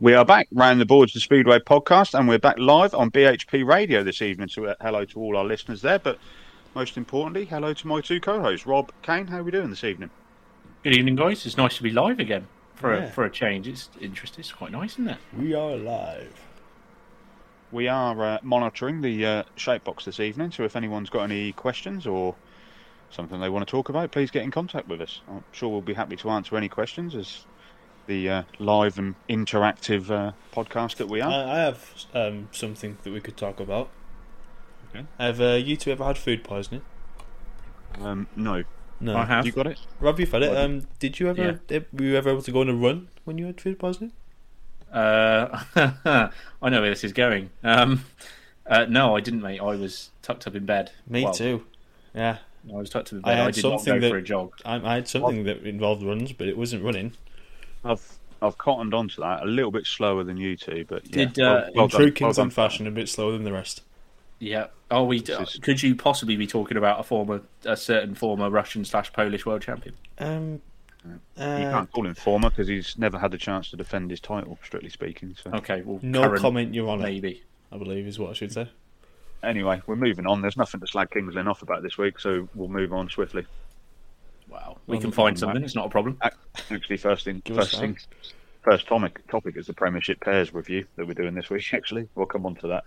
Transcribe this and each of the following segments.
we are back, round the boards, the Speedway podcast, and we're back live on BHP Radio this evening. So, uh, hello to all our listeners there, but most importantly, hello to my two co-hosts, Rob Kane. How are we doing this evening? Good evening, guys. It's nice to be live again for Yeah. a, for a change. It's interesting. It's quite nice, isn't it? We are live. We are uh, monitoring the uh, shape box this evening, so if anyone's got any questions or something they want to talk about, please get in contact with us. I'm sure we'll be happy to answer any questions as the uh, live and interactive uh, podcast that we are. I, I have um, something that we could talk about. Okay. Have uh, you two ever had food poisoning? Um, no, No. I have. you got it? Rob, you've had it. Um, did you ever? eh, Were you ever able to go on a run when you had food poisoning? Uh, I know where this is going. Um, uh, no, I didn't, mate. I was tucked up in bed. Me Well, too. Yeah, I was tucked up in I bed. I, had did not something go that- for a jog. I, I had something that involved runs, but it wasn't running. I've I've cottoned onto that a little bit slower than you two, but yeah. Did, uh, well In done, true well Kings Lynn done. fashion, a bit slower than the rest. Yeah. Oh, we This is- could you possibly be talking about a former, a certain former Russian slash Polish world champion? Um, You uh, can't call him former because he's never had the chance to defend his title, strictly speaking. So Okay. Well, no current, comment, Your Honour. Maybe. I believe is what I should say. anyway, we're moving on. There's nothing to slag Kings Lynn off about this week, so we'll move on swiftly. Wow. We Well, can find something. mate. It's not a problem. Actually, first thing, Give first thing, first topic topic is the Premiership pairs review that we're doing this week. Actually, we'll come on to that.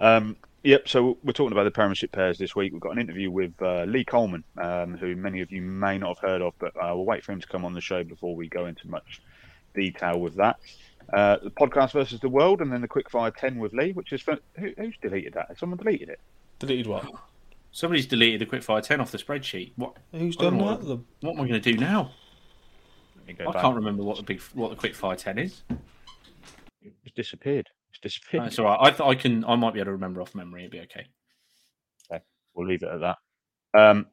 Um, yep. So we're talking about the Premiership pairs this week. We've got an interview with uh, Lee Coleman, um, who many of you may not have heard of, but uh, we'll wait for him to come on the show before we go into much detail with that. Uh, the podcast versus the world, and then the quickfire ten with Lee, which is for, who, who's deleted that? Has someone deleted it? Deleted what? Somebody's deleted the quickfire ten off the spreadsheet. What? Who's done know that? The- What am I going to do now? Go I back. can't remember what the big what the quickfire ten is. It's disappeared. It's disappeared. That's all right. I th- I can I might be able to remember off memory. It'd be okay. okay. we'll leave it at that. Um,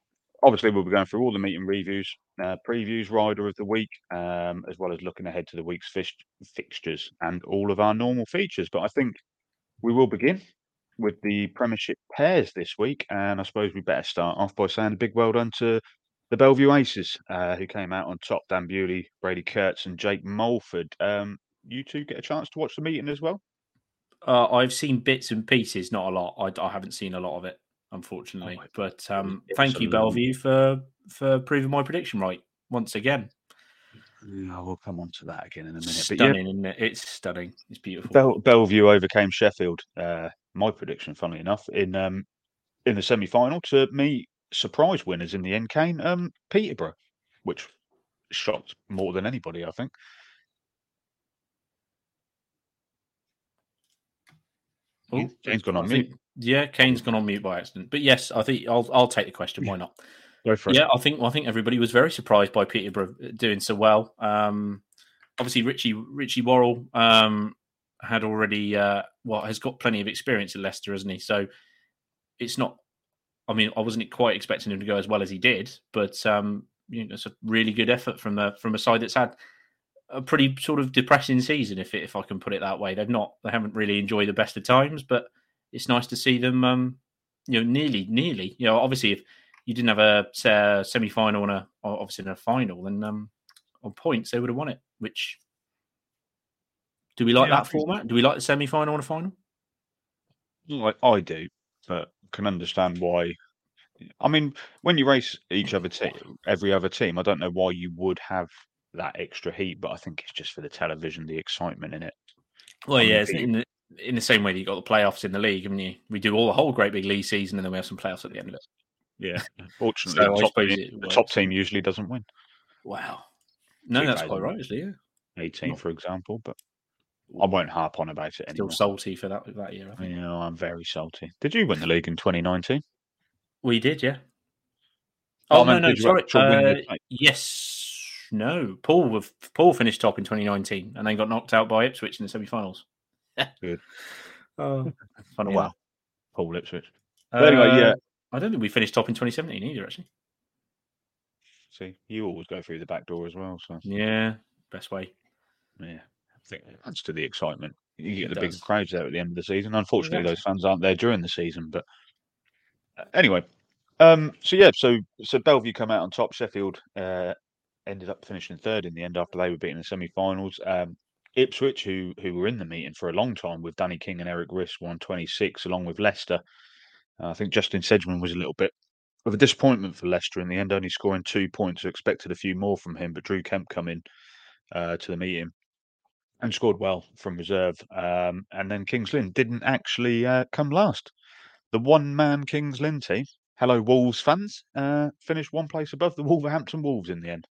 obviously, we'll be going through all the meeting reviews, uh, previews, rider of the week, um, as well as looking ahead to the week's fish- fixtures and all of our normal features. But I think we will begin with the Premiership pairs this week, and I suppose we better start off by saying a big well done to the Belle Vue Aces, uh, who came out on top. Dan Bewley, Brady Kurtz, and Jake Mulford. Um, you two get a chance to watch the meeting as well. Uh, I've seen bits and pieces, not a lot. I, I haven't seen a lot of it, unfortunately. Oh, but um, thank you, Belle Vue, for for proving my prediction right once again. Yeah, we'll come on to that again in a minute. But yeah, Stunning, isn't it? It's stunning. It's beautiful. Bell, Belle Vue overcame Sheffield. Uh, my prediction, funnily enough, in um, in the semi final to me, surprise winners in the end came um, Peterborough, which shocked more than anybody, I think. Oh, James gone on I mute. think, Yeah, Kane's gone on mute by accident. But yes, I think I'll I'll take the question. Why not? Go for it. Yeah, I think I think everybody was very surprised by Peterborough doing so well. Um, obviously, Richie Richie Worrall um, had already uh, well has got plenty of experience at Leicester, hasn't he? So it's not. I mean, I wasn't quite expecting him to go as well as he did, but um, you know, it's a really good effort from from a side that's had a pretty sort of depressing season, if if I can put it that way. They've not they haven't really enjoyed the best of times, but it's nice to see them. Um, you know, nearly, nearly. You know, obviously, if you didn't have a uh, semi final and a obviously in a final, then um, on points they would have won it. Which do we like Yeah, that format? Do we like the semi final and a final? Like I do, but can understand why. I mean, when you race each other team, every other team, I don't know why you would have that extra heat, but I think it's just for the television, the excitement in it. Well, I mean, yeah, it's in the in the same way that you got the playoffs in the league. I mean, you, we do all the whole great big league season, and then we have some playoffs at the end of it. Yeah, fortunately, So the, top team, the top team usually doesn't win. Wow, no, that's quite isn't right, it? actually. Yeah, 18, Not- for example, but I won't harp on about it still anymore. salty for that that year. I think. Know, I'm very salty. Did you win the league in 2019? We did, yeah. Oh, Oh, no, no, sorry. actually win the Uh, yes, no. Paul wa- Paul finished top in 2019 and then got knocked out by Ipswich in the semi-finals. Good. Oh, fun Yeah. wow. Paul Ipswich. But anyway, yeah. I don't think we finished top in 2017 either. Actually, See, you always go through the back door as well. So yeah, best way. yeah, I think it adds to the excitement. You get It the big crowds there at the end of the season. Unfortunately, Exactly. those fans aren't there during the season. But uh, anyway, um, so yeah, so so Belle Vue come out on top. Sheffield uh, ended up finishing third in the end after they were beaten in the semi-finals. Um, Ipswich, who who were in the meeting for a long time with Danny King and Erik Riss, won 26 along with Leicester. Uh, I think Justin Sedgman was a little bit of a disappointment for Leicester in the end, only scoring two points. I expected a few more from him, but Drew Kemp come in uh, to the meeting and scored well from reserve. Um, and then Kings Lynn didn't actually uh, come last. The one-man Kings Lynn team, hello Wolves fans, uh, finished one place above the Wolverhampton Wolves in the end.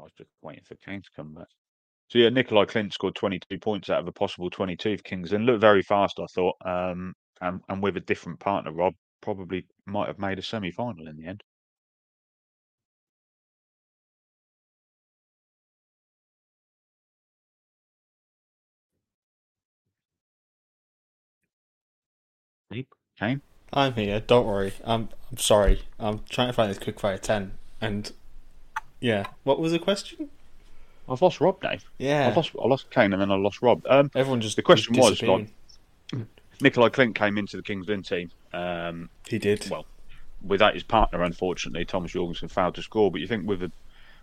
I was just waiting for Kane to come back. So yeah, Nicolai Klindt scored 22 points out of a possible 22 for Kings Lynn. Looked very fast, I thought, um, and, and with a different partner, Rob probably might have made a semi-final in the end. Kane? I'm here. Don't worry. I'm. I'm sorry. I'm trying to find this quickfire ten, and yeah. What was the question? I've lost Rob, Dave. Yeah. I've lost, I lost Kane and then I lost Rob. Um, Everyone just the question was, disappearing. like, Nicolai Klindt came into the Kings Lynn team. Um, he did. well, without his partner, unfortunately, Thomas Jorgensen failed to score. But you think with a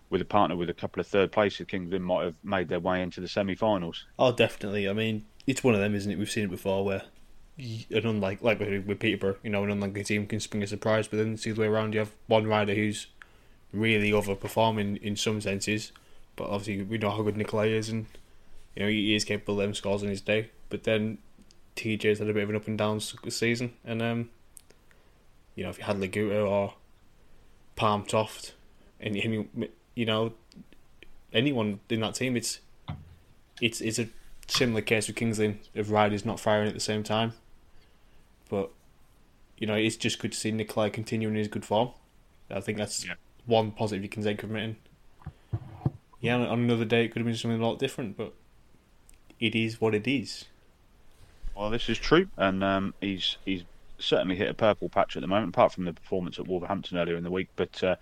with a partner with a couple of third places, Kings Lynn might have made their way into the semi-finals. Oh, definitely. I mean, it's one of them, isn't it? We've seen it before, where y- an unlike like with with Peterborough, you know, an unlikely team can spring a surprise, but then it's the other way around. You have one rider who's really overperforming in some senses, but obviously we know how good Nikolai is, and you know he is capable of them scores in his day. But then TJ's had a bit of an up and down season, and um, you know if you had Laguta or Palm Toft, and any, you know anyone in that team, it's it's it's a similar case with Kings Lynn of riders not firing at the same time. But you know, it's just good to see Nikolai continuing his good form. I think that's Yeah. one positive you can take from it. And yeah, on another day it could have been something a lot different, but it is what it is. Well, this is true, and um, he's he's certainly hit a purple patch at the moment, apart from the performance at Wolverhampton earlier in the week. But uh,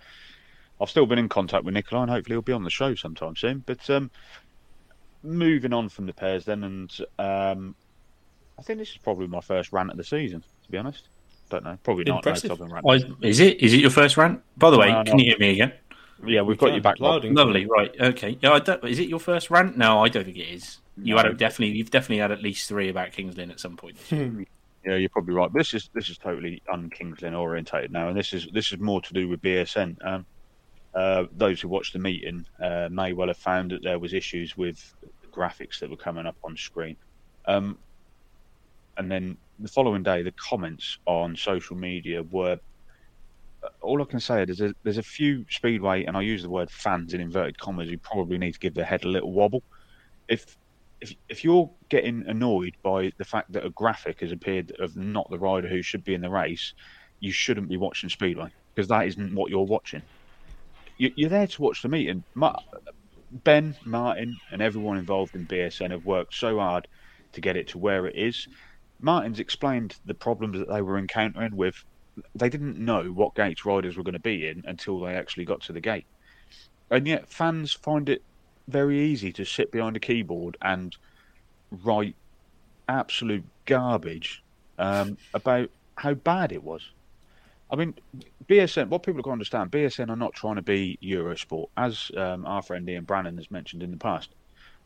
I've still been in contact with Nicola, and hopefully he'll be on the show sometime soon. But um, moving on from the pairs, then, and um, I think this is probably my first rant of the season. To be honest, don't know, probably not. Impressive. No, I've been I, ranting. is it? Is it your first rant? By the way, No, can no. you hear me again? Yeah, we've got you can. back. Rob. Lovely. Right. Okay. Yeah. I don't, is it your first rant? No, I don't think it is. You had a, definitely. You've definitely had at least three about Kings Lynn at some point. Yeah, you're probably right. But this is this is totally un Kings Lynn orientated now, and this is this is more to do with BSN. Um, uh, those who watched the meeting uh, may well have found that there was issues with graphics that were coming up on screen. Um, and then the following day, the comments on social media were all I can say is there's a, there's a few speedway, and I use the word fans in inverted commas, who probably need to give their head a little wobble. If if if you're getting annoyed by the fact that a graphic has appeared of not the rider who should be in the race, you shouldn't be watching Speedway because that isn't what you're watching. You, you're there to watch the meeting. Ben, Martin, and everyone involved in BSN have worked so hard to get it to where it is. Martin's explained the problems that they were encountering with. They didn't know what gates riders were going to be in until they actually got to the gate, and yet fans find it very easy to sit behind a keyboard and write absolute garbage um, about how bad it was. I mean, BSN, what people can understand, BSN are not trying to be Eurosport. As um, our friend Ian Brannan has mentioned in the past,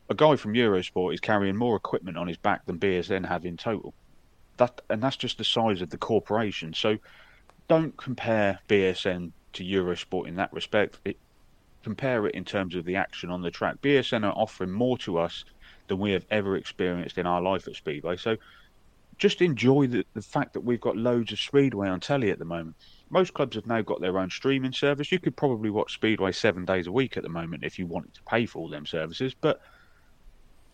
a guy from Eurosport is carrying more equipment on his back than BSN have in total. That And that's just the size of the corporation. So don't compare BSN to Eurosport in that respect. It, compare it in terms of the action on the track. BSN are offering more to us than we have ever experienced in our life at Speedway. So just enjoy the, the fact that we've got loads of Speedway on telly at the moment. Most clubs have now got their own streaming service. You could probably watch Speedway seven days a week at the moment if you wanted to pay for all them services, but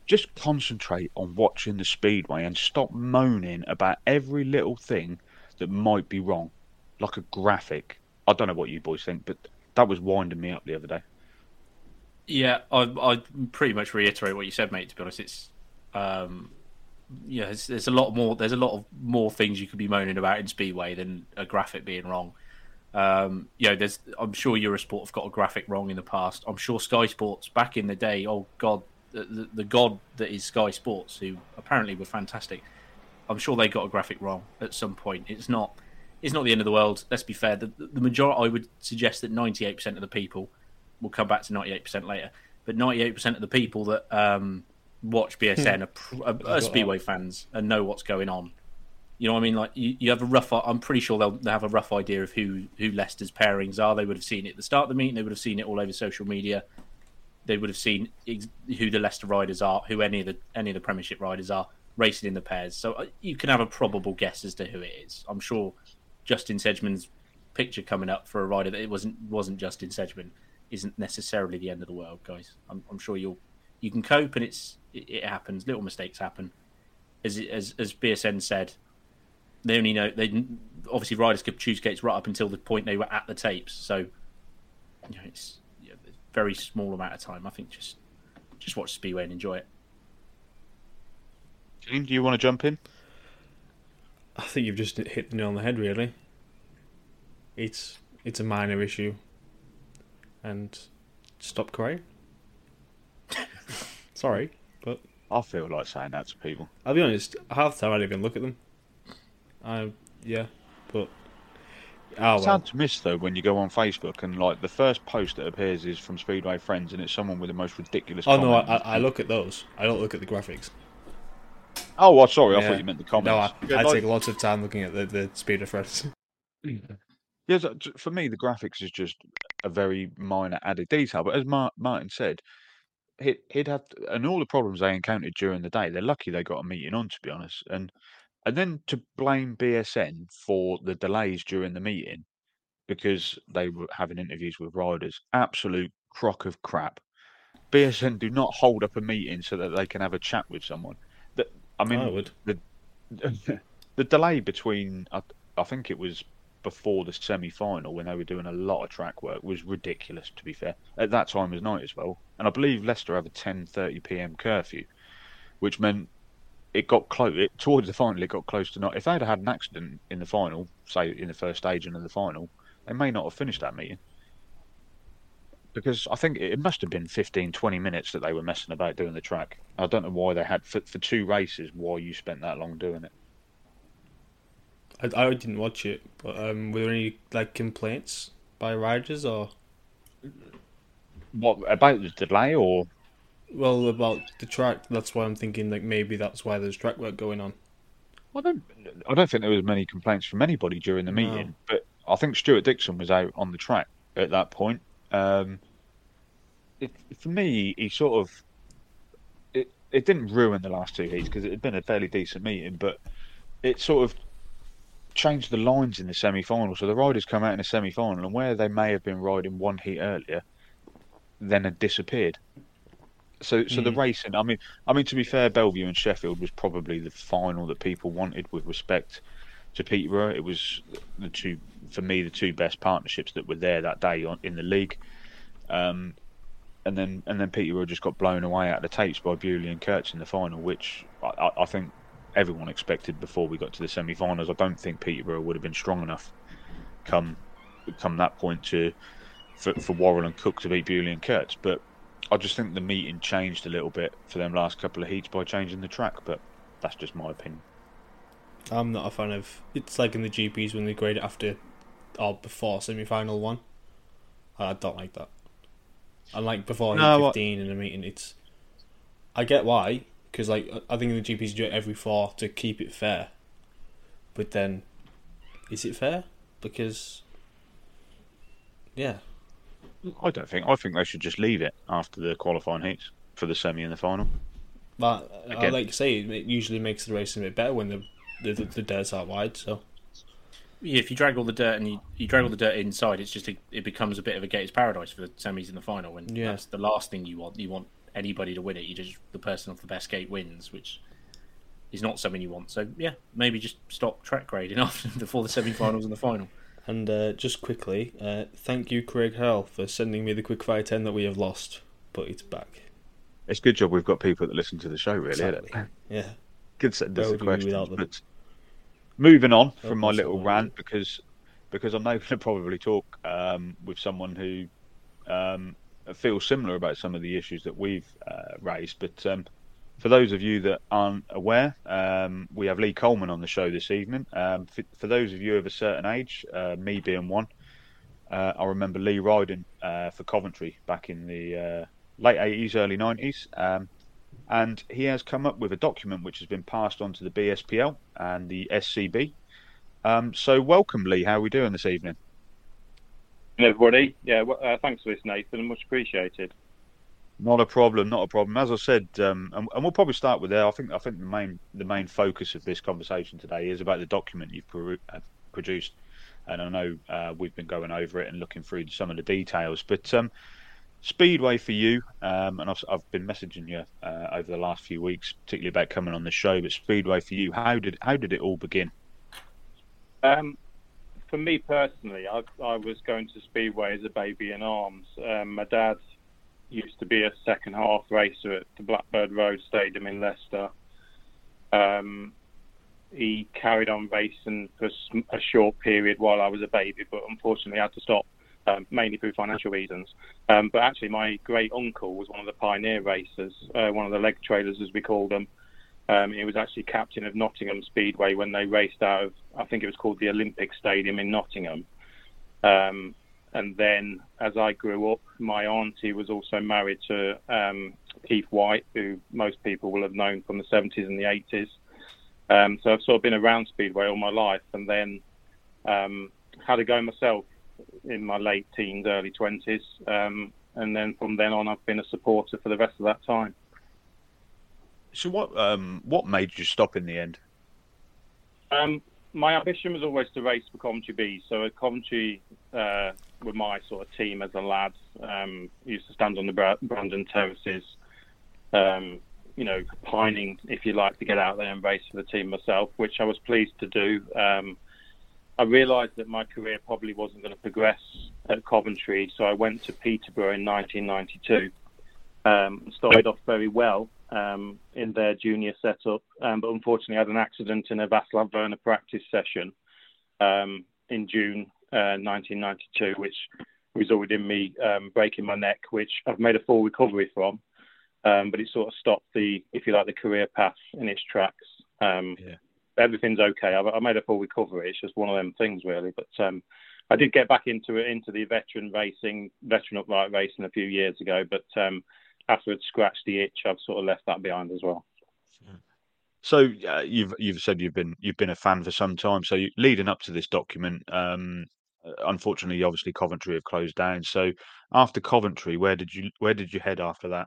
just concentrate on watching the Speedway and stop moaning about every little thing that might be wrong, like a graphic. I don't know what you boys think, but that was winding me up the other day. Yeah, I I pretty much reiterate what you said, mate. To be honest, it's um, yeah, there's, there's, a lot more. There's a lot of more things you could be moaning about in Speedway than a graphic being wrong. Um, you know, there's. I'm sure Eurosport have got a graphic wrong in the past. I'm sure Sky Sports back in the day. Oh God, the, the, the god that is Sky Sports, who apparently were fantastic. I'm sure they got a graphic wrong at some point. It's not it's not the end of the world. Let's be fair. The, the majority, I would suggest that 98% of the people, will come back to 98% later, but 98% of the people that um, watch BSN hmm. are, are, are Speedway fans and know what's going on. You know what I mean? Like you, you have a rough. I'm pretty sure they'll, they have a rough idea of who who Leicester's pairings are. They would have seen it at the start of the meeting. They would have seen it all over social media. They would have seen ex- who the Leicester riders are, who any of the any of the Premiership riders are racing in the pairs. So uh, you can have a probable guess as to who it is. I'm sure Justin Sedgman's picture coming up for a rider that it wasn't wasn't Justin Sedgman isn't necessarily the end of the world, guys. I'm, I'm sure you'll you can cope, and it's it, it, happens. Little mistakes happen, as as as BSN said. They only know they obviously riders could choose gates right up until the point they were at the tapes. So you know, it's very small amount of time. I think just just watch Speedway and enjoy it. do you want to jump in? I think you've just hit the nail on the head. Really, it's it's a minor issue, and stop crying. Sorry, but I feel like saying that to people. I'll be honest. Half the time I don't even look at them. I yeah, but oh, it's well. hard to miss though when you go on Facebook and like the first post that appears is from Speedway Friends and it's someone with the most ridiculous. Oh no, I, I look at those. I don't look at the graphics. Oh, well, sorry. I thought you meant the comments. No, I, yeah, I like... take lots of time looking at the, the speed of threads. yeah, for me, the graphics is just a very minor added detail. But as Martin said, he, he'd had and all the problems they encountered during the day. They're lucky they got a meeting on, to be honest. And and then to blame BSN for the delays during the meeting because they were having interviews with riders, absolute crock of crap. BSN do not hold up a meeting so that they can have a chat with someone. I mean, I would. The, the delay between, I, I think it was before the semi final when they were doing a lot of track work was ridiculous, to be fair. At that time of night as well. And I believe Leicester have a 10.30 pm curfew, which meant it got close. It, towards the final, it got close to not. If they'd had an accident in the final, say in the first stage and in the final, they may not have finished that meeting because I think it must have been 15, 20 minutes that they were messing about doing the track. I don't know why they had for, for two races. Why you spent that long doing it? I, I didn't watch it, but um, were there any like complaints by riders or what about the delay or? Well, about the track. That's why I'm thinking like maybe that's why there's track work going on. I don't. I don't think there was many complaints from anybody during the meeting, no. but I think Stuart Dixon was out on the track at that point um, it, for me, he sort of it it didn't ruin the last two heats because it had been a fairly decent meeting, but it sort of changed the lines in the semi final. So the riders come out in the semi final, and where they may have been riding one heat earlier, then had disappeared. So, so the Mm. racing. I mean, I mean to be fair, Belle Vue and Sheffield was probably the final that people wanted with respect to Peterborough. It was the two, for me, the two best partnerships that were there that day on, in the league. Um, and then and then Peterborough just got blown away out of the tapes by Bewley and Kurtz in the final, which I, I- think everyone expected before we got to the semi-finals. I don't think Peterborough would have been strong enough come come that point to for, for and Cook to beat Bewley and Kurtz. But I just think the meeting changed a little bit for them last couple of heats by changing the track. But that's just my opinion. I'm not a fan of. It's like in the GPs when they grade it after or before semi final one. I don't like that. And like before No, heat I- 15 in a meeting, it's. I get why, because like I think in the GPs you do it every four to keep it fair. But then, is it fair? Because. Yeah, I don't think. I think they should just leave it after the qualifying heats for the semi and the final. but I Again. like to say it usually makes the racing a bit better when the the, the, the dirt's out wide. So Yeah, if you drag all the dirt and you, you drag all the dirt inside, it's just a, it becomes a bit of a gate's paradise for the semis and the final. And Yeah. that's the last thing you want. You want anybody to win it. You just the person off the best gate wins, which is not something you want. So yeah, maybe just stop track grading after before the semi-finals and the final. And uh, just quickly, uh, thank you, Craig Hurl, for sending me the Quickfire 10 that we have lost, but it's back. It's a good job we've got people that listen to the show. Really, isn't it? Yeah. good of would questions. But moving on from my little rant because because I'm now going to probably talk um, with someone who um, feels similar about some of the issues that we've uh, raised. But um, for those of you that aren't aware, um, we have Lee Coleman on the show this evening. Um, for, for those of you of a certain age, uh, me being one, uh, I remember Lee riding uh, for Coventry back in the uh, late 80s, early 90s. Um, and he has come up with a document which has been passed on to the BSPL and the SCB. Um, so, welcome, Lee. How are we doing this evening? everybody. Yeah, well, uh, thanks for this, Nathan. Much appreciated. Not a problem, not a problem. As I said, um, and, and we'll probably start with there. I think I think the main the main focus of this conversation today is about the document you've uh, produced, and I know uh, we've been going over it and looking through some of the details. But um, Speedway for you, um, and I've, I've been messaging you uh, over the last few weeks, particularly about coming on the show. But Speedway for you, how did how did it all begin? Um, for me personally, I, I was going to Speedway as a baby in arms. Um, my dad used to be a second half racer at the Blackbird Road Stadium in Leicester. Um, he carried on racing for a short period while I was a baby, but unfortunately had to stop, um, mainly through financial reasons. Um, but actually, my great uncle was one of the pioneer racers, uh, one of the leg trailers, as we called them. Um, he was actually captain of Nottingham Speedway when they raced out of, I think it was called the Olympic Stadium in Nottingham. Um, and then as I grew up, my auntie was also married to um, Keith White, who most people will have known from the 70s and the 80s. Um, so I've sort of been around Speedway all my life, and then um, had a go myself in my late teens, early 20s, um, and then from then on, I've been a supporter for the rest of that time. So, what um, what made you stop in the end? My ambition was always to race for Coventry Bees. So at Coventry uh, were my sort of team as a lad. Um, used to stand on the Brandon terraces, um, you know, pining, if you like, to get out there and race for the team myself, which I was pleased to do. Um, I realised that my career probably wasn't going to progress at Coventry, so I went to Peterborough in 1992. Um, started off very well um, in their junior setup, um, but unfortunately had an accident in a Werner practice session um, in June uh, 1992, which resulted in me um, breaking my neck, which I've made a full recovery from. Um, but it sort of stopped the, if you like, the career path in its tracks. Um, Yeah. Everything's okay. I've, I made a full recovery. It's just one of them things, really. But um, I did get back into it, into the veteran racing, veteran upright racing a few years ago. But um, after I'd scratched the itch, I've sort of left that behind as well. So uh, you've you've said you've been you've been a fan for some time. So you, leading up to this document, um, uh, unfortunately, obviously Coventry have closed down. So after Coventry, where did you where did you head after that?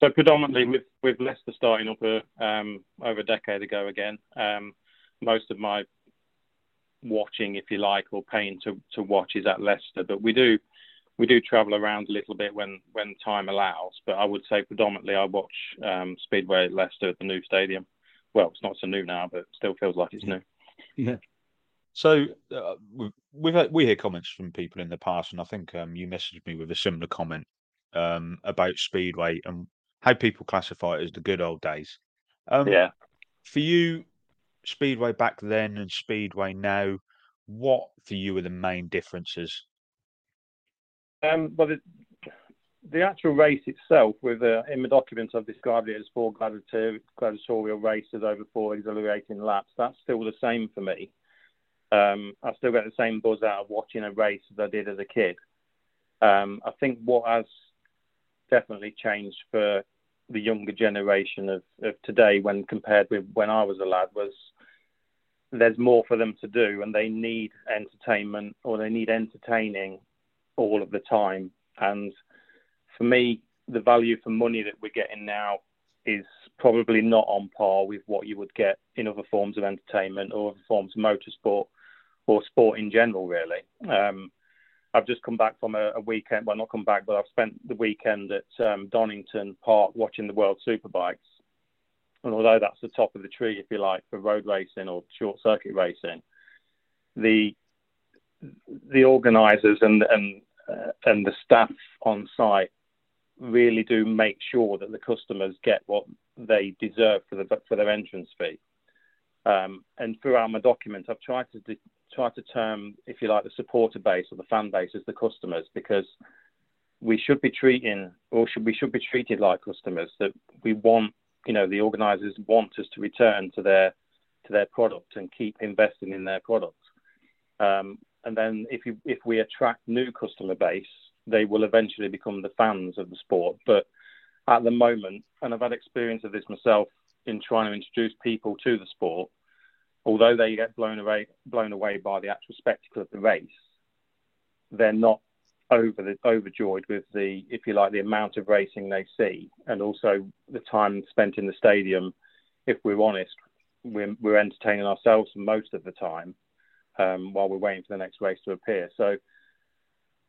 So predominantly with with Leicester starting up a, um, over a decade ago again. Um, most of my watching, if you like, or paying to, to watch is at Leicester, but we do we do travel around a little bit when when time allows. But I would say predominantly I watch um, Speedway at Leicester at the new stadium. Well, it's not so new now, but still feels like it's new. Yeah. So uh, we've had, we hear comments from people in the past, and I think um, you messaged me with a similar comment um, about Speedway and how people classify it as the good old days. Um, yeah. For you, Speedway back then and Speedway now, what for you are the main differences? Um, well, the, the actual race itself, with uh, in the documents I've described it as four gladiator, gladiatorial races over four exhilarating laps. That's still the same for me. Um, I still get the same buzz out of watching a race as I did as a kid. Um, I think what has definitely changed for the younger generation of, of today, when compared with when I was a lad, was there's more for them to do, and they need entertainment or they need entertaining all of the time. And for me, the value for money that we're getting now is probably not on par with what you would get in other forms of entertainment or other forms of motorsport or sport in general, really. Um, I've just come back from a, a, weekend. Well, not come back, but I've spent the weekend at um, Donington Park watching the World Superbikes. And although that's the top of the tree, if you like, for road racing or short circuit racing, the the organisers and and and the staff on site really do make sure that the customers get what they deserve for the for their entrance fee. Um, and throughout my document, I've tried to de- try to term, if you like, the supporter base or the fan base as the customers because we should be treating or should we should be treated like customers that we want you know the organizers want us to return to their to their product and keep investing in their product um, and then if you if we attract new customer base they will eventually become the fans of the sport but at the moment and i've had experience of this myself in trying to introduce people to the sport although they get blown away blown away by the actual spectacle of the race, they're not over the overjoyed with the, if you like, the amount of racing they see, and also the time spent in the stadium. If we're honest, we're, we're entertaining ourselves most of the time um, while we're waiting for the next race to appear. So.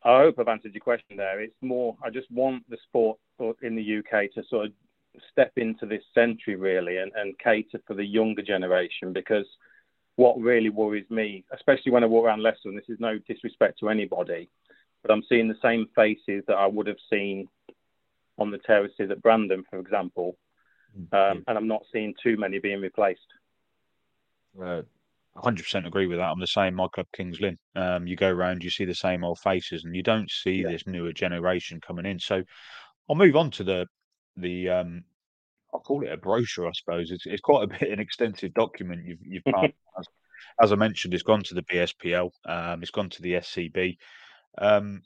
I hope I've answered your question there. It's more, I just want the sport in the UK to sort of step into this century really and, and cater for the younger generation because what really worries me, especially when I walk around Leicester, and this is no disrespect to anybody, but I'm seeing the same faces that I would have seen on the terraces at Brandon, for example, mm-hmm. um, and I'm not seeing too many being replaced. Uh, 100% agree with that. I'm the same. My club, Kings Lynn. Um, you go around, you see the same old faces, and you don't see yeah. this newer generation coming in. So I'll move on to the the um, I'll call it a brochure, I suppose. It's, it's quite a bit an extensive document you've you've as, as, I mentioned, it's gone to the BSPL, um, it's gone to the SCB. Um,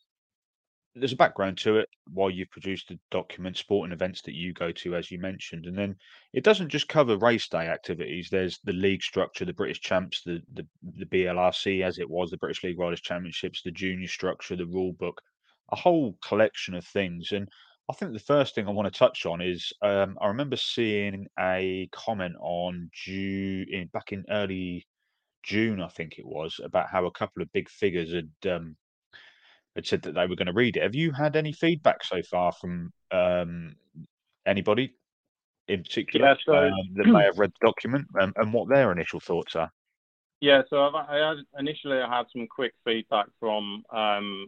there's a background to it why you've produced the document, sporting events that you go to, as you mentioned, and then it doesn't just cover race day activities. There's the league structure, the British Champs, the the, the BLRC as it was, the British League Riders Championships, the junior structure, the rule book, a whole collection of things, and I think the first thing I want to touch on is um, I remember seeing a comment on June in, back in early June, I think it was, about how a couple of big figures had um, had said that they were going to read it. Have you had any feedback so far from um, anybody in particular yeah, so, um, that may have read the document and, and, what their initial thoughts are? Yeah, so I've, I had initially I had some quick feedback from um,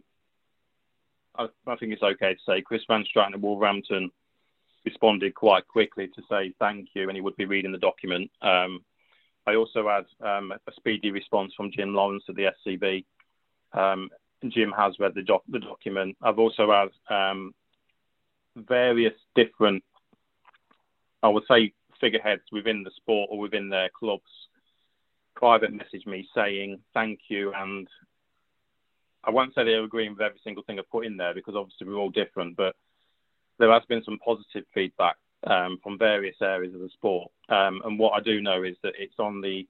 I, I, think it's okay to say Chris Van Straaten at Wolverhampton responded quite quickly to say thank you, and he would be reading the document. Um, I also had um, a speedy response from Jim Lawrence at the SCB. Um, Jim has read the, doc- the, document. I've also had um, various different, I would say, figureheads within the sport or within their clubs private message me saying thank you and I won't say they're agreeing with every single thing I put in there because obviously we're all different, but there has been some positive feedback um, from various areas of the sport. Um, and what I do know is that it's on the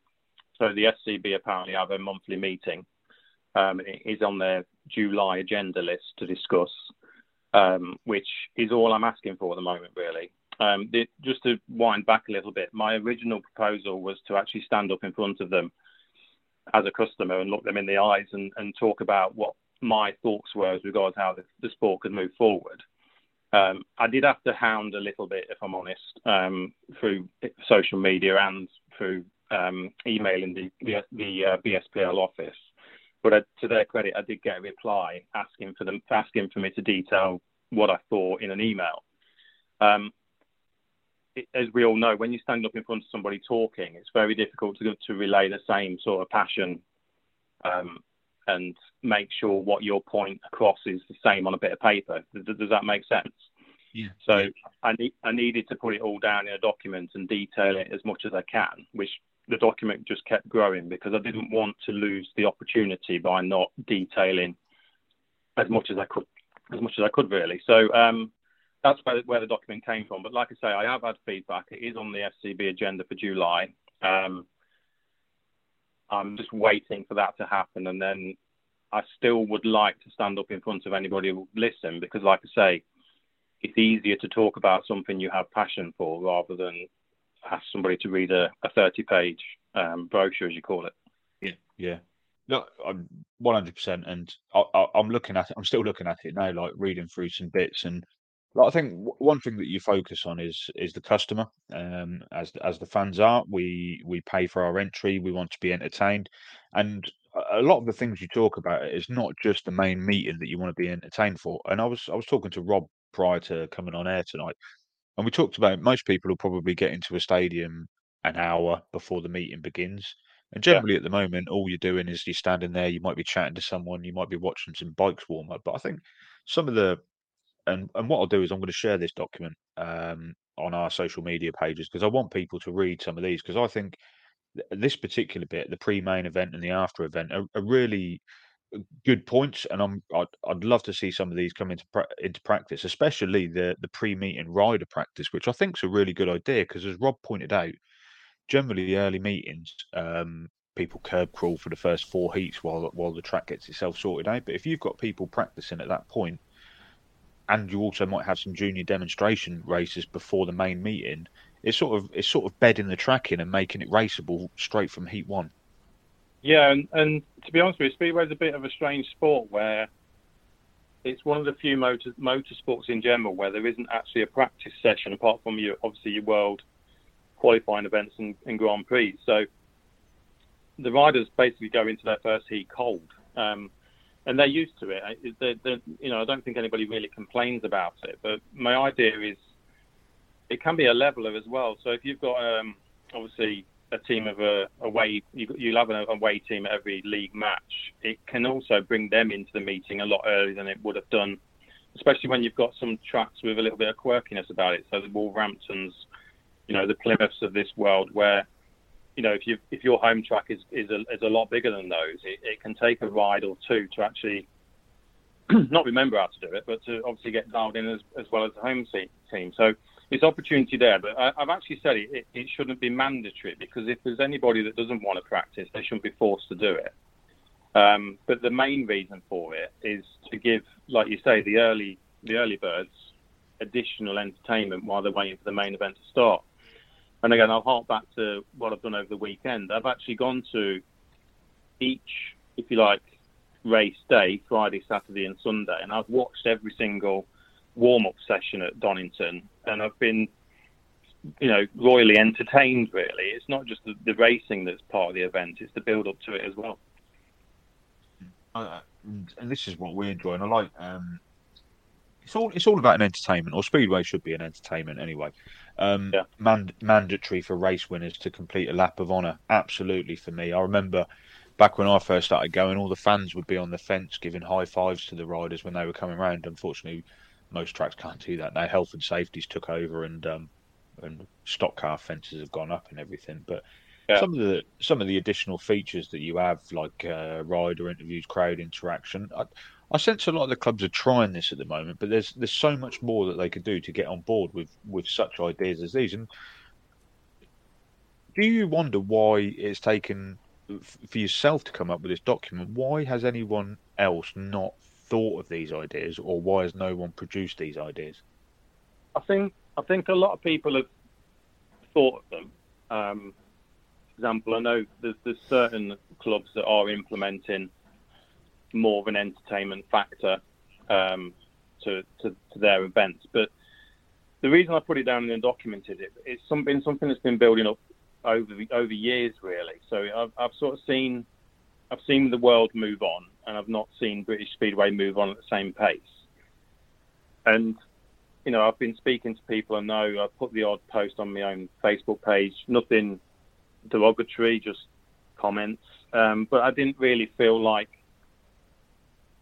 so the SCB apparently have a monthly meeting. Um, it is on their July agenda list to discuss, um, which is all I'm asking for at the moment, really. Um, the, just to wind back a little bit, my original proposal was to actually stand up in front of them as a customer and look them in the eyes and, and talk about what my thoughts were as regards how the, the sport could move forward. Um, I did have to hound a little bit, if I'm honest, um, through social media and through um, emailing the the, the uh, BSPL office. But uh, to their credit, I did get a reply asking for them asking for me to detail what I thought in an email. Um, it, as we all know, when you stand up in front of somebody talking, it's very difficult to to relay the same sort of passion um, and make sure what your point across is the same on a bit of paper. Does, does that make sense? Yeah. So I, need, I needed to put it all down in a document and detail it as much as I can, which the document just kept growing because I didn't want to lose the opportunity by not detailing as much as I could, as much as I could really. So um, that's where, where the document came from. But like I say, I have had feedback. It is on the SCB agenda for July. Um, I'm just waiting for that to happen, and then I still would like to stand up in front of anybody who listen because, like I say, it's easier to talk about something you have passion for rather than ask somebody to read a, a 30 page um, brochure, as you call it. Yeah, yeah. No, I'm 100%. And I, am looking at it, I'm still looking at it now, like reading through some bits. And like, I think one thing that you focus on is is the customer. Um, as as the fans are, we we pay for our entry. We want to be entertained, and a lot of the things you talk about is not just the main meeting that you want to be entertained for. And I was I was talking to Rob prior to coming on air tonight, and we talked about most people will probably get into a stadium an hour before the meeting begins. And generally, yeah. at the moment, all you're doing is you're standing there. You might be chatting to someone. You might be watching some bikes warm up. But I think some of the and and what I'll do is I'm going to share this document um, on our social media pages because I want people to read some of these because I think this particular bit, the pre-main event and the after event, are, are really good points, and I'm I'd, I'd, love to see some of these come into pra- into practice, especially the the pre-meeting rider practice, which I think is a really good idea because, as Rob pointed out, generally the early meetings, um, people curb crawl for the first four heats while while the track gets itself sorted out. But if you've got people practicing at that point, and you also might have some junior demonstration races before the main meeting, it's sort of it's sort of bedding the track in and making it raceable straight from heat one. Yeah, and, and to be honest with you, speedway's a bit of a strange sport where it's one of the few motor motorsports in general where there isn't actually a practice session apart from your obviously your world qualifying events and, and Grand Prix. So the riders basically go into their first heat cold, um, and they're used to it. They're, they're, you know, I don't think anybody really complains about it. But my idea is it can be a leveler as well. So if you've got um, obviously a team of a away, you, you'll have an away team at every league match. It can also bring them into the meeting a lot earlier than it would have done, especially when you've got some tracks with a little bit of quirkiness about it. So the Wolverhamptons, you know, the Plymouths of this world, where you know if you if your home track is is a, is a lot bigger than those, it, it can take a ride or two to actually not remember how to do it, but to obviously get dialed in as, as well as the home team. So it's opportunity there, but I, have actually said it, it, it, shouldn't be mandatory because if there's anybody that doesn't want to practice, they shouldn't be forced to do it. Um, but the main reason for it is to give, like you say, the early the early birds additional entertainment while they're waiting for the main event to start. And again, I'll hark back to what I've done over the weekend. I've actually gone to each, if you like, race day, Friday, Saturday, and Sunday, and I've watched every single warm up session at Donington, and I've been, you know, royally entertained. Really, it's not just the, the racing that's part of the event; it's the build up to it as well. Uh, and this is what we're enjoying. I like. Um, it's all it's all about an entertainment, or speedway should be an entertainment anyway. Um, yeah. man, mandatory for race winners to complete a lap of honour. Absolutely for me. I remember back when I first started going, all the fans would be on the fence giving high fives to the riders when they were coming around. Unfortunately, most tracks can't do that now. Health and safety's took over, and um, and stock car fences have gone up and everything. But yeah. some of the some of the additional features that you have, like uh, rider interviews, crowd interaction, I, I sense a lot of the clubs are trying this at the moment. But there's there's so much more that they could do to get on board with with such ideas as these. And do you wonder why it's taken for yourself to come up with this document? Why has anyone else not thought of these ideas, or why has no one produced these ideas? I think I think a lot of people have thought of them. Um, for example, I know there's, there's certain clubs that are implementing more of an entertainment factor um, to, to, to their events. But the reason I put it down in the document is it, it's something something that's been building up over over years, really. So I've, I've sort of seen I've seen the world move on, and I've not seen British Speedway move on at the same pace. And you know, I've been speaking to people. I know I've put the odd post on my own Facebook page, nothing derogatory, just comments. Um, but I didn't really feel like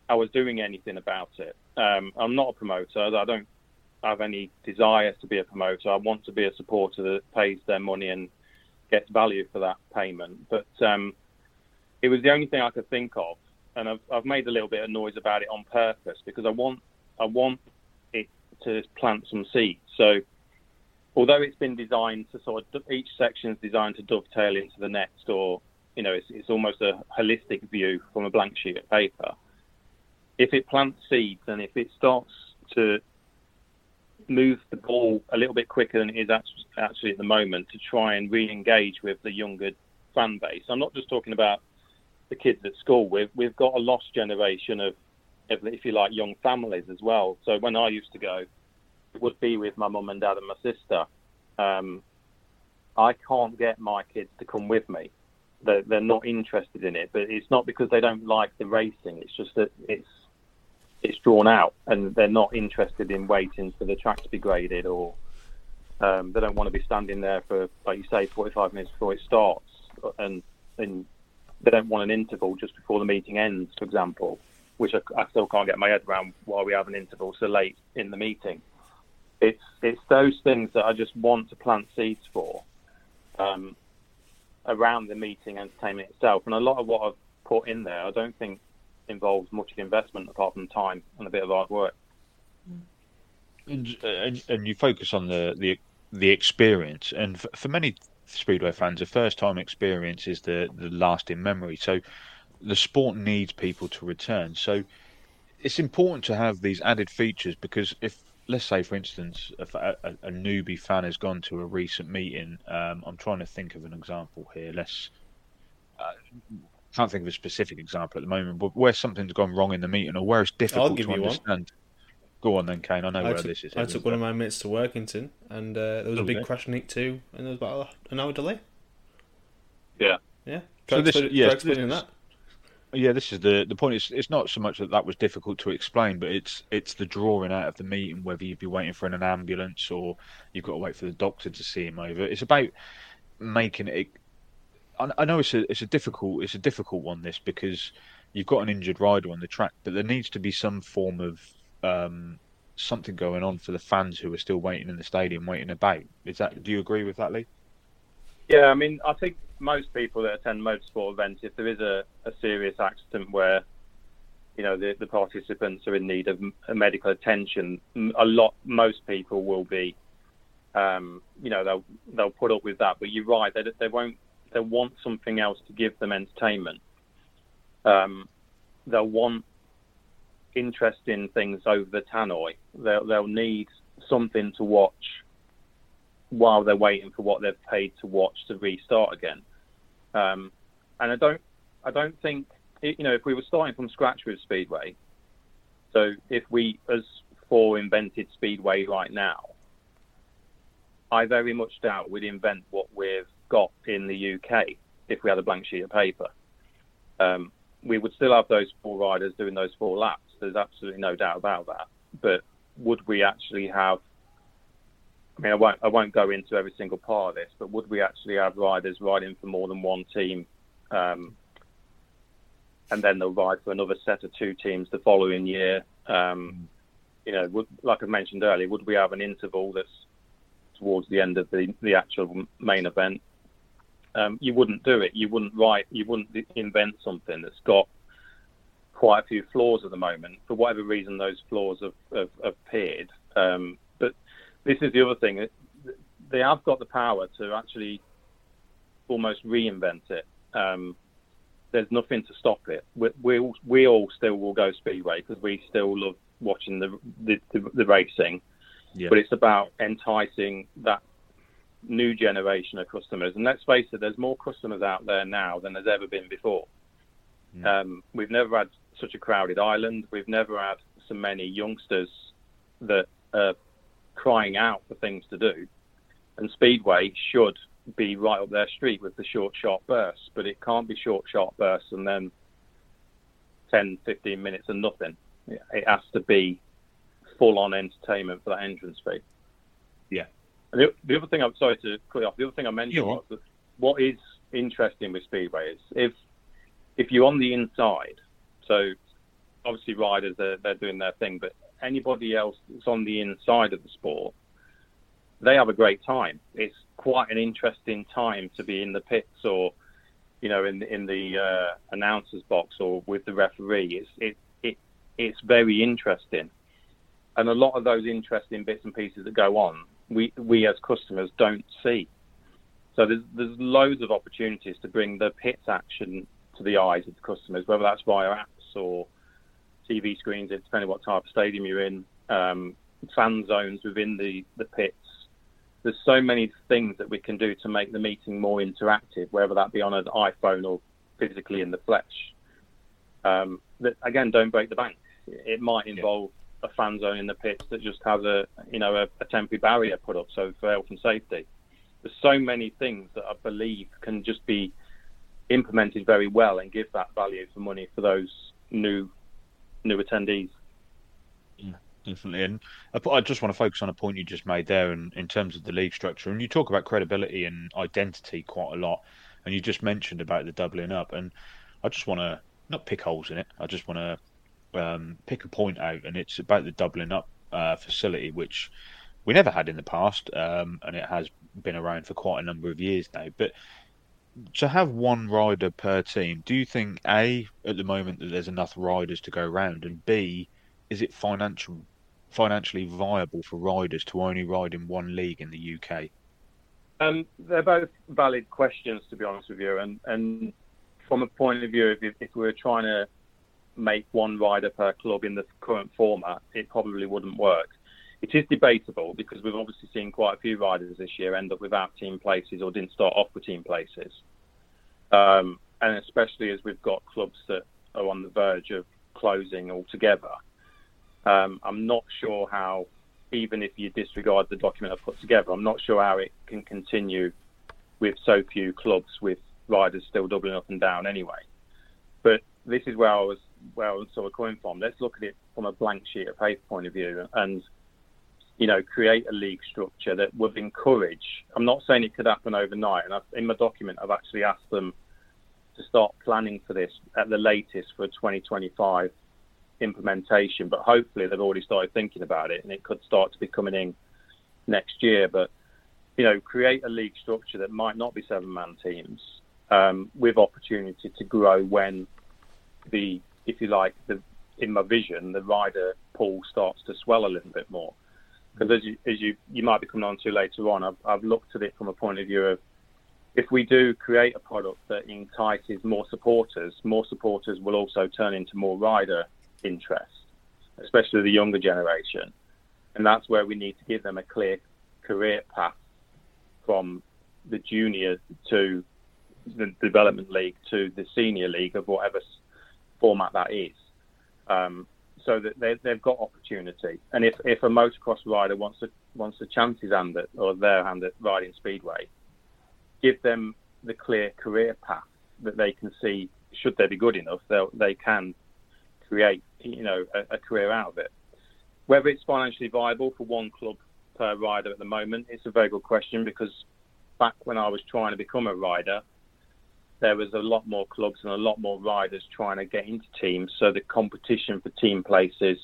I was doing anything about it. Um, I'm not a promoter. I don't have any desire to be a promoter. I want to be a supporter that pays their money and gets value for that payment. But um, it was the only thing I could think of, and I've, I've made a little bit of noise about it on purpose because I want I want it to plant some seeds. So although it's been designed to sort of each section is designed to dovetail into the next, or you know, it's, it's almost a holistic view from a blank sheet of paper. If it plants seeds and if it starts to move the ball a little bit quicker than it is actually at the moment to try and re-engage with the younger fan base. I'm not just talking about the kids at school. We've we've got a lost generation of, if you like, young families as well. So when I used to go, it would be with my mum and dad and my sister. Um, I can't get my kids to come with me. They're, they're not interested in it, but it's not because they don't like the racing. It's just that it's it's drawn out, and they're not interested in waiting for the track to be graded, or um, they don't want to be standing there for, like you say, 45 minutes before it starts, and and they don't want an interval just before the meeting ends, for example, which I, I still can't get my head around why we have an interval so late in the meeting. It's it's those things that I just want to plant seeds for um, around the meeting entertainment itself, and a lot of what I've put in there, I don't think involves much of investment apart from time and a bit of hard work. And, and, and you focus on the, the the experience, and for, for many speedway fans, the first time experience is the the lasting memory. So the sport needs people to return. So it's important to have these added features because if let's say for instance a, a, a newbie fan has gone to a recent meeting um, i'm trying to think of an example here let's uh, can't think of a specific example at the moment, but where something's gone wrong in the meeting or where it's difficult to understand. One. Go on then, Kane. I know I where took, this is. I took one of my mates to Workington, and uh, there was a big crash in it too, and there was about an hour delay. Yeah, yeah. Try so this, explain, yeah, explaining this, that. Yeah, this is the the point. It's it's not so much that that was difficult to explain, but it's it's the drawing out of the meeting, whether you'd be waiting for an ambulance or you've got to wait for the doctor to see him over. It's about making it I know it's a it's a difficult it's a difficult one this because you've got an injured rider on the track, but there needs to be some form of um, something going on for the fans who are still waiting in the stadium, waiting about. Is that? Do you agree with that, Lee? Yeah, I mean, I think most people that attend motorsport events, if there is a, a serious accident where you know the, the participants are in need of medical attention, a lot most people will be. Um, you know they'll they'll put up with that, but you're right they they won't they want something else to give them entertainment. Um, they'll want interesting things over the tannoy. They'll, they'll need something to watch while they're waiting for what they've paid to watch to restart again. Um, and I don't, I don't think, you know, if we were starting from scratch with Speedway, so if we, as four, invented Speedway right now, I very much doubt we'd invent what we've got in the UK if we had a blank sheet of paper. Um, we would still have those four riders doing those four laps. There's absolutely no doubt about that. But would we actually have? I mean, I won't I won't go into every single part of this, but would we actually have riders riding for more than one team, um, and then they'll ride for another set of two teams the following year? Um, you know, would, like I mentioned earlier, would we have an interval that's towards the end of the, the actual main event? um, you wouldn't do it. You wouldn't write. You wouldn't invent something that's got quite a few flaws at the moment. For whatever reason, those flaws have, have, have appeared. Um, but this is the other thing. They have got the power to actually almost reinvent it. Um, there's nothing to stop it. We, we, we all still will go speedway because we still love watching the the, the, the racing. Yeah. But it's about enticing that new generation of customers. And let's face it, there's more customers out there now than there's ever been before. Mm. Um, we've never had such a crowded island. We've never had so many youngsters that are crying out for things to do. And Speedway should be right up their street with the short, sharp bursts, but it can't be short, sharp bursts and then 10, 15 minutes and nothing. It has to be full on entertainment for that entrance fee. Yeah. And the, the other thing I'm sorry to cut off. The other thing I mentioned was that what is interesting with Speedway is if if you're on the inside, so obviously riders are they're doing their thing, but anybody else that's on the inside of the sport, they have a great time. It's quite an interesting time to be in the pits or, you know, in in the uh, announcers box or with the referee. It's it, it it's very interesting, and a lot of those interesting bits and pieces that go on, we we as customers don't see. So there's there's loads of opportunities to bring the pits action to the eyes of the customers, whether that's via apps or TV screens, depending on what type of stadium you're in, um, fan zones within the, the pits. There's so many things that we can do to make the meeting more interactive, whether that be on an iPhone or physically in the flesh. Um, that again, don't break the bank. It might involve yeah. a fan zone in the pits that just has a you know a, a temporary barrier put up, so for health and safety. There's so many things that I believe can just be implemented very well and give that value for money for those new new attendees. Yeah, definitely. And I just want to focus on a point you just made there, in, in terms of the league structure. And you talk about credibility and identity quite a lot, and you just mentioned about the doubling up. And I just want to not pick holes in it. I just want to um, pick a point out, and it's about the doubling up uh, facility, which we never had in the past, um, and it has been around for quite a number of years now. But to have one rider per team, do you think a at the moment that there's enough riders to go around, and b is it financial financially viable for riders to only ride in one league in the UK? Um, they're both valid questions, to be honest with you. And, and from a point of view, if, if we're trying to make one rider per club in the current format, it probably wouldn't work. It is debatable because we've obviously seen quite a few riders this year end up without team places or didn't start off with team places. Um, and especially as we've got clubs that are on the verge of closing altogether. Um, I'm not sure how, even if you disregard the document I've put together, I'm not sure how it can continue with so few clubs with riders still doubling up and down anyway. But this is where I was where I was sort of from. Let's look at it from a blank sheet of paper point of view and you know, create a league structure that would encourage. I'm not saying it could happen overnight, and I've, in my document, I've actually asked them to start planning for this at the latest for 2025 implementation. But hopefully, they've already started thinking about it, and it could start to be coming in next year. But you know, create a league structure that might not be seven-man teams um, with opportunity to grow when the, if you like, the in my vision, the rider pool starts to swell a little bit more because as you, as you you might be coming on to later on, I've, I've looked at it from a point of view of if we do create a product that entices more supporters, more supporters will also turn into more rider interest, especially the younger generation, and that's where we need to give them a clear career path from the junior to the development league to the senior league of whatever format that is. Um, so that they, they've got opportunity. And if, if a motocross rider wants to wants a chance his hand at or their hand at riding speedway, give them the clear career path that they can see. Should they be good enough, they they can create you know a, a career out of it. Whether it's financially viable for one club per rider at the moment, it's a very good question because back when I was trying to become a rider, there was a lot more clubs and a lot more riders trying to get into teams. So the competition for team places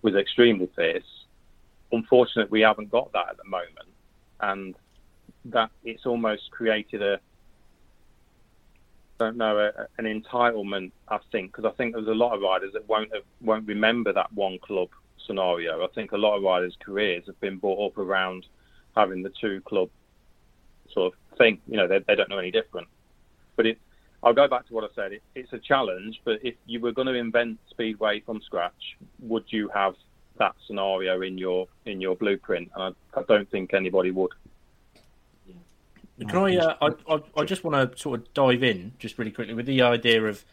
was extremely fierce. Unfortunately, we haven't got that at the moment, and that it's almost created a don't know a, an entitlement. I think because I think there's a lot of riders that won't have, won't remember that one club scenario. I think a lot of riders' careers have been brought up around having the two club sort of thing. You know, they, they don't know any different. But it, I'll go back to what I said. It, it's a challenge, but if you were going to invent Speedway from scratch, would you have that scenario in your in your blueprint? And I, I don't think anybody would. Can I, uh, I, I, I? just want to sort of dive in just really quickly with the idea of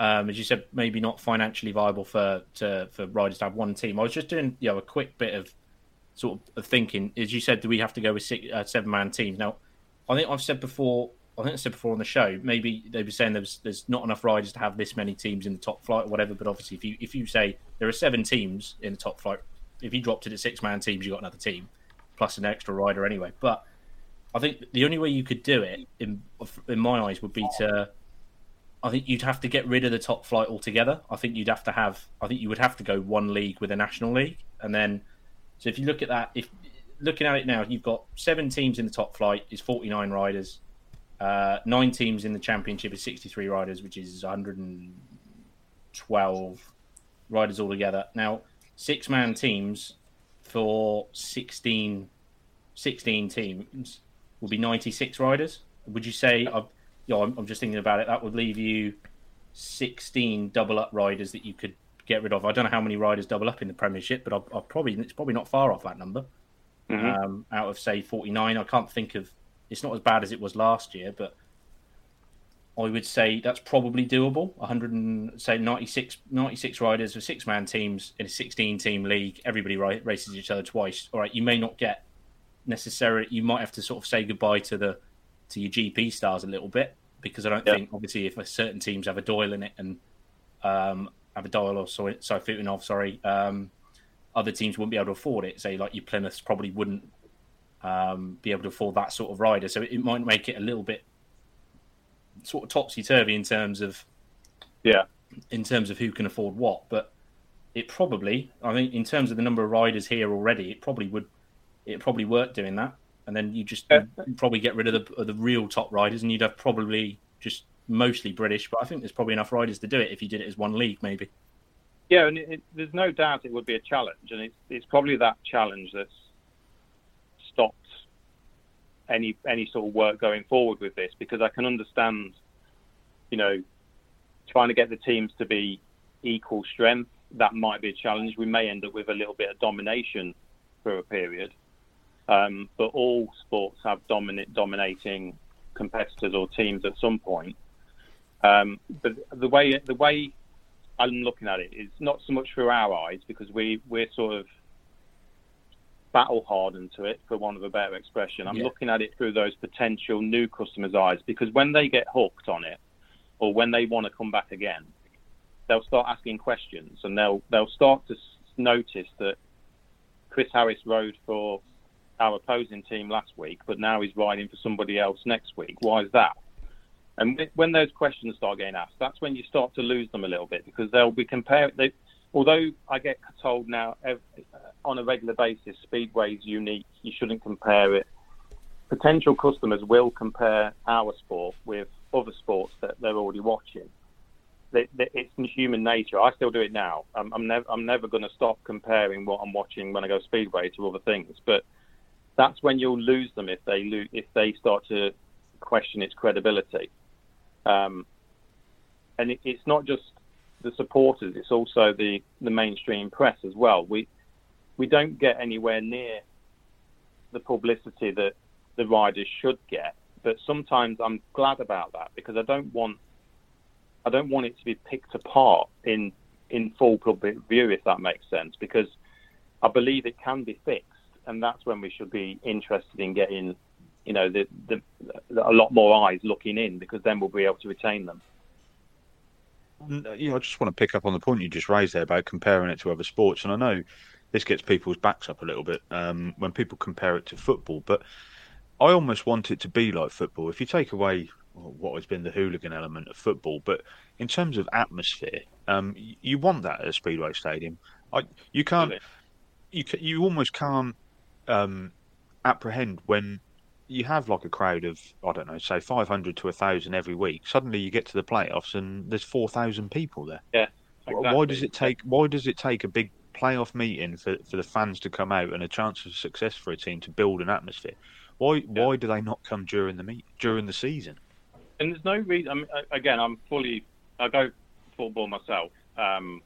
um, as you said, maybe not financially viable for to, for riders to have one team. I was just doing you know a quick bit of sort of thinking. As you said, do we have to go with six, uh, seven man teams? Now, I think I've said before. I think I said before on the show. Maybe they were saying there's there's not enough riders to have this many teams in the top flight or whatever. But obviously, if you if you say there are seven teams in the top flight, if you dropped it at six man teams, you got another team plus an extra rider anyway. But I think the only way you could do it, in in my eyes, would be to I think you'd have to get rid of the top flight altogether. I think you'd have to have. I think you would have to go one league with a national league, and then. So if you look at that, if looking at it now, you've got seven teams in the top flight is forty nine riders, uh, nine teams in the championship is sixty three riders, which is one hundred and twelve riders altogether. Now six man teams for 16, 16 teams will be ninety six riders. Would you say? I've, you know, I'm, I'm, just thinking about it. That would leave you 16 double up riders that you could get rid of. I don't know how many riders double up in the Premiership, but I'll, I'll probably it's probably not far off that number. Mm-hmm. Um, out of say 49, I can't think of. It's not as bad as it was last year, but I would say that's probably doable. 100 and say 96, 96 riders for six man teams in a 16 team league. Everybody races each other twice. All right, you may not get necessarily. You might have to sort of say goodbye to the to your GP stars a little bit because I don't yeah. think obviously if certain teams have a Doyle in it and um, have a Doyle or so Sayfutdinov, sorry, um, other teams wouldn't be able to afford it. Say like your Plymouths probably wouldn't um, be able to afford that sort of rider, so it might make it a little bit sort of topsy turvy in terms of yeah, in terms of who can afford what. But it probably, I think, in terms of the number of riders here already, it probably would it probably work doing that and then you just probably get rid of the, of the real top riders, and you'd have probably just mostly British. But I think there's probably enough riders to do it if you did it as one league, maybe. Yeah, and it, it, there's no doubt it would be a challenge, and it's it's probably that challenge that's any any sort of work going forward with this because I can understand, you know, trying to get the teams to be equal strength. That might be a challenge. We may end up with a little bit of domination for a period. Um, but all sports have dominant, dominating competitors or teams at some point. Um, but the way the way I'm looking at it is not so much through our eyes because we we're sort of battle hardened to it, for want of a better expression. I'm yeah. looking at it through those potential new customers' eyes because when they get hooked on it, or when they want to come back again, they'll start asking questions and they'll they'll start to notice that Chris Harris rode for our opposing team last week, but now he's riding for somebody else next week. Why is that? And when those questions start getting asked, that's when you start to lose them a little bit because they'll be comparing. They, although I get told now every, uh, on a regular basis, Speedway is unique. You shouldn't compare it. Potential customers will compare our sport with other sports that they're already watching. It's human nature. I still do it now. I'm, I'm never, I'm never going to stop comparing what I'm watching when I go Speedway to other things. But that's when you'll lose them if they if they start to question its credibility. Um, and it, it's not just the supporters; it's also the the mainstream press as well. We we don't get anywhere near the publicity that the riders should get, but sometimes I'm glad about that because I don't want I don't want it to be picked apart in in full public view, if that makes sense, because I believe it can be fixed and that's when we should be interested in getting, you know, the, the, the, a lot more eyes looking in because then we'll be able to retain them. You know, I just want to pick up on the point you just raised there about comparing it to other sports, and I know this gets people's backs up a little bit um, when people compare it to football, but I almost want it to be like football. If you take away what has been the hooligan element of football, but in terms of atmosphere, um, you want that at a speedway stadium. I, you can't, you you almost can't um, apprehend when you have like a crowd of I don't know, say 500 to 1,000 every week. Suddenly you get to the playoffs and there's 4,000 people there. Yeah. Exactly. Why does it take? Why does it take a big playoff meeting for, for the fans to come out and a chance of success for a team to build an atmosphere? Why yeah. why do they not come during the meet during the season? And there's no reason. I mean, again, I'm fully. I go football myself. Um,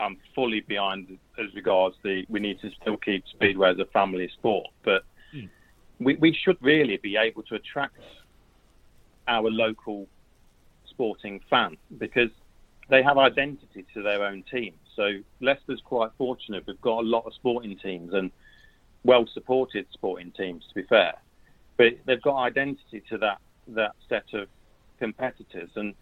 I'm fully behind as regards the we need to still keep speedway as a family sport, but. We, we should really be able to attract our local sporting fan because they have identity to their own team. So Leicester's quite fortunate. We've got a lot of sporting teams and well supported sporting teams, to be fair. But they've got identity to that that set of competitors, and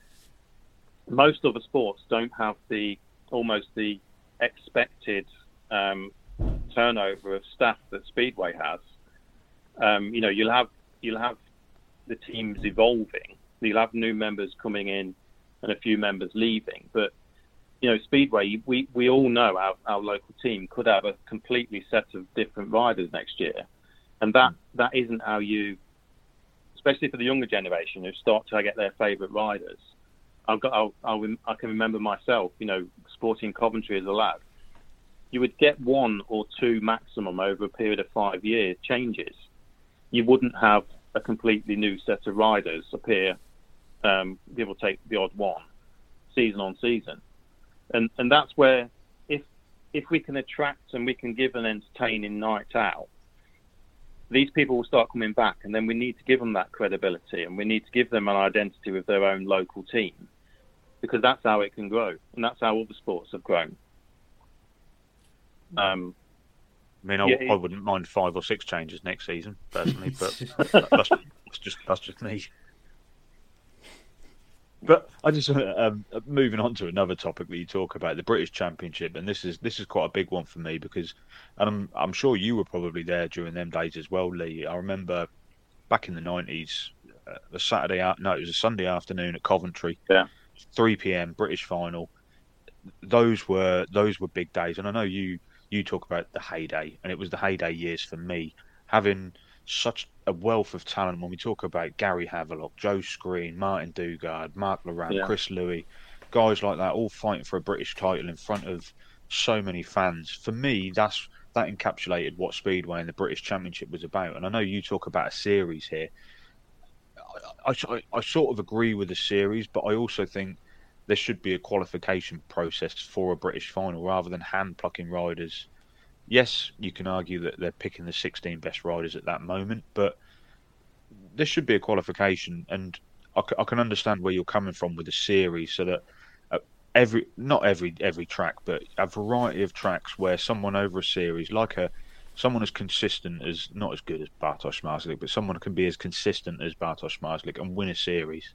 most other sports don't have the almost the expected um, turnover of staff that Speedway has. Um, you know, you'll have you'll have the teams evolving. You'll have new members coming in and a few members leaving. But you know, Speedway, we, we all know our, our local team could have a completely set of different riders next year, and that that isn't how you, especially for the younger generation who start to get their favourite riders. I've got, I'll, I'll, I can remember myself, you know, sporting Coventry as a lad. You would get one or two maximum over a period of five years changes. You wouldn't have a completely new set of riders appear, um, give or take the odd one, season on season, and and that's where if if we can attract and we can give an entertaining night out, these people will start coming back, and then we need to give them that credibility, and we need to give them an identity with their own local team, because that's how it can grow, and that's how other sports have grown. Um, I mean, I, Yeah, I wouldn't mind five or six changes next season, personally, but that's, that's just that's just me. But I just um, moving on to another topic that you talk about the British Championship, and this is this is quite a big one for me because, and I'm I'm sure you were probably there during them days as well, Lee. I remember back in the nineties, uh, the Saturday out no, it was a Sunday afternoon at Coventry, Yeah. three p.m. British final. Those were those were big days, and I know you you talk about the heyday, and it was the heyday years for me, having such a wealth of talent. When we talk about Gary Havelock, Joe Screen, Martin Dugard, Mark Loram, Yeah. Chris Louis, guys like that, all fighting for a British title in front of so many fans. For me, that's that encapsulated what Speedway and the British Championship was about. And I know you talk about a series here. I, I, I sort of agree with the series, but I also think there should be a qualification process for a British final rather than hand plucking riders. Yes, you can argue that they're picking the 16 best riders at that moment, but there should be a qualification, and I, c- I can understand where you're coming from with the series, so that uh, every not every every track, but a variety of tracks where someone over a series, like a someone as consistent as not as good as Bartosz Zmarzlik, but someone can be as consistent as Bartosz Zmarzlik and win a series.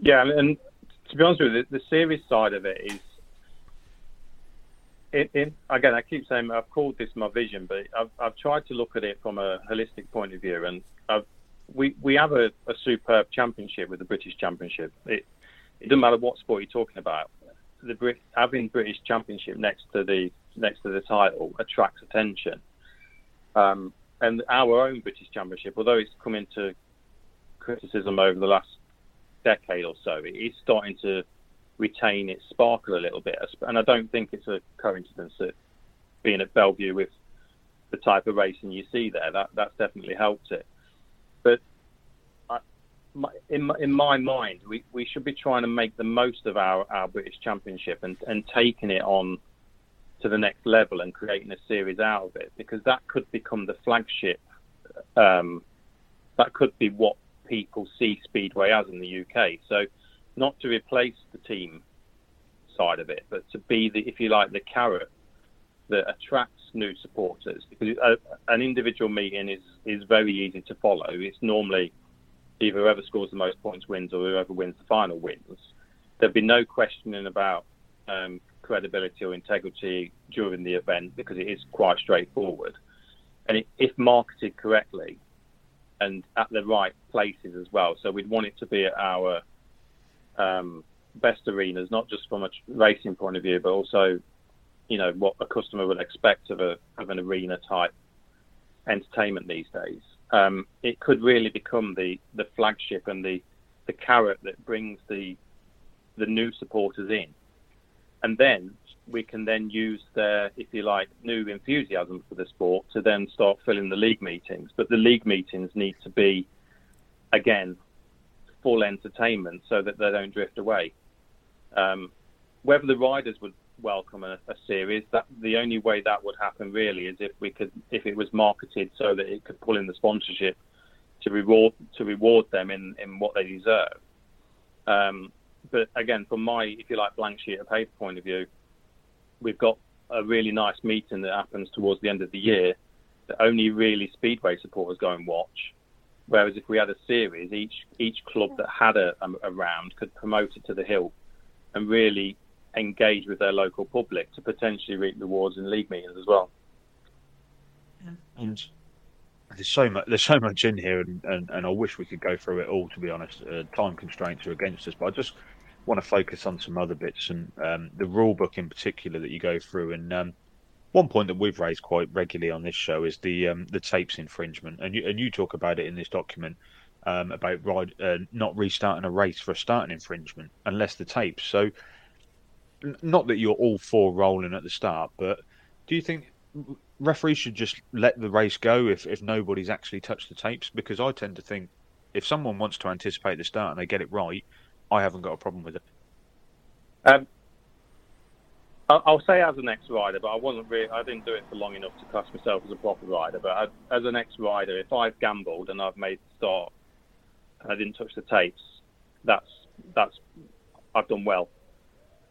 Yeah, and, to be honest with you, the, the series side of it is. It, it, again, I keep saying I've called this my vision, but I've, I've tried to look at it from a holistic point of view, and I've, we we have a, a superb championship with the British Championship. It it doesn't matter what sport you're talking about. The Brit, having British Championship next to the next to the title attracts attention, um, and our own British Championship, although it's come into criticism over the last decade or so, it is starting to retain its sparkle a little bit. And I don't think it's a coincidence that being at Belle Vue with the type of racing you see there, that that's definitely helped it. But I, my, in my, in my mind, we, we should be trying to make the most of our, our British Championship and, and taking it on to the next level and creating a series out of it because that could become the flagship. Um, that could be what people see Speedway as in the UK. So, not to replace the team side of it, but to be the, if you like, the carrot that attracts new supporters. Because a, an individual meeting is is very easy to follow. It's normally either whoever scores the most points wins or whoever wins the final wins. There'd be no questioning about um, credibility or integrity during the event because it is quite straightforward. And if marketed correctly, and at the right places as well. So we'd want it to be at our um, best arenas, not just from a racing point of view, but also, you know, what a customer would expect of a of an arena type entertainment these days. Um, it could really become the the flagship and the the carrot that brings the the new supporters in, and then we can then use their, if you like, new enthusiasm for the sport to then start filling the league meetings. But the league meetings need to be, again, full entertainment so that they don't drift away. Um, whether the riders would welcome a, a series, that the only way that would happen really is if we could, if it was marketed so that it could pull in the sponsorship to reward to reward them in, in what they deserve. Um, but again, from my, if you like, blank sheet of paper point of view, we've got a really nice meeting that happens towards the end of the year that only really speedway supporters go and watch. Whereas if we had a series, each each club that had a, a round could promote it to the hill and really engage with their local public to potentially reap rewards in league meetings as well. And there's so much there's so much in here, and, and, and I wish we could go through it all. To be honest, uh, time constraints are against us, but I just want to focus on some other bits and um, the rule book in particular that you go through. And um, one point that we've raised quite regularly on this show is the um, the tapes infringement, and you and you talk about it in this document um, about ride, uh, not restarting a race for a starting infringement unless the tapes. So, not that you're all for rolling at the start, but do you think referees should just let the race go if, if nobody's actually touched the tapes? Because I tend to think if someone wants to anticipate the start and they get it right, I haven't got a problem with it. Um, I'll say as an ex-rider, but I wasn't really. I didn't do it for long enough to class myself as a proper rider. But I, as an ex-rider, if I've gambled and I've made the start and I didn't touch the tapes, that's that's I've done well.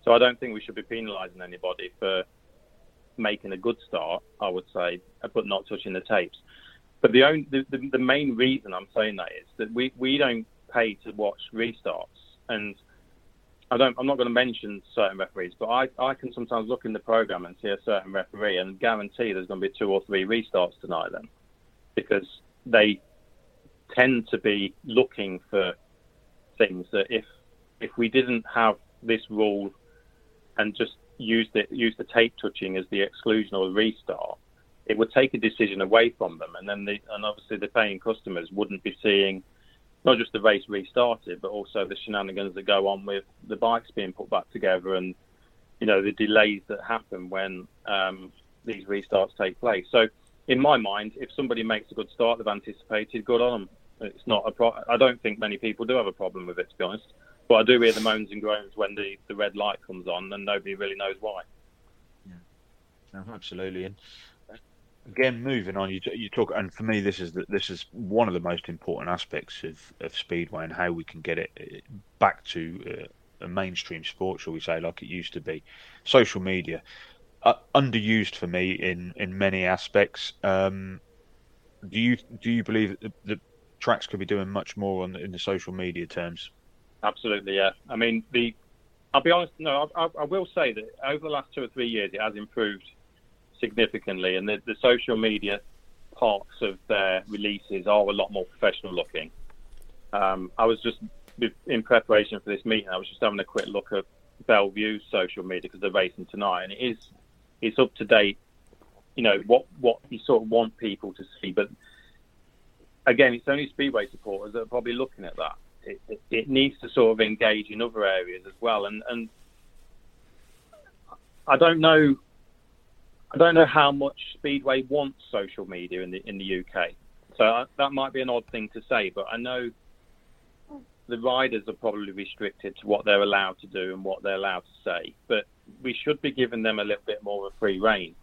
So I don't think we should be penalising anybody for making a good start. I would say, but not touching the tapes. But the only the, the, the main reason I'm saying that is that we we don't pay to watch restarts and I don't. I'm not going to mention certain referees, but I, I can sometimes look in the program and see a certain referee and guarantee there's going to be two or three restarts tonight. Then, because they tend to be looking for things that if if we didn't have this rule and just use the use the tape touching as the exclusion or the restart, it would take a decision away from them, and then the and obviously the paying customers wouldn't be seeing not just the race restarted, but also the shenanigans that go on with the bikes being put back together and you know the delays that happen when um, these restarts take place. So, in my mind, if somebody makes a good start they've anticipated, good on them. It's not a pro- I don't think many people do have a problem with it, to be honest. But I do hear the moans and groans when the, the red light comes on, and nobody really knows why. Yeah, no, absolutely. And again, moving on, you, you talk, and for me, this is the, this is one of the most important aspects of, of speedway and how we can get it uh, back to uh, a mainstream sport, shall we say, like it used to be. Social media, uh, underused for me in, in many aspects. Um, do you do you believe that the, tracks could be doing much more on the, in the social media terms? Absolutely, yeah. I mean, the I'll be honest. No, I, I will say that over the last two or three years, it has improved significantly, and the, the social media parts of their releases are a lot more professional looking. Um, I was just in preparation for this meeting. I was just having a quick look at Belle Vue's social media because they're racing tonight, and it is it's up to date. You know what what you sort of want people to see, but again, it's only speedway supporters that are probably looking at that. It, it, it needs to sort of engage in other areas as well, and and I don't know I don't know how much Speedway wants social media in the in the UK. So uh, that might be an odd thing to say, but I know the riders are probably restricted to what they're allowed to do and what they're allowed to say. But we should be giving them a little bit more of a free reign.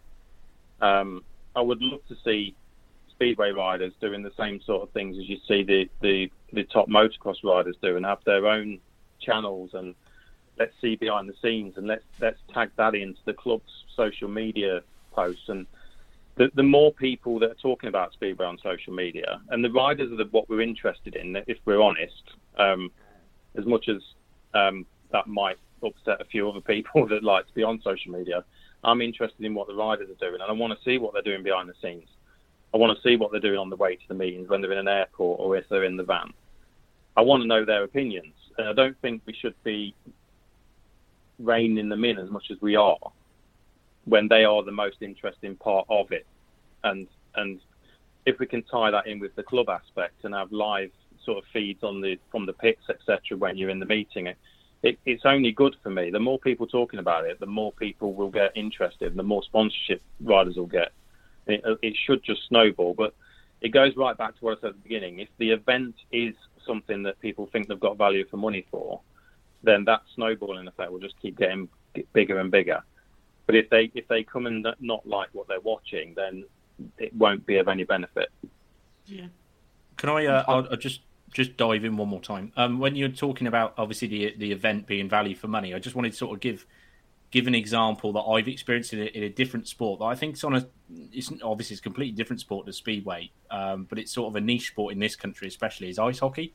Um, I would love to see speedway riders doing the same sort of things as you see the, the, the top motocross riders do and have their own channels and let's see behind the scenes and let's let's tag that into the club's social media posts and the, the more people that are talking about speedway on social media and the riders are the, what we're interested in if we're honest um, as much as um, that might upset a few other people that like to be on social media i'm interested in what the riders are doing and i want to see what they're doing behind the scenes. I want to see what they're doing on the way to the meetings when they're in an airport or if they're in the van. I want to know their opinions and i don't think we should be reining them in as much as we are when they are the most interesting part of it. And and if we can tie that in with the club aspect and have live sort of feeds on the from the pits, etc., when you're in the meeting, it, it, it's only good for me. The more people talking about it, the more people will get interested, and the more sponsorship riders will get. It, it should just snowball, but it goes right back to what I said at the beginning. If the event is something that people think they've got value for money for, then that snowballing effect will just keep getting bigger and bigger. But if they if they come and not like what they're watching, then it won't be of any benefit. Yeah. Can I? Uh, I'll, I'll just just dive in one more time. Um, when you're talking about obviously the the event being value for money, I just wanted to sort of give give an example that I've experienced in a, in a different sport that I think it's on a it's obviously it's a completely different sport to speedway, um, but it's sort of a niche sport in this country, especially is ice hockey.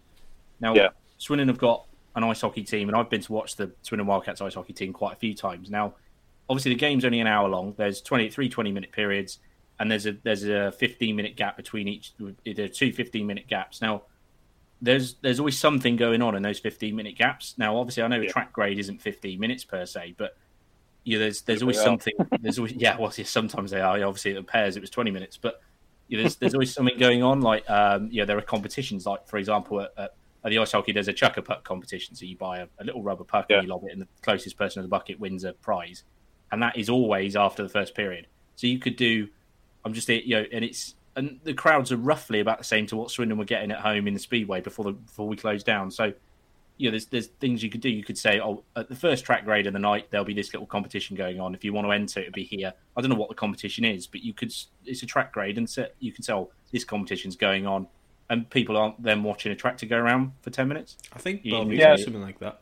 Now, Yeah. Swindon have got an ice hockey team, and I've been to watch the Swindon Wildcats ice hockey team quite a few times. Now, obviously the game's only an hour long. There's 20, three 20 minute periods, and there's a there's a 15 minute gap between each. There are two 15 minute gaps. Now, there's there's always something going on in those 15 minute gaps. Now, obviously, I know a Yeah. track grade isn't 15 minutes per se, but yeah, there's there's always something. There's always yeah, well, yeah, sometimes they are. Obviously, the pairs it was 20 minutes, but yeah, there's there's always something going on. Like um, yeah, there are competitions. Like for example, at, at, at the ice hockey, there's a chuck-a-puck competition. So you buy a, a little rubber puck Yeah. and you lob it, and the closest person to the bucket wins a prize. And that is always after the first period. So you could do. I'm just you know, and it's and the crowds are roughly about the same to what Swindon were getting at home in the Speedway before the before we closed down. So you know, there's there's things you could do. You could say, oh, at the first track grade of the night, there'll be this little competition going on. If you want to enter, it'll be here. I don't know what the competition is, but you could. It's a track grade, and set, you can say, oh, this competition's going on, and people aren't then watching a tractor go around for ten minutes. I think yeah. something like that.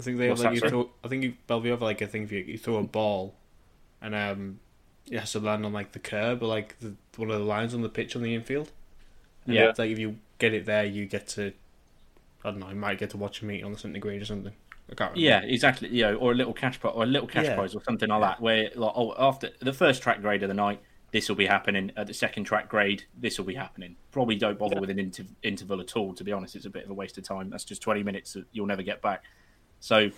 I think they have What's like that, you sorry? throw. I think you, Belle Vue have like a thing for you. You throw a ball, and um, it has to land on like the curb or like the, one of the lines on the pitch on the infield. And Yeah. it's like if you get it there, you get to. I don't know. You might get to watch a meet on the centre green or something. I can't remember. Yeah, exactly. You know, or a little cash prize, or a little cash Yeah. prize, or something like that. Where, like, oh, after the first track grade of the night, this will be happening. At the second track grade, this will be happening. Probably don't bother with an inter- interval at all. To be honest, it's a bit of a waste of time. That's just twenty minutes that you'll never get back. So,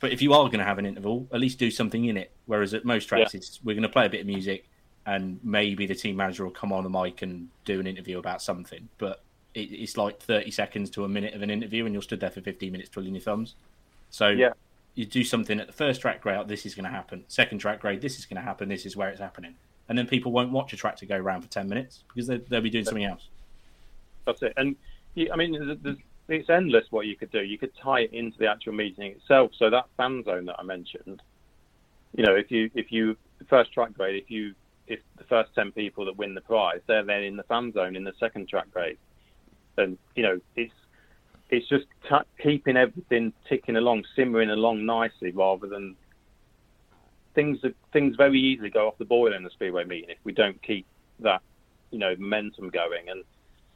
but if you are going to have an interval, at least do something in it. Whereas at most tracks, it's we're going to play a bit of music, and maybe the team manager will come on the mic and do an interview about something. But it, it's like thirty seconds to a minute of an interview, and you're stood there for fifteen minutes twiddling your thumbs. So Yeah. you do something at the first track grade, this is going to happen. Second track grade, this is going to happen. This is where it's happening. And then people won't watch a tractor go around for 10 minutes because they, they'll be doing something else. That's it. And I mean, there's, it's endless what you could do. You could tie it into the actual meeting itself. So that fan zone that I mentioned, you know, if you if you first track grade, if you if the first ten people that win the prize, they're then in the fan zone in the second track grade, and you know, it's it's just t- keeping everything ticking along, simmering along nicely, rather than things things very easily go off the boil in the speedway meeting if we don't keep that you know momentum going and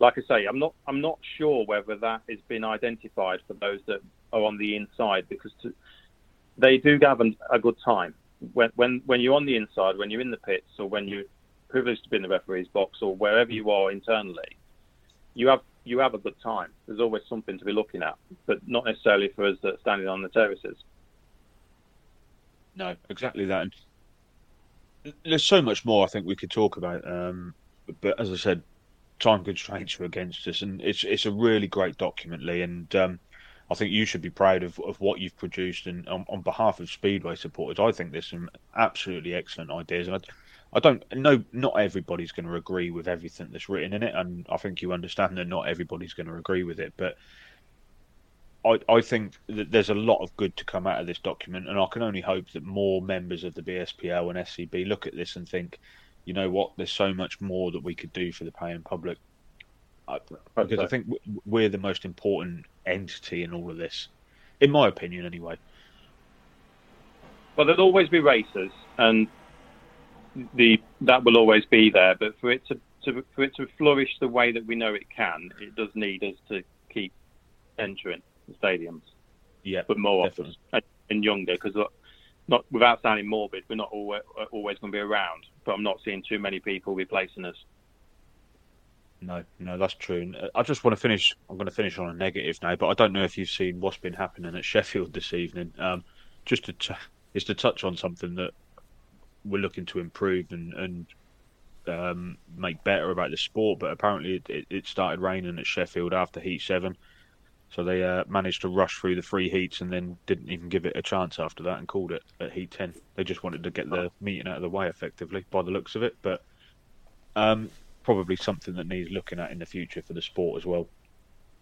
like I say, I'm not I'm not sure whether that has been identified for those that are on the inside because to, they do have an, a good time when when when you're on the inside, when you're in the pits, or when you're privileged to be in the referee's box, or wherever you are internally, you have you have a good time. There's always something to be looking at, but not necessarily for us that standing on the terraces. No, exactly that. There's so much more I think we could talk about. Um, but as I said, time constraints were against us, and it's it's a really great document, Lee. And um, I think you should be proud of, of what you've produced. And on, on behalf of Speedway supporters, I think there's some absolutely excellent ideas. And I, I don't know, not everybody's going to agree with everything that's written in it, and I think you understand that not everybody's going to agree with it, but. I, I think that there's a lot of good to come out of this document, and I can only hope that more members of the BSPL and SCB look at this and think, you know what, there's so much more that we could do for the paying public. I, because I think we're the most important entity in all of this, in my opinion, anyway. Well, there'll always be racers, and the that will always be there. But for it to, to for it to flourish the way that we know it can, it does need us to keep entering the stadiums. Yeah, but more definitely. often and younger because not without sounding morbid, we're not always, always going to be around. But I'm not seeing too many people replacing us. No, no, that's true. Uh, I just want to finish. I'm going to finish on a negative now, but I don't know if you've seen what's been happening at Sheffield this evening. Um, just to t- is to touch on something that we're looking to improve and and um, make better about the sport. But apparently, it, it, it started raining at Sheffield after Heat Seven, so they uh, managed to rush through the three heats and then didn't even give it a chance after that and called it at Heat Ten. They just wanted to get the meeting out of the way, effectively, by the looks of it. But um, probably something that needs looking at in the future for the sport as well.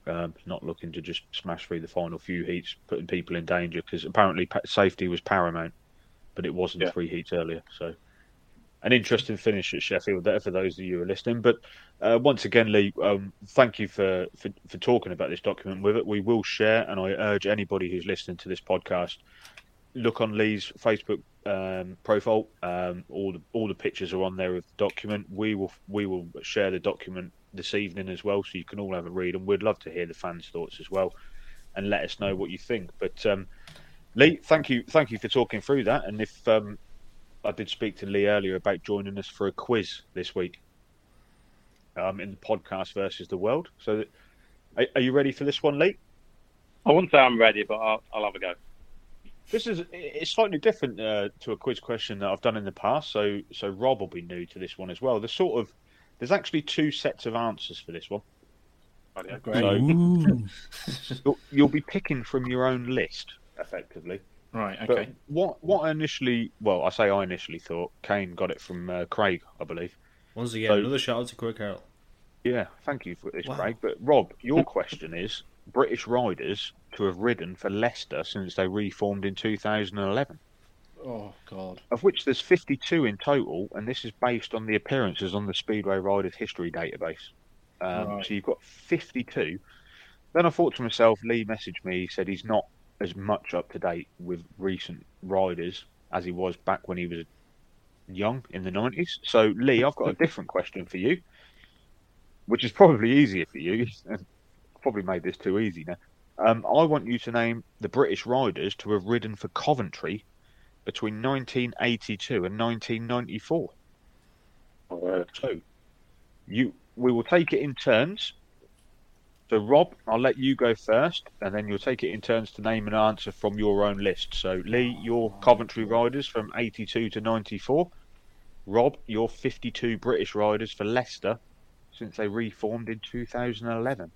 Um, not looking to just smash through the final few heats, putting people in danger because apparently pa- safety was paramount, but it wasn't Yeah. three heats earlier. So an interesting finish at Sheffield there for those of you who are listening. But uh, once again, Lee, um, thank you for, for, for talking about this document with it. We will share, and I urge anybody who's listening to this podcast look on Lee's Facebook um, profile. Um, all the all the pictures are on there of the document. We will we will share the document this evening as well, so you can all have a read. And we'd love to hear the fans' thoughts as well, and let us know what you think. But um, Lee, thank you thank you for talking through that. And if um, I did speak to Lee earlier about joining us for a quiz this week um, in the podcast versus the world. So, are, are you ready for this one, Lee? I wouldn't say I'm ready, but I'll, I'll have a go. This is it's slightly different uh, to a quiz question that I've done in the past. So so Rob will be new to this one as well. There's sort of there's actually two sets of answers for this one. Oh, yeah, Great. So you'll, you'll be picking from your own list effectively. Right. But Okay. what what I initially well I say I initially thought Kane got it from uh, Craig I believe. Once again, So- another shout out to Craig Carroll. Yeah, thank you for this, Wow. Craig. But Rob, your question is British riders to have ridden for Leicester since they reformed in 2011, Oh God. of which there's 52 in total, and this is based on the appearances on the Speedway Riders History database. Um, Right. So you've got 52. Then I thought to myself, Lee messaged me, he said he's not as much up to date with recent riders as he was back when he was young in the 90s. So, Lee, I've got a different question for you, which is probably easier for you. probably made this too easy now. Um, I want you to name the British riders to have ridden for Coventry between 1982 and 1994. Uh, So, you we will take it in turns. So, Rob, I'll let you go first, and then you'll take it in turns to name an answer from your own list. So, Lee, your Coventry riders from 82 to 94. Rob, your 52 British riders for Leicester since they reformed in 2011.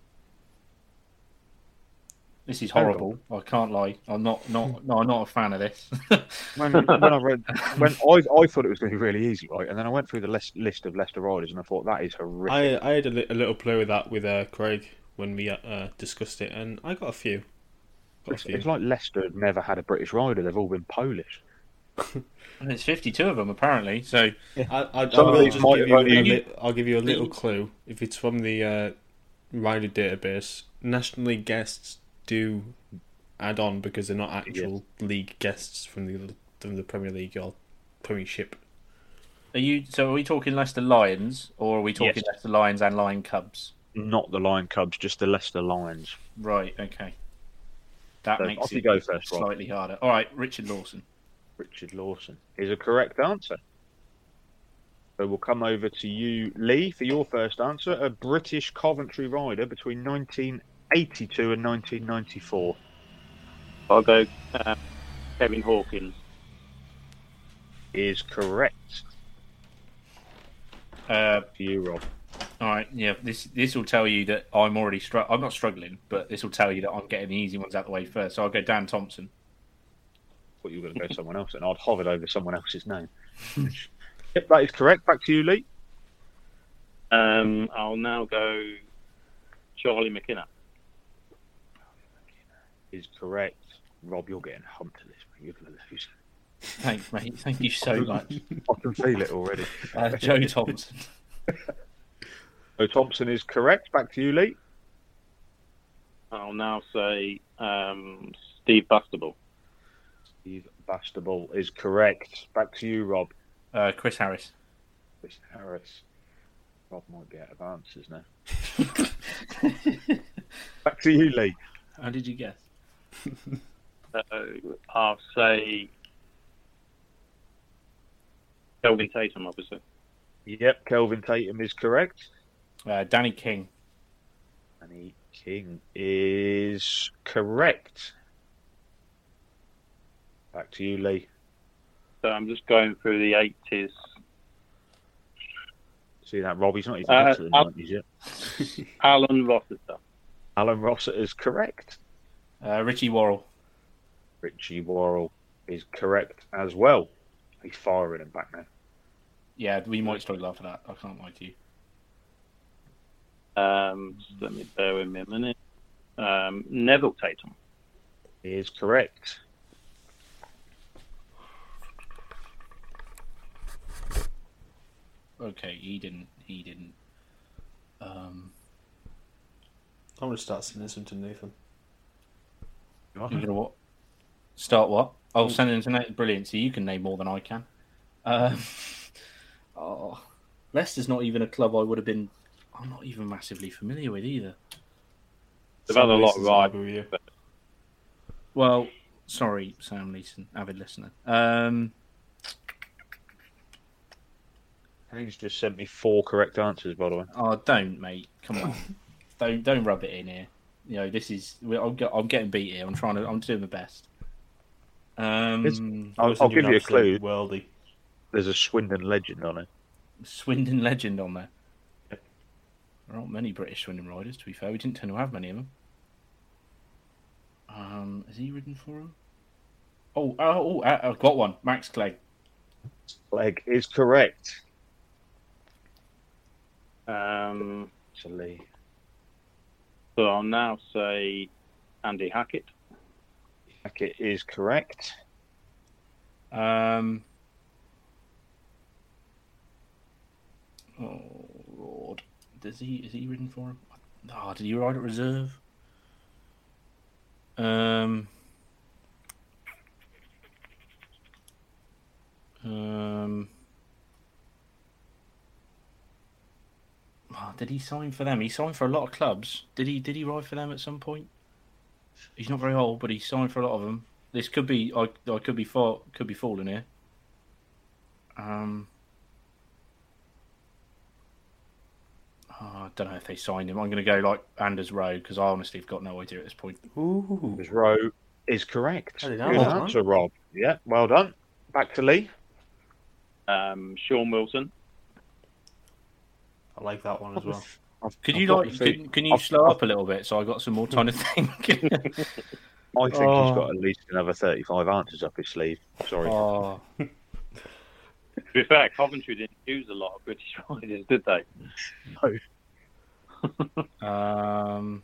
This is horrible. I can't lie. I'm not not no. I'm not a fan of this. When, when I read, when I, I thought it was going to be really easy, right? And then I went through the list, list of Leicester riders, and I thought that is horrific. I I had a, li- a little play with that with uh, Craig when we uh, discussed it, and I got a few. Got a It's, few. it's like Leicester had never had a British rider; they've all been Polish. and it's 52 of them apparently. So I, I, I will just give you a only- li- I'll give you a little clue. If it's from the uh, rider database, nationally guests do add on because they're not actual league guests from the from the Premier League or Premiership. are you? So are we talking Leicester Lions or are we talking Yes. Leicester Lions and Lion Cubs? Not the Lion Cubs, just the Leicester Lions. Right. Okay. That So makes off it go first, Rob. slightly harder. All right, Richard Lawson. Richard Lawson is a correct answer. So we'll come over to you, Lee, for your first answer. A British Coventry rider between 1982 and 1994. I'll go uh, Kevin Hawkins. Is correct. Uh, For you, Rob. All right. Yeah. This this will tell you that I'm already str- I'm not struggling, but this will tell you that I'm getting the easy ones out the way first. So I'll go Dan Thompson. thought you were going to go someone else, and I'd hovered over someone else's name. yep, that is correct. Back to you, Lee. Um, I'll now go Charlie McKinnon. Is correct. Rob, you're getting humped to this. Mate. You're going to lose. Thanks, mate. Thank you so much. I can feel it already. Uh, Joe Thompson. So Thompson is correct. Back to you, Lee. I'll now say um, Steve Bastable. Steve Bastable is correct. Back to you, Rob. Uh, Chris Harris. Chris Harris. Rob might be out of answers now. Back to you, Lee. How did you guess? Uh, I'll say Kelvin Tatum, obviously. Yep, Kelvin Tatum is correct. Uh, Danny King. Danny King is correct. Back to you, Lee. So I'm just going through the 80s. See that, Rob? He's not even Uh, got to the I'll- 90s yet. Alan Rossiter. Alan Rossiter is correct. Uh, Richie Worrall. Richie Worrall is correct as well. He's firing him back now. Yeah, we might struggle after that. I can't lie to you. Um, just let me bear with me a minute. Um, Neville Tatum. Is correct. okay, he didn't. He didn't. Um, I'm going to start sending something to Nathan. you're gonna what? Start what? Oh, sending to Nathan. Brilliant. So you can name more than I can. Um, oh, Leicester's not even a club I would have been. I'm not even massively familiar with either. They've had a lot Sam right. Leeson's a Well, sorry, Sam Leeson, avid listener. Um, He's just sent me four correct answers, by the way. oh, don't, mate. Come on, don't don't rub it in here. You know, this is. I'm, I'm getting beat here. I'm trying to. I'm doing my best. Um, I'll, I'll I'll give you a clue. Worldy. There's a Swindon legend on it. Swindon legend on there. There aren't many British Swindon riders, to be fair. We didn't tend to have many of them. Um, has he ridden for him? Oh, oh, oh uh, I've got one. Max Clegg. Leg is correct. Um, Actually, so I'll now say Andy Hackett. Hackett is correct. Um, oh Does he is he ridden for him? Ah, did he ride at reserve? Um, um, ah, did he sign for them? He signed for a lot of clubs. Did he? Did he ride for them at some point? He's not very old, but he signed for a lot of them. This could be I, I could be fall, could be falling here. Um, oh, I don't know if they signed him. I'm going to go like Anders Rowe because I honestly have got no idea at this point. Ooh. His row is correct. Good didn't know that, answer, Rob. Yeah, well done. Back to Lee. Um, Sean Wilson. I like that one as well. I've- Could I've you like to can, can you I've- slow I've- up a little bit so I got some more time to think? I think Oh. he's got at least another 35 answers up his sleeve. Sorry. oh, To be fair, Coventry didn't use a lot of British riders, did they? No. um,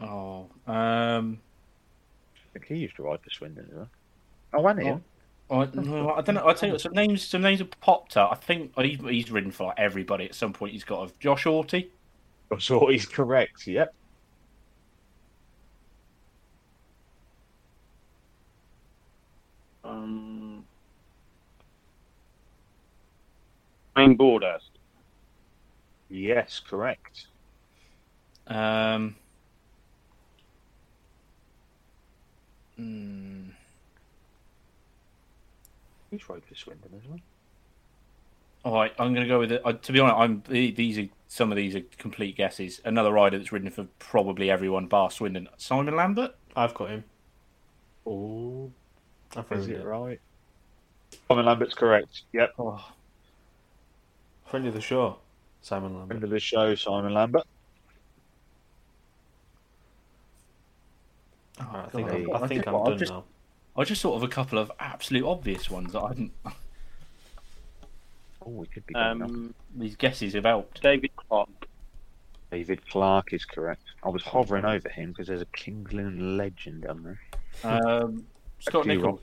oh, um. I think he used to ride for Swindon didn't he? Oh, and him. I, no, I don't know. I tell you what, some names, some names have popped up. I think oh, he's, he's ridden for like everybody at some point. He's got a Josh Auty. So he's correct. Yep. Um, Wayne Broadhurst. Yes, correct. Um, mm, He's rode for Swindon as well. all right, I'm going to go with it. Uh, to be honest, I'm these are some of these are complete guesses. Another rider that's ridden for probably everyone bar Swindon. Simon Lambert. I've got him. Oh, I've is ruined it it. right? Simon Lambert's correct. Yep. Oh, Friend of the show, Simon Lambert. Friend of the show, Simon Lambert. Alright, I think, God, I'm, I I think I'm I've done just- now. I just thought of a couple of absolute obvious ones that I didn't. Oh, we could be going up. Um, These guesses have helped. David Clark. David Clark is correct. I was hovering over him because there's a Kings Lynn legend on there. Um, Scott Nicholls.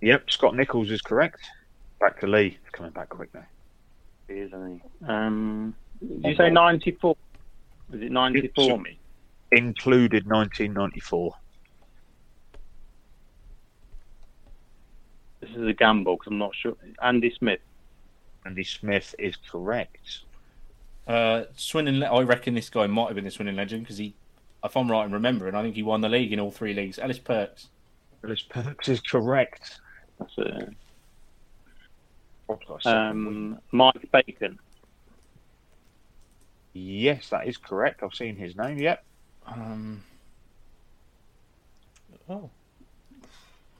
Yep, Scott Nicholls is correct. Back to Lee. He's coming back quick now. He is, isn't he? Um, did you say 94? Was it 94 me? Included 1994. This is a gamble because I'm not sure. Andy Smith. Andy Smith is correct. Uh, Swindon. Le- I reckon this guy might have been the Swindon legend because he, if I'm right in remembering, I think he won the league in all three leagues. Ellis Perks. Ellis Perks is correct. That's it. Rob's a second. Um, Mike Bacon. Yes, that is correct. I've seen his name. Yep. Um, Oh,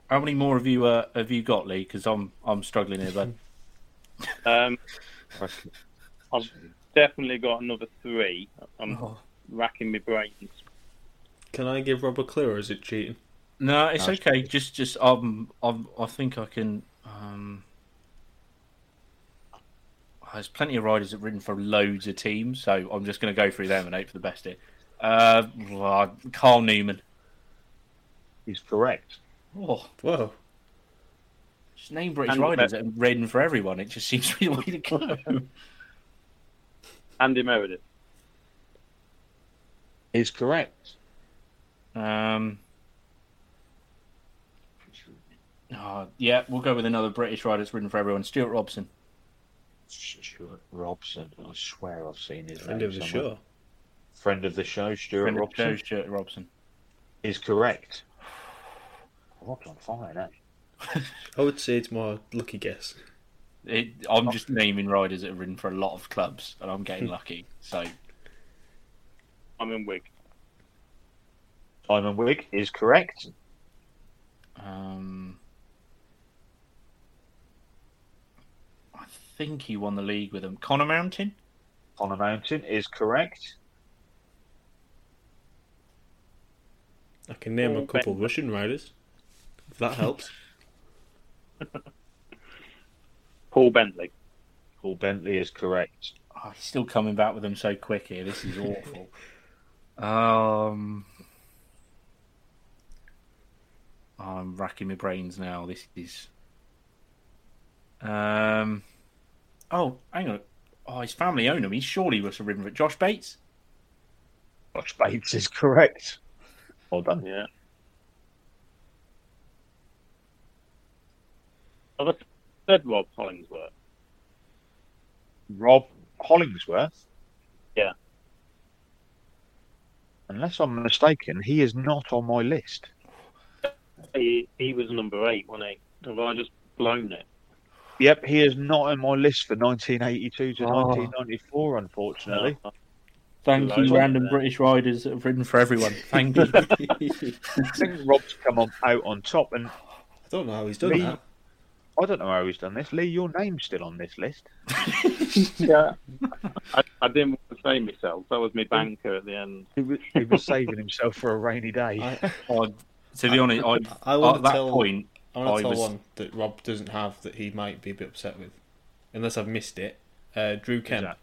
how many more have you uh, have you got, Lee? Because I'm I'm struggling here, bud. Um, I've definitely got another three. I'm Oh. racking my brains. can I give Rob a clue or is it cheating? No, it's No, it's okay. Just just um, I'm, I think I can. Um, there's plenty of riders that have ridden for loads of teams, so I'm just going to go through them and hope for the best here. Uh, well, Carl Newman. He's correct. Oh, Whoa. Just name British And- riders and ridden for everyone. It just seems to be the way to go. Andy Meredith. Is correct. Um, oh, yeah, we'll go with another British rider that's ridden for everyone. Stuart Robson. Stuart Robson. I swear I've seen his Friend name of the somewhere. show. Friend of the show, Stuart Friend of the Robson. show, Stuart Robson. Is correct. Rob's on fire now. I would say it's more lucky guess. It, I'm just naming riders that have ridden for a lot of clubs, and I'm getting lucky. So I'm in Wig. Simon Wigg is correct. Um, I think he won the league with them. Connor Mountain. Connor Mountain is correct. I can name a couple Bentley. Russian riders. If that helps. Paul Bentley. Paul Bentley is correct. Oh, he's still coming back with them so quick here. This is awful. um, oh, I'm racking my brains now. This is. Um. Oh, hang on. Oh, his family own him. He surely was a ridden for Josh Bates. Josh Bates is correct. Well done. Yeah. Have I said Rob Hollingsworth? Rob Hollingsworth. Yeah. Unless I'm mistaken, he is not on my list. He, he was number eight, wasn't he? Have I just blown it? Yep, he is not on my list for 1982 to ah. Oh. 1994, unfortunately. Thank you, random. British riders that have ridden for everyone. Thank you. I think Rob's come on, out on top, and I don't know how he's done Lee- that. I don't know how he's done this. Lee, your name's still on this list. Yeah. I, I didn't want to say myself. That was my banker at the end. He was, he was saving himself for a rainy day. I, I, to be honest, I, I want at that tell. point, I want I to tell was- one that Rob doesn't have that he might be a bit upset with, unless I've missed it. Uh, Drew Kemp. that?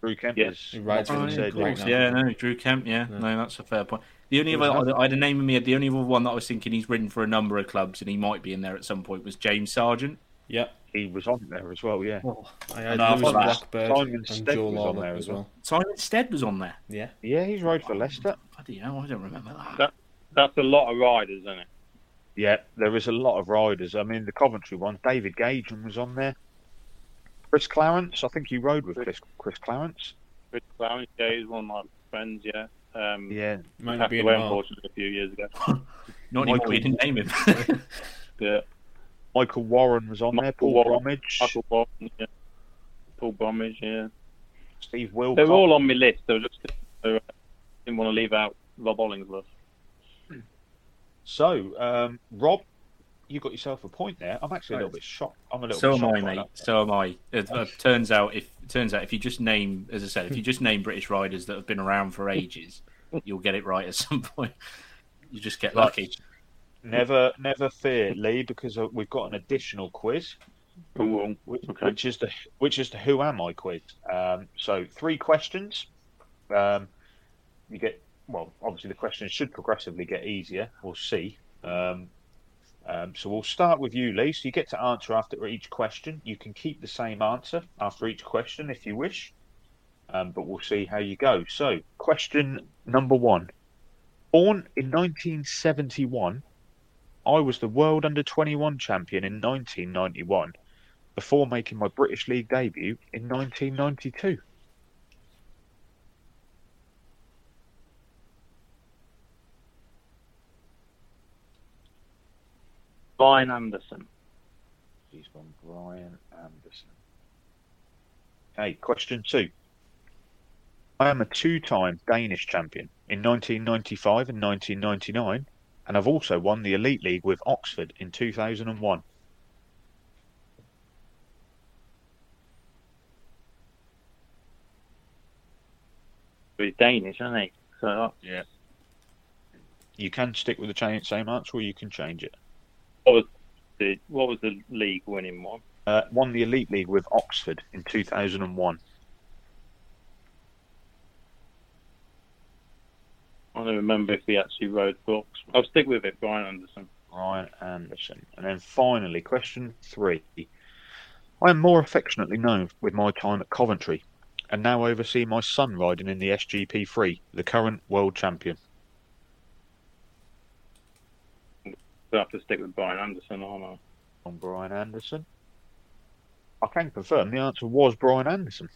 Drew Kemp Yes. is He rides not for said right. Yeah, no, Drew Kemp. Yeah, Yeah. no, that's a fair point. The only other. I had a name in my head. The only other one that I was thinking he's ridden for a number of clubs and he might be in there at some point was James Sarjeant. Yeah. He was on there as well, yeah. I had No, I Lewis thought Blackbird Simon and Stead Joe was on there as as well. well. Simon Stead was on there. Yeah. Yeah, he's rode for Leicester. Bloody hell, I don't remember that. That- That's a lot of riders, isn't it? Yeah, there is a lot of riders. I mean, the Coventry one, David Gagen was on there. Chris Clarence, I think he rode with Chris, Chris Clarence. Chris Clarence, yeah, he's one of my friends, yeah. Um, Yeah, Might not passed be away, anymore. unfortunately, a few years ago. Not Michael- anymore. You didn't name him. Yeah. Michael Warren was on there. Paul Warren, Bromwich, Michael Warren, yeah. Paul Bromwich, yeah. Steve Wilcox. They're all on my list. They were just uh, didn't want to leave out Rob Hollingsworth. So, um, Rob, you got yourself a point there. I'm actually a little bit shocked. I'm a little so bit am I, mate. that. So am I. It, uh, turns out if turns out if you just name, as I said, if you just name British riders that have been around for ages, you'll get it right at some point. You just get lucky. Never, never fear, Lee, because uh, we've got an additional quiz. Ooh, which, Okay. which is the which is the who am I quiz. Um, so three questions. Um, you get well. Obviously, the questions should progressively get easier. We'll see. Um, um, so we'll start with you, Lee. So you get to answer after each question. You can keep the same answer after each question if you wish, um, but we'll see how you go. So, question number one: Born in 1971, I was the world under 21 champion in 1991 before making my British League debut in 1992. Brian Andersen. He's from Brian Andersen. Okay, question two. I am a two time Danish champion in 1995 and 1999, and I've also won the Elite League with Oxford in 2001. He's Danish, isn't he? So uh, Yeah. You can stick with the same answer or you can change it. What was the what was the league winning one? Uh, won the Elite League with Oxford in 2001. I don't remember if he actually rode books. I'll stick with it, Brian Andersen. Brian Andersen. And then finally, question three. I am more affectionately known with my time at Coventry and now oversee my son riding in the SGP3, the current world champion. So I have to stick with Brian Andersen, aren't I? On Brian Andersen. I can confirm the answer was Brian Andersen.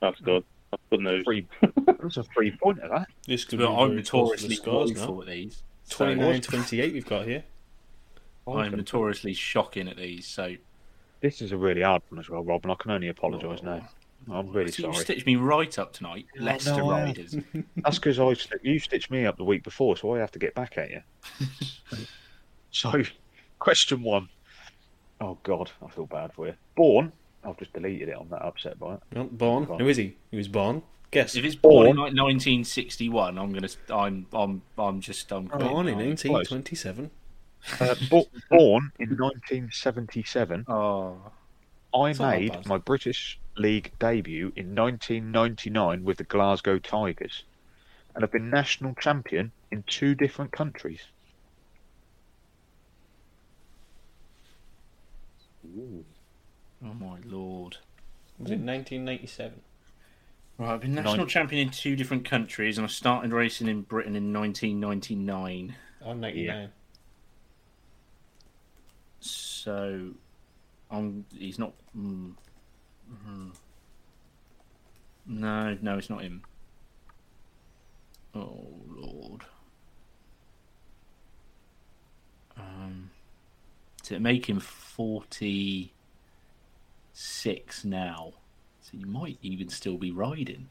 That's good. That's good news. Free, that's a three pointer, that. This could But be I'm very close to the notoriously scores woeful now. at these. So 29 28 we've got here. I'm notoriously shocking at these. So This is a really hard one as well, Rob, and I can only apologise oh. now. I'm really So you stitched me right up tonight. Leicester no, Riders. That's because I you stitched me up the week before, so I have to get back at you. so, question one. Oh God, I feel bad for you. Born. I've just deleted it. I'm that upset by it. Well, born. Who is he? He was born. Guess. If it's born in like 1961, I'm gonna. I'm. I'm. I'm just. I'm. Born in 1927. Uh, bo- born in 1977. Oh. I It's made my British League debut in 1999 with the Glasgow Tigers, and I've been national champion in two different countries. Oh my lord. Was it 1997? Right, I've been national Nine- champion in two different countries, and I started racing in Britain in 1999. Oh, 99. So, I'm. He's not. Mm, mhm. No, no, it's not him. Oh lord. Um, to make him 46 now, so you might even still be riding.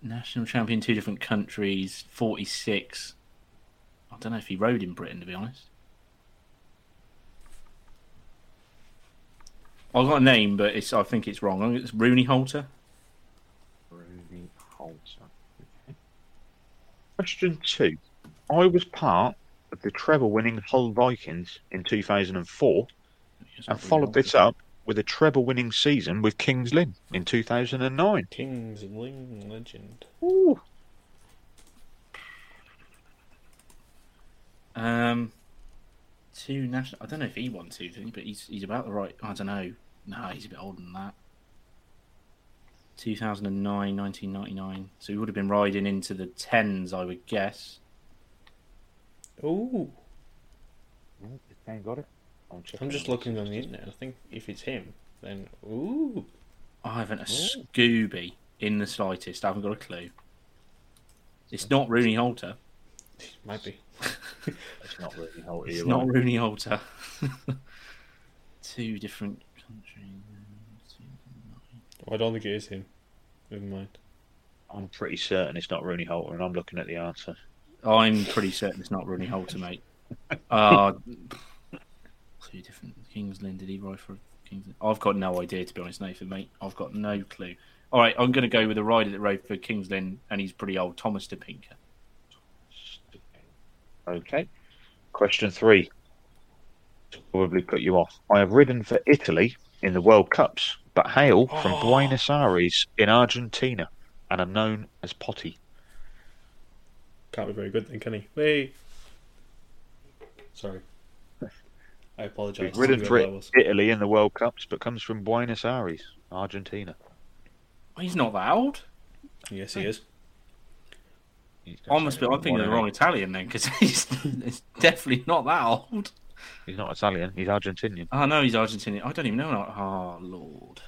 National champion, two different countries, 46. I don't know if he rode in Britain, to be honest. I've got a name, but it's I think it's wrong. It's Rune Holta. Rune Holta. Okay. Question two. I was part of the treble-winning Hull Vikings in 2004, and followed this up with a treble-winning season with Kings Lynn in 2009. Kings and Ling legend. Ooh. Um, two national. I don't know if he won two, did he? But he's he's about the right. I don't know. No, he's a bit older than that. 2009, 1999. So he would have been riding into the tens, I would guess. Ooh. Ain't got it. I'm, I'm just looking on the internet. I think if it's him, then ooh. I haven't a Scooby in the slightest. I haven't got a clue. It's not Rune Holta. Might be. It's not really Holter. It's not right. Rune Holta. Two different countries. I don't think it is him. Never mind. I'm pretty certain it's not Rune Holta, and I'm looking at the answer. I'm pretty certain it's not Rune Holta, mate. Uh, two different Kings Lynn. Did he ride for Kings Lynn? I've got no idea, to be honest, Nathan, mate. I've got no clue. All right, I'm going to go with a rider that rode for Kings Lynn, and he's pretty old, Tomas Topinka. Okay. Question three. To Probably put you off. I have ridden for Italy in the World Cups, but hail from Buenos Aires in Argentina and are known as Potty. Can't be very good then, can he? Wait. Sorry. I apologise. We've ridden for whoever. Italy in the World Cups, but comes from Buenos Aires, Argentina. Oh, he's not that old. Yes, he is. He's I must be. I'm thinking of the wrong Italian then, because he's it's definitely not that old. He's not Italian. He's Argentinian. Oh no, he's Argentinian. I don't even know. Oh lord.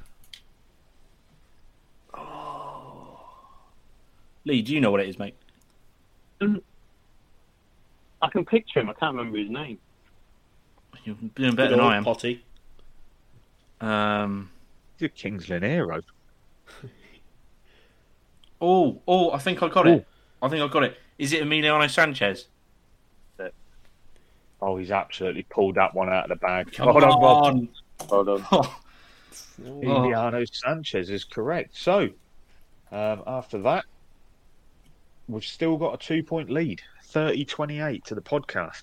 Oh. Lee, do you know what it is, mate? I can picture him. I can't remember his name. You're doing better Good than I am. Potty. Um. He's a Kings Lynn hero. Oh, oh, I think I got it. I think I got it. Is it Emiliano Sanchez? Oh, he's absolutely pulled that one out of the bag. Come Hold on, Rob. on. Hold on. Oh, Emiliano Sanchez is correct. So, um, after that, we've still got a two point lead 30 28 to the podcast.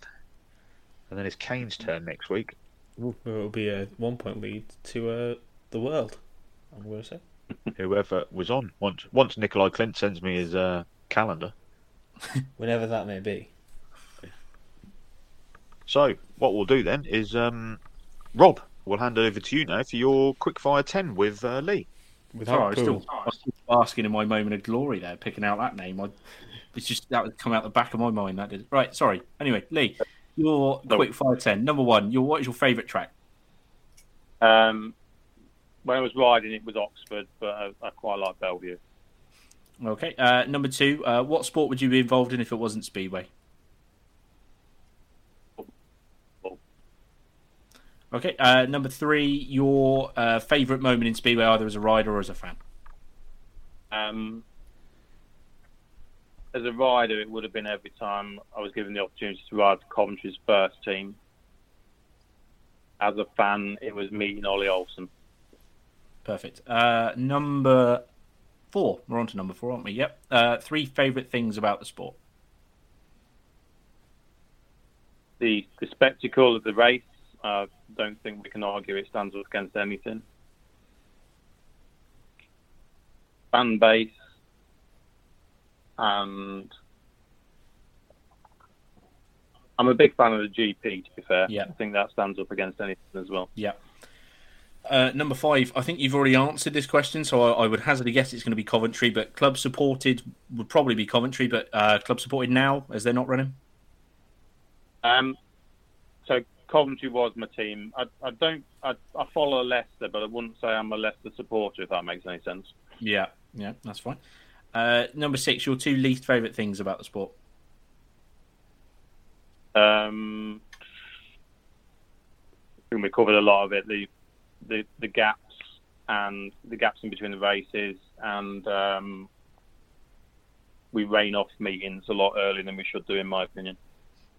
And then it's Kane's turn next week. It'll be a one point lead to uh, the world. I'm going to say. Whoever was on. Once once Nicolai Klindt sends me his uh, calendar. Whenever that may be. So what we'll do then is, um, Rob, we'll hand over to you now for your quickfire ten with uh, Lee. Without Sorry, I was Poole. still, I was still basking in my moment of glory there, picking out that name. I, it's just that would come out the back of my mind. That did. Right, sorry. Anyway, Lee, your No. quick fire ten. Number one, your what is your favourite track? Um, when I was riding, it was Oxford, but I, I quite like Belle Vue. Okay. Uh, number two, uh, what sport would you be involved in if it wasn't speedway? Okay. Uh, number three, your uh, favourite moment in speedway, either as a rider or as a fan. Um, as a rider, it would have been every time I was given the opportunity to ride Coventry's first team. As a fan, it was meeting Ole Olsen. Perfect. Uh, number four. We're on to number four, aren't we? Yep. Uh, three favourite things about the sport. The, the spectacle of the race, I don't think we can argue it stands up against anything. Fan base, and I'm a big fan of the GP. To be fair, Yeah. I think that stands up against anything as well. Yeah. Uh, number five, I think you've already answered this question, so I, I would hazard a guess it's going to be Coventry, but club supported would probably be Coventry, but uh, club supported now as they're not running. Um, so Coventry was my team. I, I don't. I, I follow Leicester, but I wouldn't say I'm a Leicester supporter. If that makes any sense. Yeah, yeah, that's fine. Uh, number six, your two least favourite things about the sport. Um, I think we covered a lot of it. The the the gaps and the gaps in between the races, and um, we rain off meetings a lot earlier than we should do, in my opinion.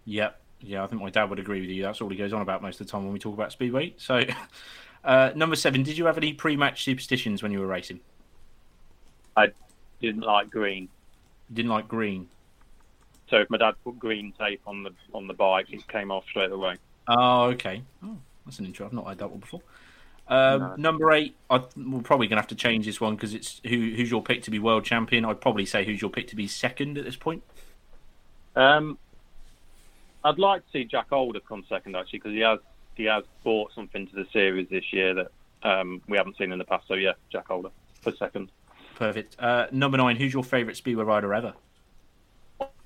Yeah, yeah, I think my dad would agree with you. That's all he goes on about most of the time when we talk about speedway. So, uh, number seven, did you have any pre-match superstitions when you were racing? I didn't like green, didn't like green. so if my dad put green tape on the on the bike, it came off straight away. Oh, okay. Oh, that's an intro. I've not heard that one before. Um, No. Number eight, I, we're probably going to have to change this one because it's who, who's your pick to be world champion. I'd probably say who's your pick to be second at this point. Um, I'd like to see Jack Holder come second actually because he has he has brought something to the series this year that um, we haven't seen in the past. So yeah, Jack Holder for second. Perfect. Uh, number nine, who's your favourite speedway rider ever?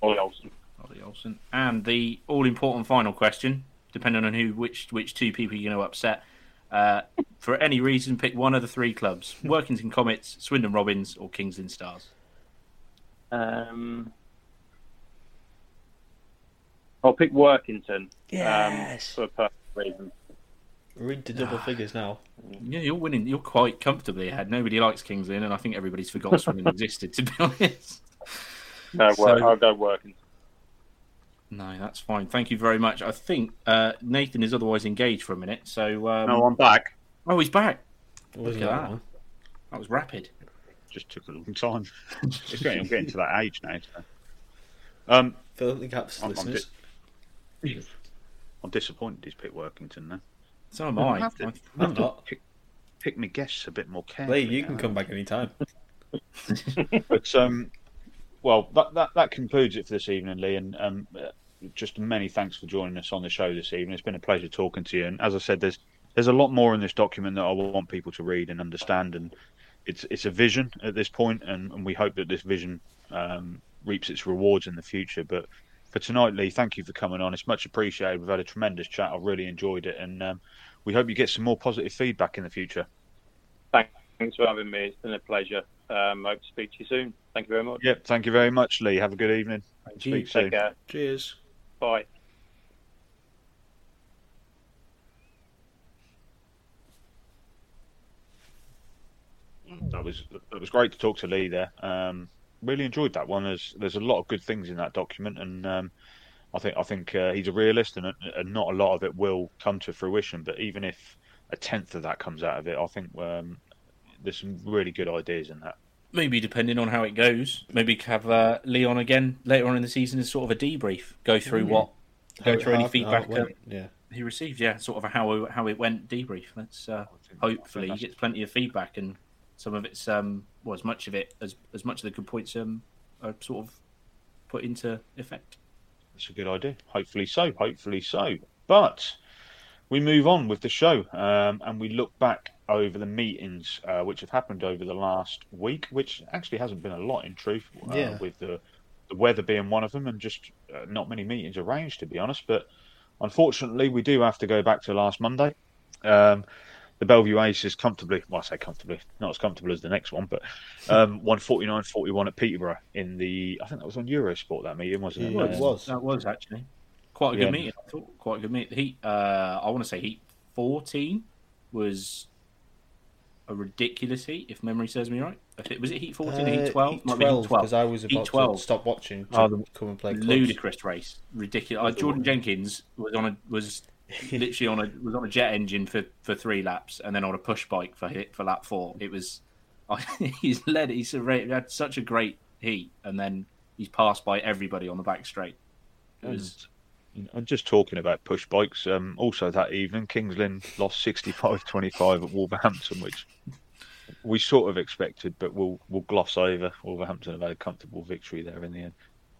Ole Olsen. Ole Olsen. And the all-important final question, depending on who, which, which two people you're going to upset. Uh, for any reason, pick one of the three clubs: Workington Comets, Swindon Robins, or Kings Lynn Stars. Um, I'll pick Workington. Yes. Um, for a personal reason. We're into double figures now. Yeah, you're winning. You're quite comfortably ahead. Nobody likes Kings Lynn, and I think everybody's forgotten Swindon existed. To be honest. No, So- I'll go Workington. No, that's fine. Thank you very much. I think uh, Nathan is otherwise engaged for a minute. So um... No, I'm back. Oh, he's back. Was Look at that that. one? That was rapid. Just took a long time. it's getting, I'm getting to that age now. So. Um, Fill in the gaps, I'm, I'm, listeners. di- I'm disappointed he's picked Workington now. So am I. have to- I- I'm not. Pick, pick me guests a bit more carefully. Lee, you can come back anytime. But um, well, that, that that concludes it for this evening, Lee. And um, uh, just many thanks for joining us on the show this evening. It's been a pleasure talking to you. And as I said, there's there's a lot more in this document that I want people to read and understand. And it's it's a vision at this point, and, and we hope that this vision um, reaps its rewards in the future. But for tonight, Lee, thank you for coming on. It's much appreciated. We've had a tremendous chat. I've really enjoyed it, and um, we hope you get some more positive feedback in the future. Thanks for having me. It's been a pleasure. Um, I hope to speak to you soon. Thank you very much. Yep, thank you very much, Lee. Have a good evening. Thank you. Speak soon. Take care. Cheers. Bye. that was that was great to talk to Lee there. Um, really enjoyed that one. There's there's a lot of good things in that document, and um, I think I think uh, he's a realist, and, and not a lot of it will come to fruition. But even if a tenth of that comes out of it, I think um, there's some really good ideas in that. Maybe depending on how it goes, maybe have uh, Leon again later on in the season as sort of a debrief, go through what, go How- through any how- how it feedback went, uh, Yeah. he received. Yeah, sort of a how how it went debrief. Let's uh, hopefully he gets plenty of feedback and some of it's um well as much of it as as much of the good points um are sort of put into effect. That's a good idea. Hopefully so. Hopefully so. But we move on with the show um, and we look back over the meetings uh, which have happened over the last week, which actually hasn't been a lot in truth, uh, Yeah. with the, the weather being one of them and just uh, not many meetings arranged, to be honest. But unfortunately, we do have to go back to last Monday. Um, the Belle Vue Aces comfortably, well, I say comfortably, not as comfortable as the next one, but um, won 49 41 at Peterborough in the, I think that was on Eurosport, that meeting, wasn't it? Yeah, it was. That was actually quite a good Yeah. meeting. I thought quite a good meeting. Heat. Uh, I want to say Heat 14 was a ridiculous heat, if memory serves me right. I Was it Heat 14 or Uh, Heat 12? Heat Might be Heat 12, because I was Heat about 12. to stop watching to Oh, come and play clubs. ludicrous race, ridiculous. Uh, Jordan Jenkins was on a was literally on a was on a jet engine for, for three laps, and then on a push bike for hit for lap four. It was he's led. He's had such a great heat, and then he's passed by everybody on the back straight. It was And just talking about push bikes, um, also that evening, Kings Lynn lost 65 25 at Wolverhampton, which we sort of expected, but we'll, we'll gloss over. Wolverhampton have had a comfortable victory there in the end.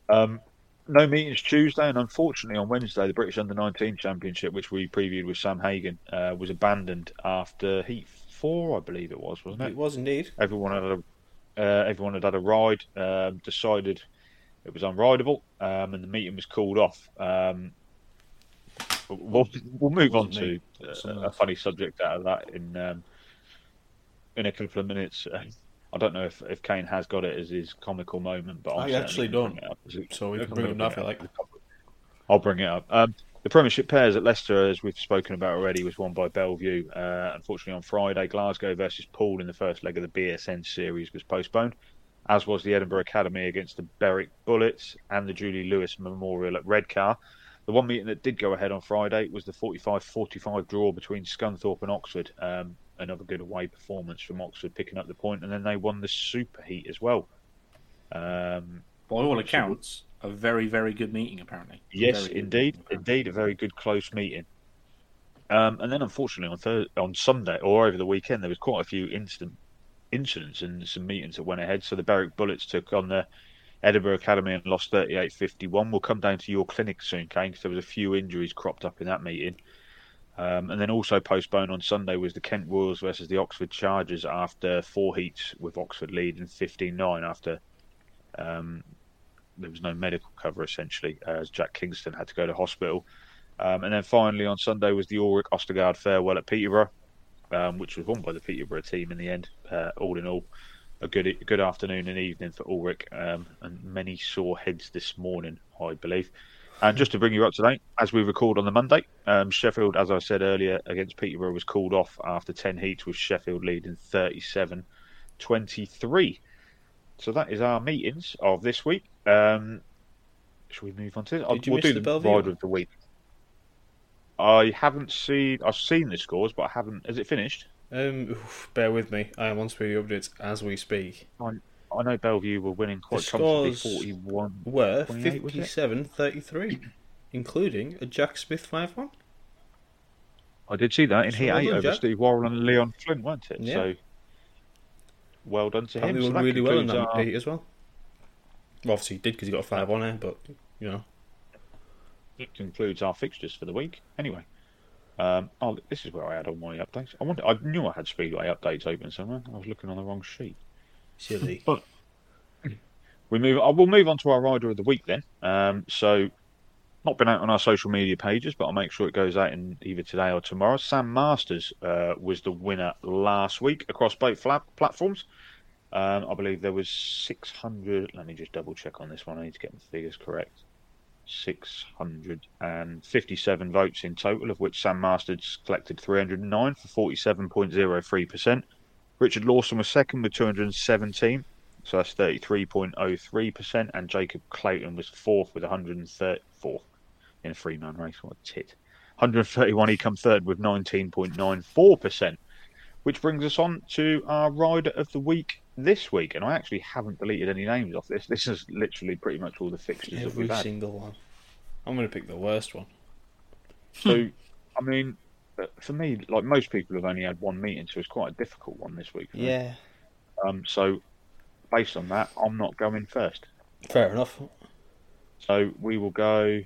Um, no meetings Tuesday, and unfortunately on Wednesday, the British Under 19 Championship, which we previewed with Sam Hagon, uh, was abandoned after Heat 4, I believe it was, wasn't it? It was indeed. Everyone had a, uh, everyone had had a ride, um, decided it was unrideable, um, and the meeting was called off. Um, we'll, we'll move on to uh, a funny subject out of that in um, in a couple of minutes. I don't know if, if Kane has got it as his comical moment, but I'm I actually don't. it up as it- So we can bring gonna it now if bring you it like. up. I'll bring it up. Um, the Premiership pairs at Leicester, as we've spoken about already, was won by Belle Vue. Uh, unfortunately, on Friday, Glasgow versus Poole in the first leg of the BSN series was postponed, as was the Edinburgh Academy against the Berwick Bullets and the Julie Lewis Memorial at Redcar. The one meeting that did go ahead on Friday was the 45-45 draw between Scunthorpe and Oxford. Um, another good away performance from Oxford, picking up the point, and then they won the Super Heat as well. Um, by all accounts a very very good meeting. Apparently, Yes, indeed, meeting. indeed, a very good close meeting. Um, and then, unfortunately, on Thurs on Sunday or over the weekend, there was quite a few instant incidents and some meetings that went ahead. So the Berwick Bullets took on the Edinburgh Academy and lost 38-51. We'll come down to your clinic soon, Kane, because there was a few injuries cropped up in that meeting. Um, and then also postponed on Sunday was the Kent Royals versus the Oxford Chargers after four heats with Oxford leading 15-9 after um, there was no medical cover essentially, uh, as Jack Kingston had to go to hospital. Um, and then finally on Sunday was the Ulrich Ostergaard farewell at Peterborough, um, which was won by the Peterborough team in the end. Uh, all in all, a good good afternoon and evening for Ulrich, um, and many sore heads this morning, I believe. And just to bring you up to date, as we record on the Monday, um, Sheffield, as I said earlier, against Peterborough was called off after 10 heats, with Sheffield leading 37 23. So that is our meetings of this week. Um, shall we move on to you we'll miss do the the rider of the week. I haven't seen. I've seen the scores, but I haven't. Has it finished? Um, oof, bear with me. I am on Speedy Updates as we speak. I, I know Belle Vue were winning quite The comfortably, forty-one. Were 28, was it? 57 33, including a Jack Smith 5 1. I did see that in So Heat well Eight done, over Jack. Steve Worrall and Leon Flint, weren't it? Yeah. So well done to him. Apparently So really well in that our- as well. Well, obviously he did because he got a 5 on there, but, you know. That concludes our fixtures for the week. Anyway, um, oh, this is where I had all my updates. I wanted, I knew I had Speedway updates open somewhere. I was looking on the wrong sheet. Silly. But we move. I will move on to our rider of the week then. Um, so, not been out on our social media pages, but I'll make sure it goes out in either today or tomorrow. Sam Masters uh, was the winner last week across both flat platforms. Um, I believe there was 600. Let me just double check on this one. I need to get the figures correct. 657 votes in total, of which Sam Masters collected 309 for 47.03%. Richard Lawson was second with 217, so that's 33.03%, and Jacob Clayton was fourth with 134 in a three man race. What a tit. 131, he come third with 19.94%, which brings us on to our rider of the week this week. And I actually haven't deleted any names off this. This is literally pretty much all the fixtures that Every we've had. single one. I'm going to pick the worst one. So, I mean, uh, for me, like most people have only had one meeting, so it's quite a difficult one this week. For me. Yeah. Um. So, based on that, I'm not going first. Fair enough. So we will go.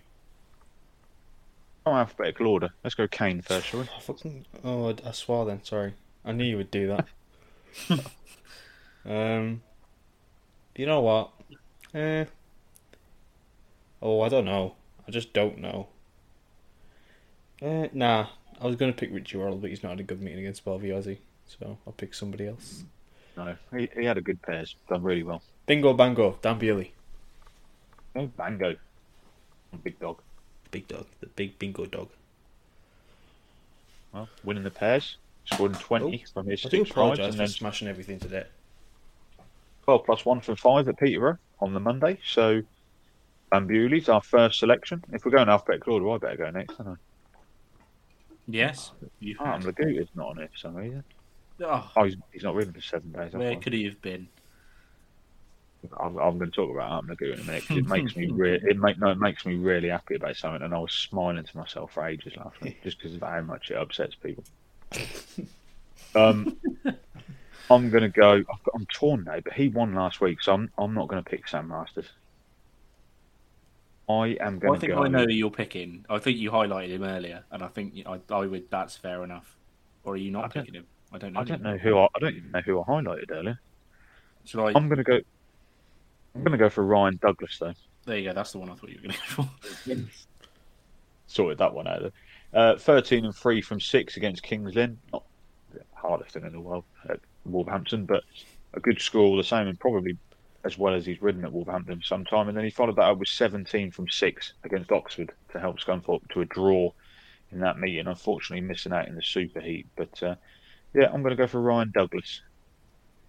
Oh, alphabetical order. Let's go Kane first, shall we? I fucking oh, I, swore then. Sorry, I knew you would do that. um, you know what? Eh. Oh, I don't know. I just don't know. Eh, nah, I was going to pick Richie Worrall, but he's not had a good meeting against Belle Vue, has he? So I'll pick somebody else. No, he, he had a good pairs. Done really well. Bingo bango, Dan Bewley. Oh, bango. Big dog. Big dog, the big bingo dog. Well, winning the pairs. Scoring 20 Oh, from his I do apologise and then smashing everything today. 12 plus 1 from 5 at Peterborough on the Monday. So, Dan Bewley's our first selection. If we're going alphabetical order, I better go next, don't I? Yes. You Oh, had. Laguta's not on it for some reason. Oh, Oh, he's, he's not ridden for seven days. where that's could he have been? I'm, I'm going to talk about Artem Laguta in a minute 'cause it makes me re- it make, no, it makes me really happy about something, and I was smiling to myself for ages last week just because of how much it upsets people. um, I'm going to go. I've got, I'm torn now, but he won last week, so I'm I'm not going to pick Sam Masters. I am going I think go. I know who you're picking. I think you highlighted him earlier, and I think I, I would. That's fair enough. Or are you not picking him? I don't know. I don't know who I, I don't even know who I highlighted earlier. Shall I? I'm going to go. I'm going to go for Ryan Douglas though. there you go. That's the one I thought you were going to go for. sorted that one out. Uh, 13 and 3 from 6 against Kings Lynn. Not the hardest thing in the world at Wolverhampton, but a good score all the same, and probably as well as he's ridden at Wolverhampton sometime. And then he followed that up with 17 from 6 against Oxford to help Scunthorpe to a draw in that meeting. Unfortunately, missing out in the super heat. But uh, yeah, I'm going to go for Ryan Douglas.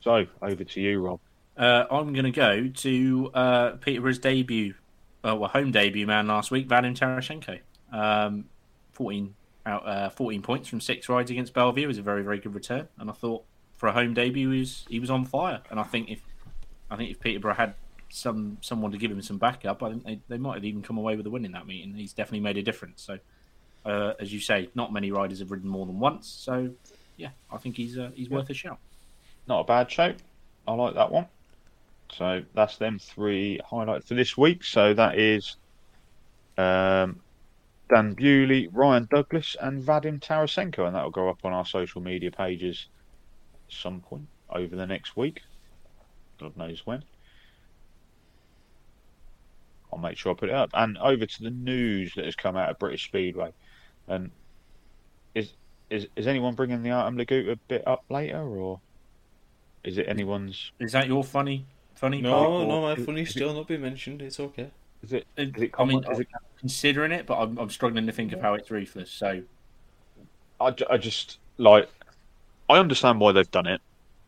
So, over to you, Rob. Uh, I'm going to go to uh, Peterborough's debut, uh, well, home debut man last week, Vadim Tarasenko. Um, 14 out, uh, 14 points from six rides against Belle Vue is a very, very good return. And I thought for a home debut, he was he was on fire. And I think if I think if Peterborough had some someone to give him some backup, I think they, they might have even come away with a win in that meeting. He's definitely made a difference. So, uh, as you say, not many riders have ridden more than once. So, yeah, I think he's uh, he's worth a shout. Not a bad show. I like that one. So that's them three highlights for this week. So that is um, Dan Bewley, Ryan Douglas, and Vadim Tarasenko, and that will go up on our social media pages at some point over the next week. God knows when. I'll make sure I put it up. And over to the news that has come out of British Speedway. And is is is anyone bringing the Artem Laguta bit up later, or is it anyone's? Is that your funny funny No, part? or- no, my funny's still not been mentioned. It's okay. Is it? It- Is it I mean. Is it considering it, but I'm, I'm struggling to think of how it's ruthless. So I, I just like I understand why they've done it.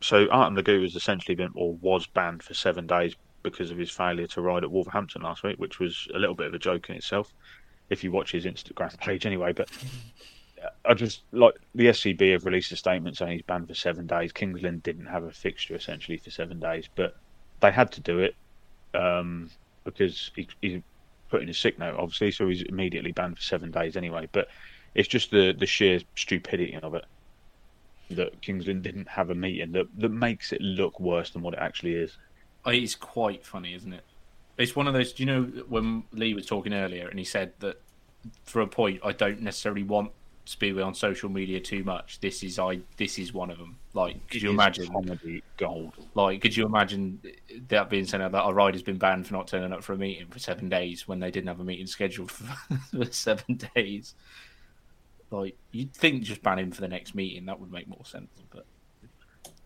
So Artem Lagu has essentially been or was banned for seven days because of his failure to ride at Wolverhampton last week, which was a little bit of a joke in itself. If you watch his Instagram page, anyway, but I just like the SCB have released a statement saying he's banned for seven days. Kings Lynn didn't have a fixture essentially for seven days, but they had to do it um, because he, he's put in a sick note, obviously, so he's immediately banned for seven days anyway. But it's just the the sheer stupidity of it that Kings Lynn didn't have a meeting that that makes it look worse than what it actually is. Uh, it's quite funny, isn't it? It's one of those. Do you know when Lee was talking earlier and he said that for a point, I don't necessarily want Speedway on social media too much. This is I. This is one of them. Like, could you imagine? It is imagine? comedy gold? Like, could you imagine that being said that a rider's been banned for not turning up for a meeting for seven days when they didn't have a meeting scheduled for, for seven days? Like, you'd think just ban him for the next meeting. That would make more sense. But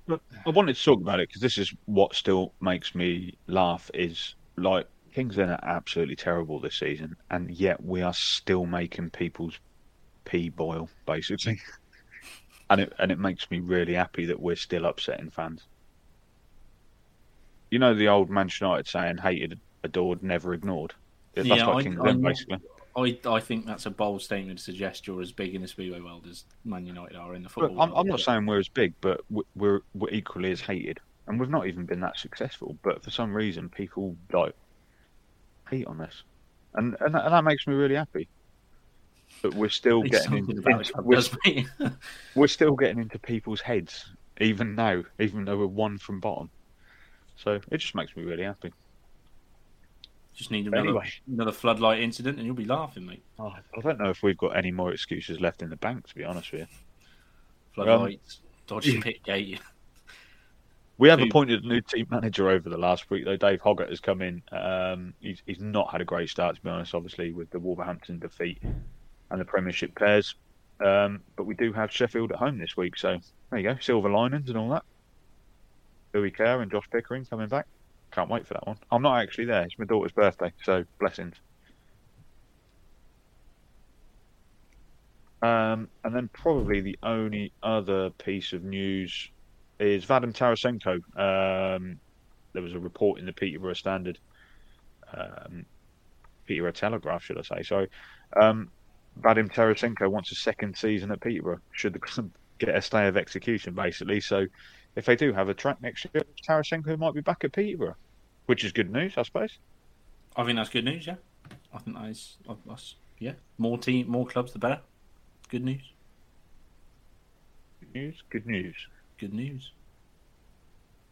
Look, I wanted to talk about it because this is what still makes me laugh. Is like Kings Lynn are absolutely terrible this season, and yet we are still making people's pee boil, basically. and it and it makes me really happy that we're still upsetting fans. You know the old Manchester United saying, "Hated, adored, never ignored." That's Yeah, like I- Kings Lynn, I- basically. I, I think that's a bold statement to suggest you're as big in the Speedway world as Man United are in the Look, football. I'm, world. I'm not saying we're as big, but we- we're we're equally as hated, and we've not even been that successful. But for some reason, people like hate on us, and and that, and that makes me really happy. But we're still getting into, into- we're, we're still getting into people's heads, even now, even though we're one from bottom. So it just makes me really happy. Just need another Anyway. another floodlight incident, and you'll be laughing, mate. Oh, I don't know if we've got any more excuses left in the bank, to be honest with you. Floodlights, Um, dodgy pit gate. We have appointed a new team manager over the last week, though. Dave Hoggett has come in. Um, he's, he's not had a great start, to be honest, obviously, with the Wolverhampton defeat and the Premiership pairs. Um, but we do have Sheffield at home this week, so there you go. Silver linings and all that. Louis Kerr and Josh Pickering coming back. Can't wait for that one. I'm not actually there. It's my daughter's birthday, so blessings. Um, and then probably the only other piece of news is Vadim Tarasenko. Um, there was a report in the Peterborough Standard, um, Peterborough Telegraph, should I say? Sorry. Um, Vadim Tarasenko wants a second season at Peterborough. Should the club get a stay of execution, basically? So, if they do have a track next year, Tarasenko might be back at Peterborough, which is good news, I suppose. I think that's good news. Yeah, I think that is. That's, yeah, more team, more clubs, the better. Good news. Good news. Good news. Good news.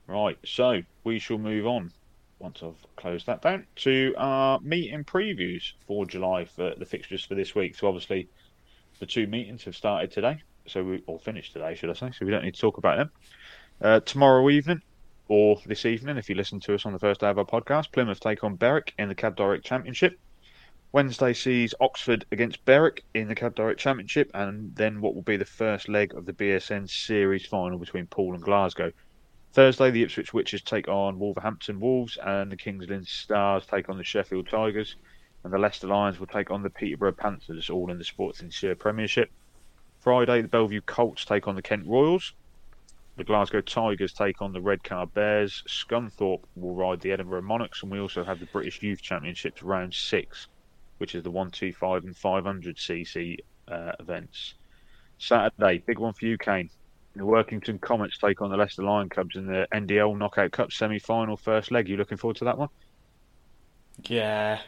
Right, so we shall move on once I've closed that down to our meeting previews for July for the fixtures for this week. So obviously, the two meetings have started today, so we or finished today, should I say? So we don't need to talk about them. Uh, tomorrow evening, or this evening, if you listen to us on the first day of our podcast, Plymouth take on Berwick in the Cab Direct Championship. Wednesday sees Oxford against Berwick in the Cab Direct Championship, and then what will be the first leg of the BSN Series final between Poole and Glasgow. Thursday, the Ipswich Witches take on Wolverhampton Wolves, and the Kings Lynn Stars take on the Sheffield Tigers, and the Leicester Lions will take on the Peterborough Panthers, all in the Sports Sportsmanshire Premiership. Friday, the Belle Vue Colts take on the Kent Royals. The Glasgow Tigers take on the Redcar Bears. Scunthorpe will ride the Edinburgh Monarchs, and we also have the British Youth Championships round six, which is the 125 and 500 cc uh, events. Saturday, big one for you, Kane. The Workington Comets take on the Leicester Lion Cubs in the NDL Knockout Cup semi final first leg. You looking forward to that one? Yeah.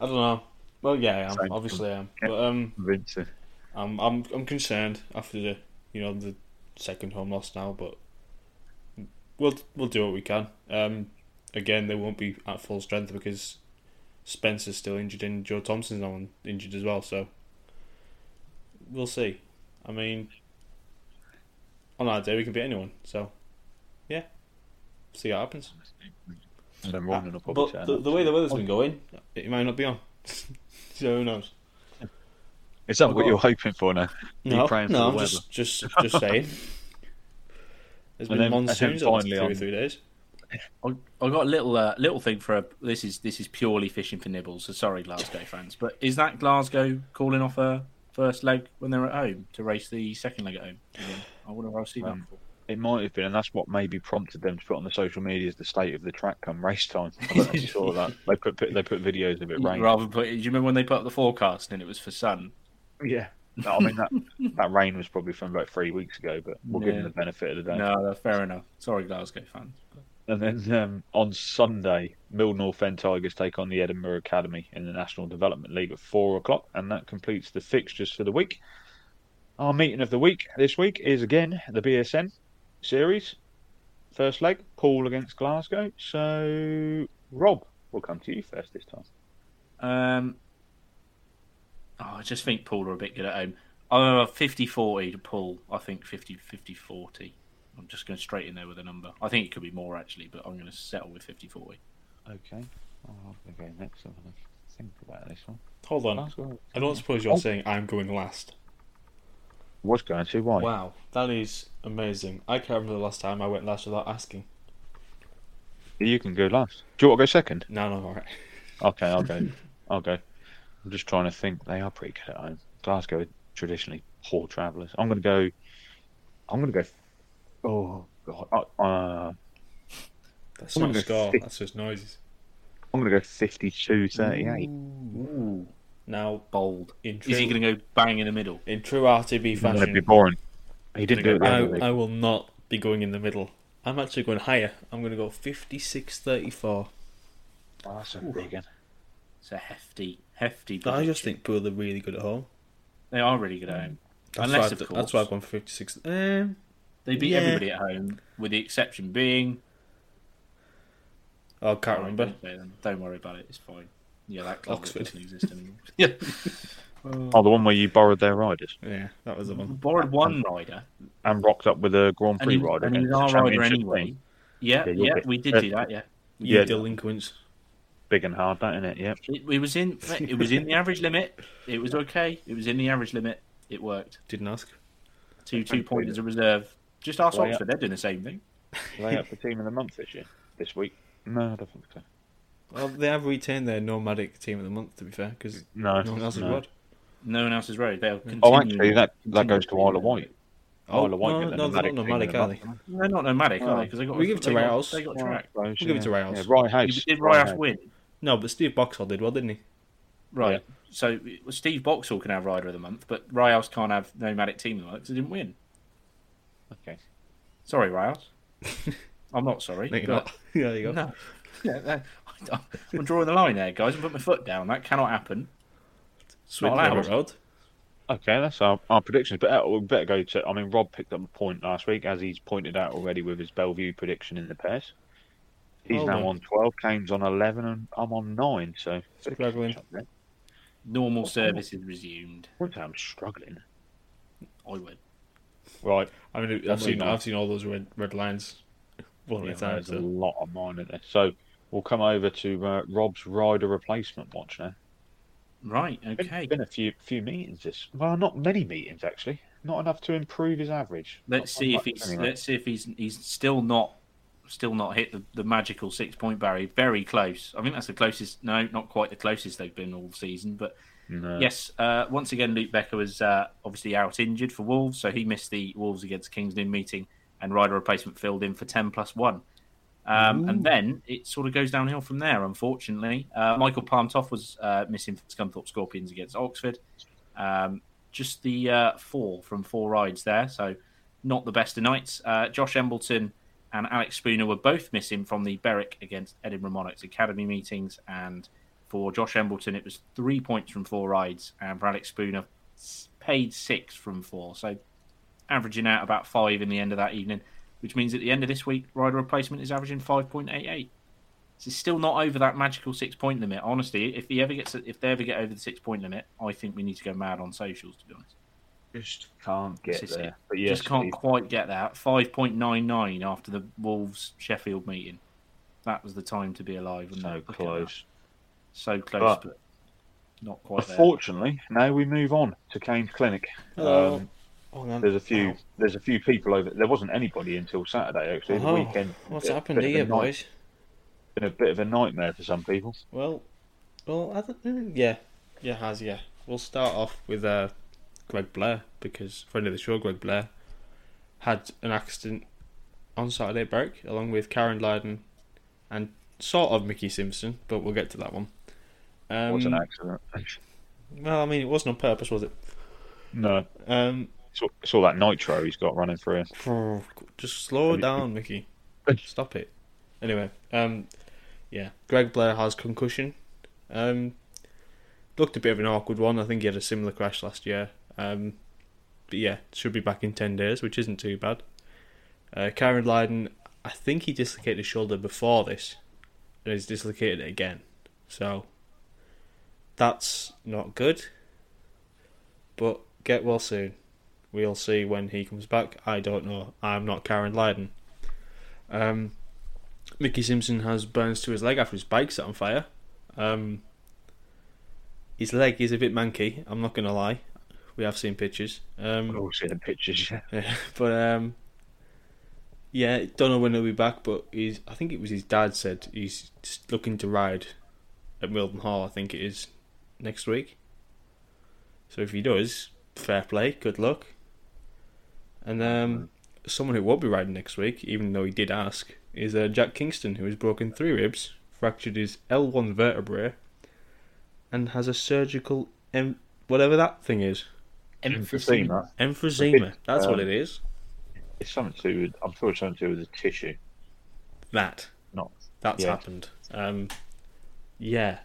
I don't know. Well, yeah, I am. Same. Obviously, I am. But um, Vincent. I'm I'm I'm concerned after the you know the second home loss now, but we'll we'll do what we can. Um, again, they won't be at full strength because Spencer's still injured and Joe Thompson's now injured as well. So we'll see. I mean, on our day we can beat anyone. So yeah, see what happens. And then Ronan will probably say But the, that. the way the weather's been going, it might not be on. so who knows? Is that what you're hoping for now? Are you No, praying for no, the I'm weather? just just just saying. There's been then- monsoons the last finally two or three days. I, I got a little uh, little thing for a. This is this is purely fishing for nibbles. So sorry, Glasgow fans, but is that Glasgow calling off a first leg when they're at home to race the second leg at home? Again? I wonder if I've seen that Um, before. It might have been, and that's what maybe prompted them to put on the social medias the state of the track come race time. I don't know if you saw that. They put they put videos of it raining. Rather put, do you remember when they put up the forecast and it was for sun? Yeah. I mean that that rain was probably from about three weeks ago, but we'll give Yeah. them the benefit of the day. No, that's fair enough. Sorry, Glasgow fans. And then um, on Sunday, Mildenhall Fen Tigers take on the Edinburgh Academy in the National Development League at four o'clock, and that completes the fixtures for the week. Our meeting of the week this week is again the BSN series, first leg, Poole against Glasgow. So, Rob, we'll come to you first this time. Um, oh, I just think Poole are a bit good at home. I'm 50 40 to Poole. I think 50 50 40. I'm just going straight in there with a number. I think it could be more actually, but I'm going to settle with 50 40. Okay, oh, I'm going to go next. I'm going to think about this one. Hold on. Glasgow. I don't suppose you're Oh. saying I'm going last. Was going to why? Wow, that is amazing. I can't remember the last time I went last without asking. You can go last. Do you want to go second? No, no, all right. Okay, I'll go. I'll go. I'm just trying to think. They are pretty good at home. Glasgow are traditionally poor travellers. I'm going to go. I'm going to go. Oh God! Uh, uh, That's not a go score. fifth. That's just noises. I'm going to go 52-38. Ooh, Now, bold. in Is he going to go bang in the middle? in true RTB fashion. That'd be fashion, boring. He didn't do it I. I will not be going in the middle. I'm actually going higher. I'm going to go 56-34. Oh, that's a big one. It's a hefty, hefty. But I just prediction. think Poole are really good at home. they are really good at home. That's Unless, why, of I've- course, that's why I've gone 56. Um, they beat yeah. everybody at home, with the exception being Oh, can't Oh, remember. Don't. Don't worry about it. It's fine. Yeah, that club Oxford. doesn't exist anymore. yeah. Oh, the one where you borrowed their riders Yeah, that was the one. borrowed one rider, and rocked up with a Grand and Prix he, rider. and he was against our the rider anyway. team. Yeah, Yeah, yeah, we did uh, do that. Yeah, You Yeah. delinquents. Big and hard, that isn't it? Yep. it, it was in. It was in the average limit. It was okay. It was in the average limit. It worked. Didn't ask. Two two points as a reserve. Just ask Well, yeah. Oxford. They're doing the same thing. Are they up for team of the month this year? This week? No, I don't think so. Well, they have retained their nomadic team of the month, to be fair, because No, no one else has no. got. No one else is road. They'll oh, continue. Oh, actually, that that goes to Isle of Wight. Oh, Isle of Wight no, get the no, they're not nomadic team of nomadic, are they? They're not nomadic, are Oh. they? Because they got. We give it to they got- They got Yeah, track. We'll give it to yeah. Rouse. Yeah, Rye House. Did Rye Rye House. win? No, but Steve Boxall did well, didn't he? Right. So well, Steve Boxall can have Rider of the Month, but Rye House can't have Nomadic Team of the Month because he didn't win. Okay. Sorry, Rye House. I'm not sorry. No, you're not. Yeah, you go. No. Yeah, that- I'm drawing the line there, guys. I put my foot down. That cannot happen. Switch Not Road. Okay, that's our, our predictions. But uh, we better go to. I mean, Rob picked up a point last week, as he's pointed out already with his Belle Vue prediction in the pairs. He's Well now done. on 12, Kane's on 11, and I'm on 9. So, Struggling. Normal service is resumed. What I'm struggling. I would. Right. I mean, One I've seen. I've seen all those red red lines one Yeah, at a time. there's a lot of mine in there. So, we'll come over to uh, Rob's rider replacement watch now. Right. Been, Okay. been a few few meetings this. Well, not many meetings actually. Not enough to improve his average. Let's Not see if much, he's. anyway. Let's see if he's. He's still not. Still not hit the, the magical six point barrier. Very close. I think that's the closest. No, not quite the closest they've been all season. But No. yes, uh, once again, Luke Becker was uh, obviously out injured for Wolves, so he missed the Wolves against Kingston meeting, and rider replacement filled in for ten plus one. Um, and then it sort of goes downhill from there, unfortunately. Uh, Michael Palm Toft was uh, missing for Scunthorpe Scorpions against Oxford. Um, just the uh, four from four rides there, so not the best of nights. Uh, Josh Embleton and Alex Spooner were both missing from the Berwick against Edinburgh Monarchs Academy meetings, and for Josh Embleton it was three points from four rides, and for Alex Spooner paid six from four, so averaging out about five in the end of that evening, which means at the end of this week, rider replacement is averaging five point eight eight. So it's still not over that magical six point limit. Honestly, if he ever gets, if they ever get over the six point limit, I think we need to go mad on socials. To be honest, Just can't get This is there. But yes, just can't Steve, quite get that. Five point nine nine after the Wolves Sheffield meeting. That was the time to be alive. wasn't so it? Look at that. close. so close, But- but, not quite there. Unfortunately, now we move on to Kane's clinic. Hello. Um, Hold on. there's a few. Oh. There's a few people over. There wasn't anybody until Saturday. Actually, the Oh, weekend. What's bit- happened bit here, a night- boys? Been a bit of a nightmare for some people. Well, well, I don't, yeah, yeah, it has yeah. We'll start off with uh, Greg Blair because friend of the show, Greg Blair, had an accident on Saturday at Berwick along with Karen Lydon and sort of Mickey Simpson, but we'll get to that one. Um, was an accident. well, I mean, it wasn't on purpose, was it? No, Um, it's all, it's all that nitro he's got running through. him. just slow down, Mickey. Stop it. Anyway, um, yeah, Greg Blair has concussion. Um, looked a bit of an awkward one. I think he had a similar crash last year. Um, but yeah, should be back in ten days, which isn't too bad. Uh, Karen Lydon, I think he dislocated his shoulder before this, and he's dislocated it again. So that's not good. But get well soon. We'll see when he comes back. I don't know. I'm not Karen Lydon. Um, Mickey Simpson has burns to his leg after his bike set on fire. Um, his leg is a bit manky. I'm not going to lie. We have seen pictures. Um, We'll see the pictures. Yeah. yeah, but um, yeah, don't know when he'll be back. But he's. I think it was his dad said he's looking to ride at Mildenhall. I think it is next week. So if he does, fair play, good luck. And um, someone who won't be riding next week, even though he did ask, is uh, Jack Kingston, who has broken three ribs, fractured his L1 vertebrae, and has a surgical em- whatever that thing is. Emphysema. Emphysema. That's what Um, it is. It's something to do with. I'm sure it's something to do with the tissue. That. Not. That's Yeah. happened. Um, yeah.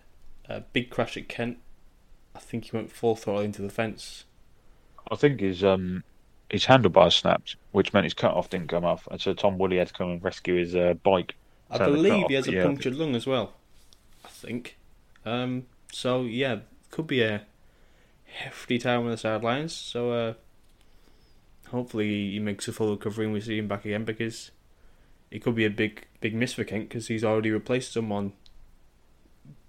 A big crash at Kent. I think he went full throttle into the fence. I think his um his handlebars snapped, which meant his cut off didn't come off, and so Tom Woolley had to come and rescue his uh, bike I Turn the cut believe he has a yeah. punctured lung as well. I think. Um, so yeah, could be a hefty time on the sidelines. So uh, hopefully he makes a full recovery and we see him back again because it could be a big big miss for Kent because he's already replaced someone.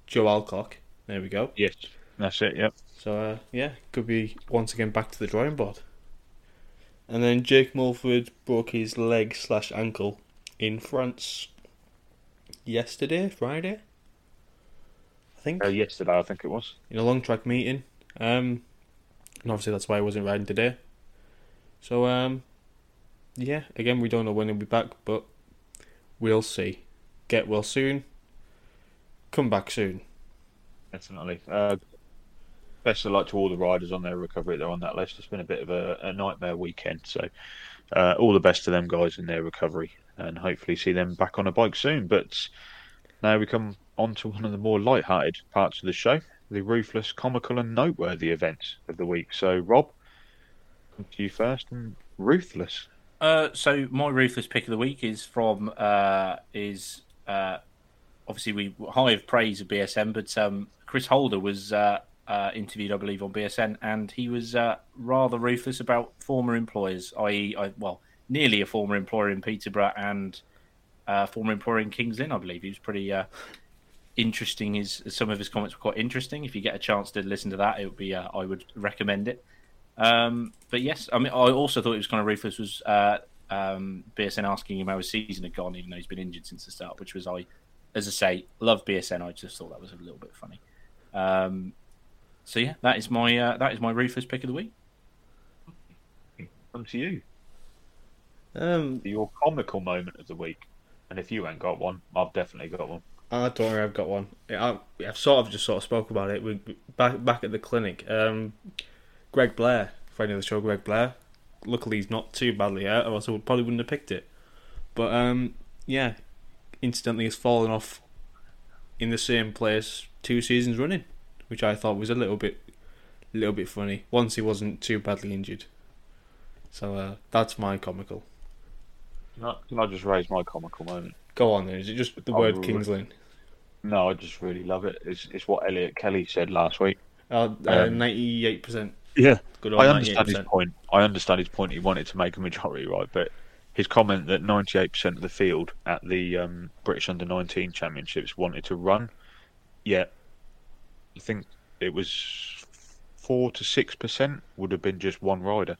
Joe Alcock. There we go. Yes, that's it. Yep. So uh, yeah, could be once again back to the drawing board. And then Jake Mulford broke his leg slash ankle in France yesterday, Friday. I think Uh, yesterday, I think it was. in a long track meeting. Um, and obviously that's why I wasn't riding today. So um, yeah, again we don't know when he'll be back, but we'll see. Get well soon. Come back soon. Definitely. Uh, best of luck to all the riders on their recovery. They're on that list. It's been a bit of a, a nightmare weekend, so uh, all the best to them guys in their recovery, and hopefully see them back on a bike soon. But now we come on to one of the more light-hearted parts of the show: the ruthless, comical, and noteworthy events of the week. So, Rob, come to you first. And ruthless. Uh, so my ruthless pick of the week is from uh, is uh, obviously we high of praise of BSN, but um, Chris Holder was uh, uh, interviewed, I believe, on BSN, and he was uh, rather ruthless about former employers, i.e., I, well, nearly a former employer in Peterborough and former employer in Kings Lynn, I believe. He was pretty interesting. His some of his comments were quite interesting. If you get a chance to listen to that, it would be uh, I would recommend it. Um, but yes, I mean, I also thought it was kind of ruthless was uh, um, BSN asking him how his season had gone, even though he's been injured since the start, which was I, as I say, love BSN. I just thought that was a little bit funny. Um, so yeah, that is my uh, that is my ruthless pick of the week. Come to you. Um, Your comical moment of the week. And if you ain't got one, I've definitely got one. I don't worry, I've got one. I, I've sort of just sort of spoke about it. We back back at the clinic. Um, Greg Blair, friend of the show, Greg Blair. Luckily, he's not too badly hurt, or else I would probably wouldn't have picked it. But um, yeah, incidentally has fallen off in the same place two seasons running, which I thought was a little bit, little bit funny. Once he wasn't too badly injured, so uh, that's my comical. Can I, can I just raise my comical moment? Go on then. Is it just the Oh, word right. Kings Lynn? No, I just really love it. It's, it's what Elliot Kelly said last week. Uh, Um, ninety-eight percent. Yeah, Good old I understand his 98%. point. I understand his point. He wanted to make a majority, right? But his comment that 98% of the field at the um, British Under 19 Championships wanted to run, yet I think it was four to six percent would have been just one rider.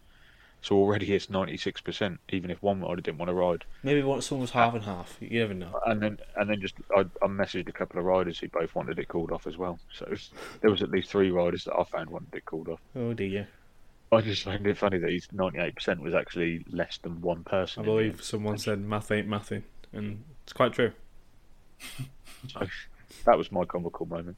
So already it's 96%, even if one rider didn't want to ride. Maybe what someone was half and half. You never know. And then, and then just I, I messaged a couple of riders who both wanted it called off as well. So it's- there was at least three riders that I found wanted it called off. Oh dear. I just find it funny that he's 98% was actually less than one person. I believe someone said math ain't mathing, and it's quite true. So that was my comical moment.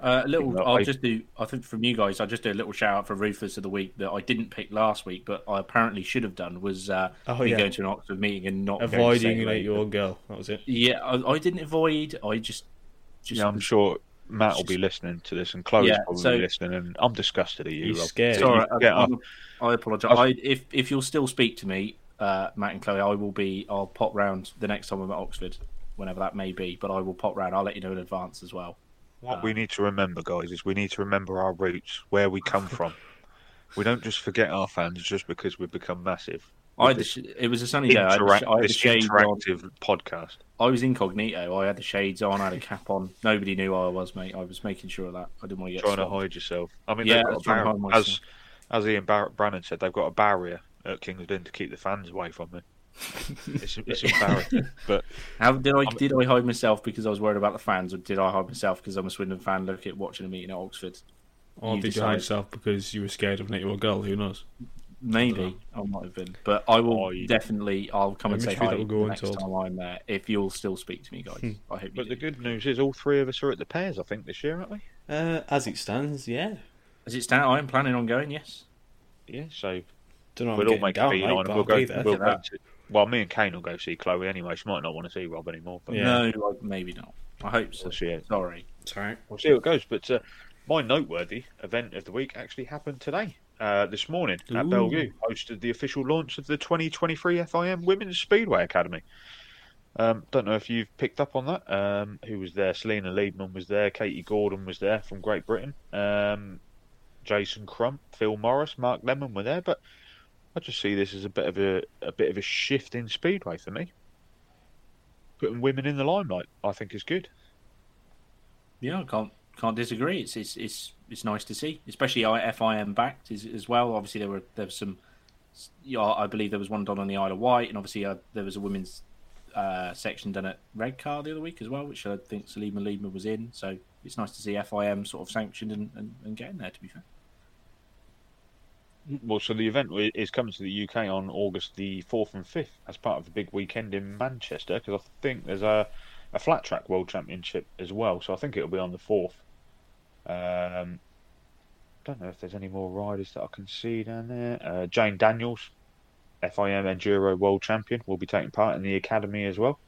Uh, a little. I'll I- just do. I think from you guys, I'll just do a little shout out for Rufus of the week that I didn't pick last week, but I apparently should have done was uh, Oh, me yeah. going to an Oxford meeting and not going to Avoiding say an girl. That was it. Yeah, I, I didn't avoid. I just, just yeah, I'm sure Matt will be listening to this, and Chloe's Yeah, probably so- listening, and I'm disgusted at you. He's Rob. scared. Sorry, you I, get up. I'm- I apologise. I, if if you'll still speak to me, uh, Matt and Chloe, I will be. I'll pop round the next time I'm at Oxford, whenever that may be. But I will pop round. I'll let you know in advance as well. What we need to remember, guys, is we need to remember our roots, where we come from. We don't just forget our fans just because we've become massive. I had the sh- it was a sunny day. I had, the I had the shades on. interactive podcast. I was incognito. I had the shades on. I had a cap on. Nobody knew who I was, mate. I was making sure of that. I didn't want to get trying to hide yourself. I mean, Yeah, I got was a trying to hide as as Ian Bar- Brannan said, they've got a barrier at Kingston to keep the fans away from me. It's, it's embarrassing, but How did I did I hide myself because I was worried about the fans, or did I hide myself because I'm a Swindon fan? Look at watching a meeting at Oxford. Or You did you hide yourself because you were scared of an eight-year-old girl? Who knows? Maybe I might have been, but I will Oh, you- definitely. I'll come and I'm say hi that will go the next untold. time I'm there. If you'll still speak to me, guys, I hope you but do. the good news is all three of us are at the pairs. I think this year, aren't we? Uh, as it stands, yeah. As it stands, I am planning on going. Yes. Yeah, so Don't know. we'll all make a down, beeline mate, and we'll go. there. We'll go to, well, me and Kane will go see Chloe anyway. She might not want to see Rob anymore, but Yeah. No, I- maybe not. I hope so. we'll see it. Sorry. It's. We'll see how it goes. But uh, my noteworthy event of the week actually happened today. Uh, this morning at Ooh. Belle Vue, hosted the official launch of the 2023 FIM Women's Speedway Academy. Um, don't know if you've picked up on that. Um, who was there? Celina Liebmann was there. Katie Gordon was there from Great Britain. Um, Jason Crump, Phil Morris, Mark Lemon were there. But I just see this as a bit of a a bit of a shift in speedway for me. Putting women in the limelight, I think, is good. Yeah, I can't can't disagree. It's it's it's it's nice to see, especially FIM backed as, as well. Obviously, there were there was some. Yeah, I believe there was one done on the Isle of Wight, and obviously uh, there was a women's uh, section done at Redcar the other week as well, which I think Celina Liebmann was in. So it's nice to see FIM sort of sanctioned and, and, and getting there. To be fair. Well, so the event is coming to the UK on August the fourth and fifth as part of the big weekend in Manchester. Because I think there's a a flat track world championship as well. So I think it'll be on the fourth. Um, don't know if there's any more riders that I can see down there. Uh, Jane Daniels, FIM Enduro World Champion, will be taking part in the academy as well.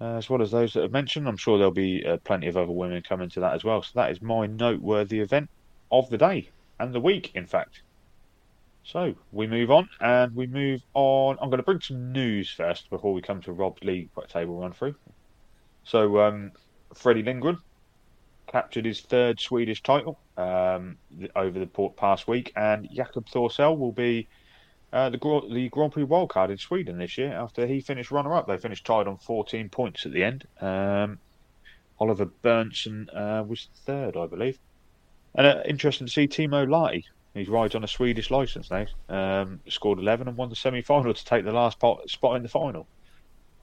Uh, as well as those that have mentioned, I'm sure there'll be uh, plenty of other women coming to that as well. So that is my noteworthy event of the day and the week, in fact. So we move on and we move on. I'm going to bring some news first before we come to Rob's league table run through. So um, Freddie Lindgren captured his third Swedish title um, over the past week, and Jakob Thorsell will be uh, the, the Grand Prix wildcard in Sweden this year after he finished runner up. They finished tied on 14 points at the end. Um, Oliver Berntsson uh, was third, I believe. And uh, interesting to see Timo Lahti he rides on a Swedish license now. Um, scored 11 and won the semi final to take the last pot, spot in the final.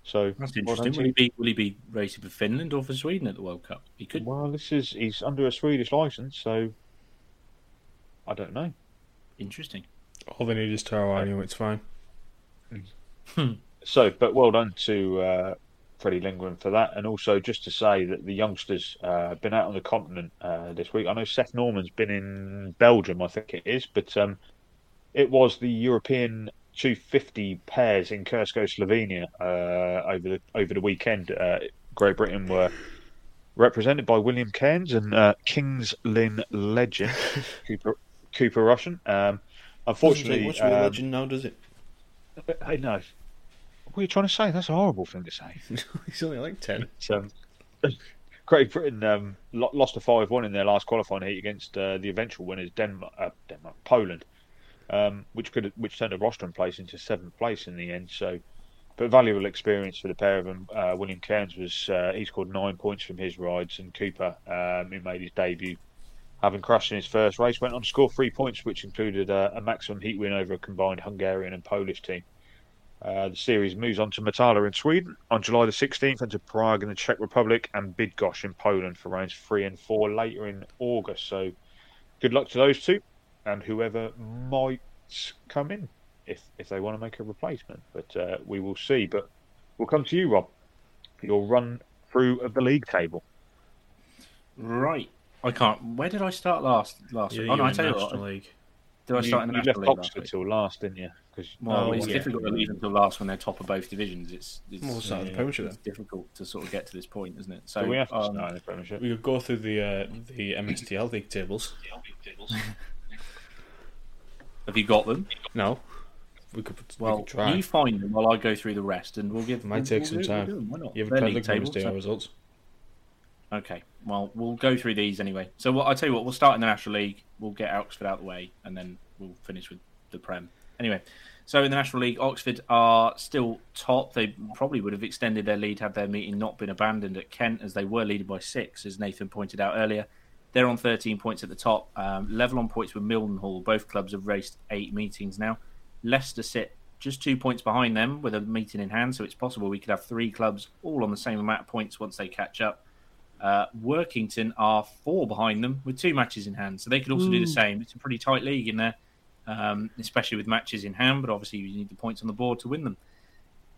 So that's interesting. Will he be will he be racing for Finland or for Sweden at the World Cup? He could. Well, this is he's under a Swedish license, so I don't know. Interesting. All they need is Taro anyway. It's fine. So, but well done to uh, Freddie Lindgren for that, and also just to say that the youngsters uh, have been out on the continent uh, this week. I know Seth Norman's been in Belgium, I think it is, but um, it was the European 250 pairs in Krško, Slovenia uh, over the over the weekend. Uh, Great Britain were represented by William Cairns and uh, Kings Lynn legend Cooper, Cooper Rushen. Um, unfortunately, what's um, legend now? Does it? I know. What are you trying to say? That's a horrible thing to say. He's only like 10. Um, Great Britain um, lost a 5 1 in their last qualifying heat against uh, the eventual winners, Denmark, uh, Denmark Poland, um, which could which turned a Rostron place into seventh place in the end. So, but valuable experience for the pair of them. Uh, William Cairns was uh, he scored nine points from his rides, and Cooper, um, who made his debut, having crashed in his first race, went on to score three points, which included a, a maximum heat win over a combined Hungarian and Polish team. Uh, the series moves on to Motala in Sweden on July the 16th and to Prague in the Czech Republic and Bydgoszcz in Poland for rounds three and four later in August. So good luck to those two and whoever might come in if, if they want to make a replacement. But uh, we will see. But we'll come to you, Rob, for your run through of the league table. Right. I can't. Where did I start last? Last yeah, Oh no, I tell you what. League. Did I start you, in the you National left League Oxford last till last, didn't you? Cause, well, Oh, it's yeah. difficult to leave until last when they're top of both divisions. It's, it's, Well, start of the Premiership it's difficult to sort of get to this point, isn't it? So So we have to um, start in the Premiership. We could go through the uh, the MSDL league tables. have you got them? No, we could, we Well, could try. you find them while I go through the rest, and we'll give. It might we'll- take we'll some do- we'll time. do them. Why not? You have They're a league league table, MSDL so- results. Okay, well, we'll go through these anyway. So what, I'll tell you what, we'll start in the National League, we'll get Oxford out of the way, and then we'll finish with the Prem. Anyway, so in the National League, Oxford are still top. They probably would have extended their lead had their meeting not been abandoned at Kent, as they were leading by six, as Nathan pointed out earlier. They're on 13 points at the top, um, level on points with Mildenhall. Both clubs have raced eight meetings now. Leicester sit just two points behind them with a meeting in hand, so it's possible we could have three clubs all on the same amount of points once they catch up. Uh, Workington are four behind them with two matches in hand, so they could also do the same. It's a pretty tight league in there, um, especially with matches in hand, but obviously you need the points on the board to win them.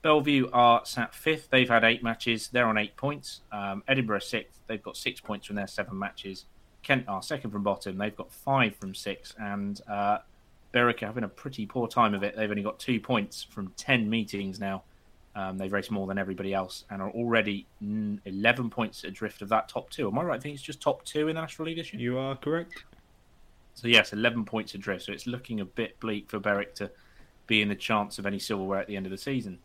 Belle Vue are sat fifth. They've had eight matches. They're on eight points. Um, Edinburgh sixth. They've got six points from their seven matches. Kent are second from bottom. They've got five from six. And uh, Berwick are having a pretty poor time of it. They've only got two points from 10 meetings now. Um, they've raced more than everybody else and are already mm, 11 points adrift of that top two. Am I right? I think it's just top two in the National League this year. You are correct. So, yes, 11 points adrift. So it's looking a bit bleak for Berwick to be in the chance of any silverware at the end of the season.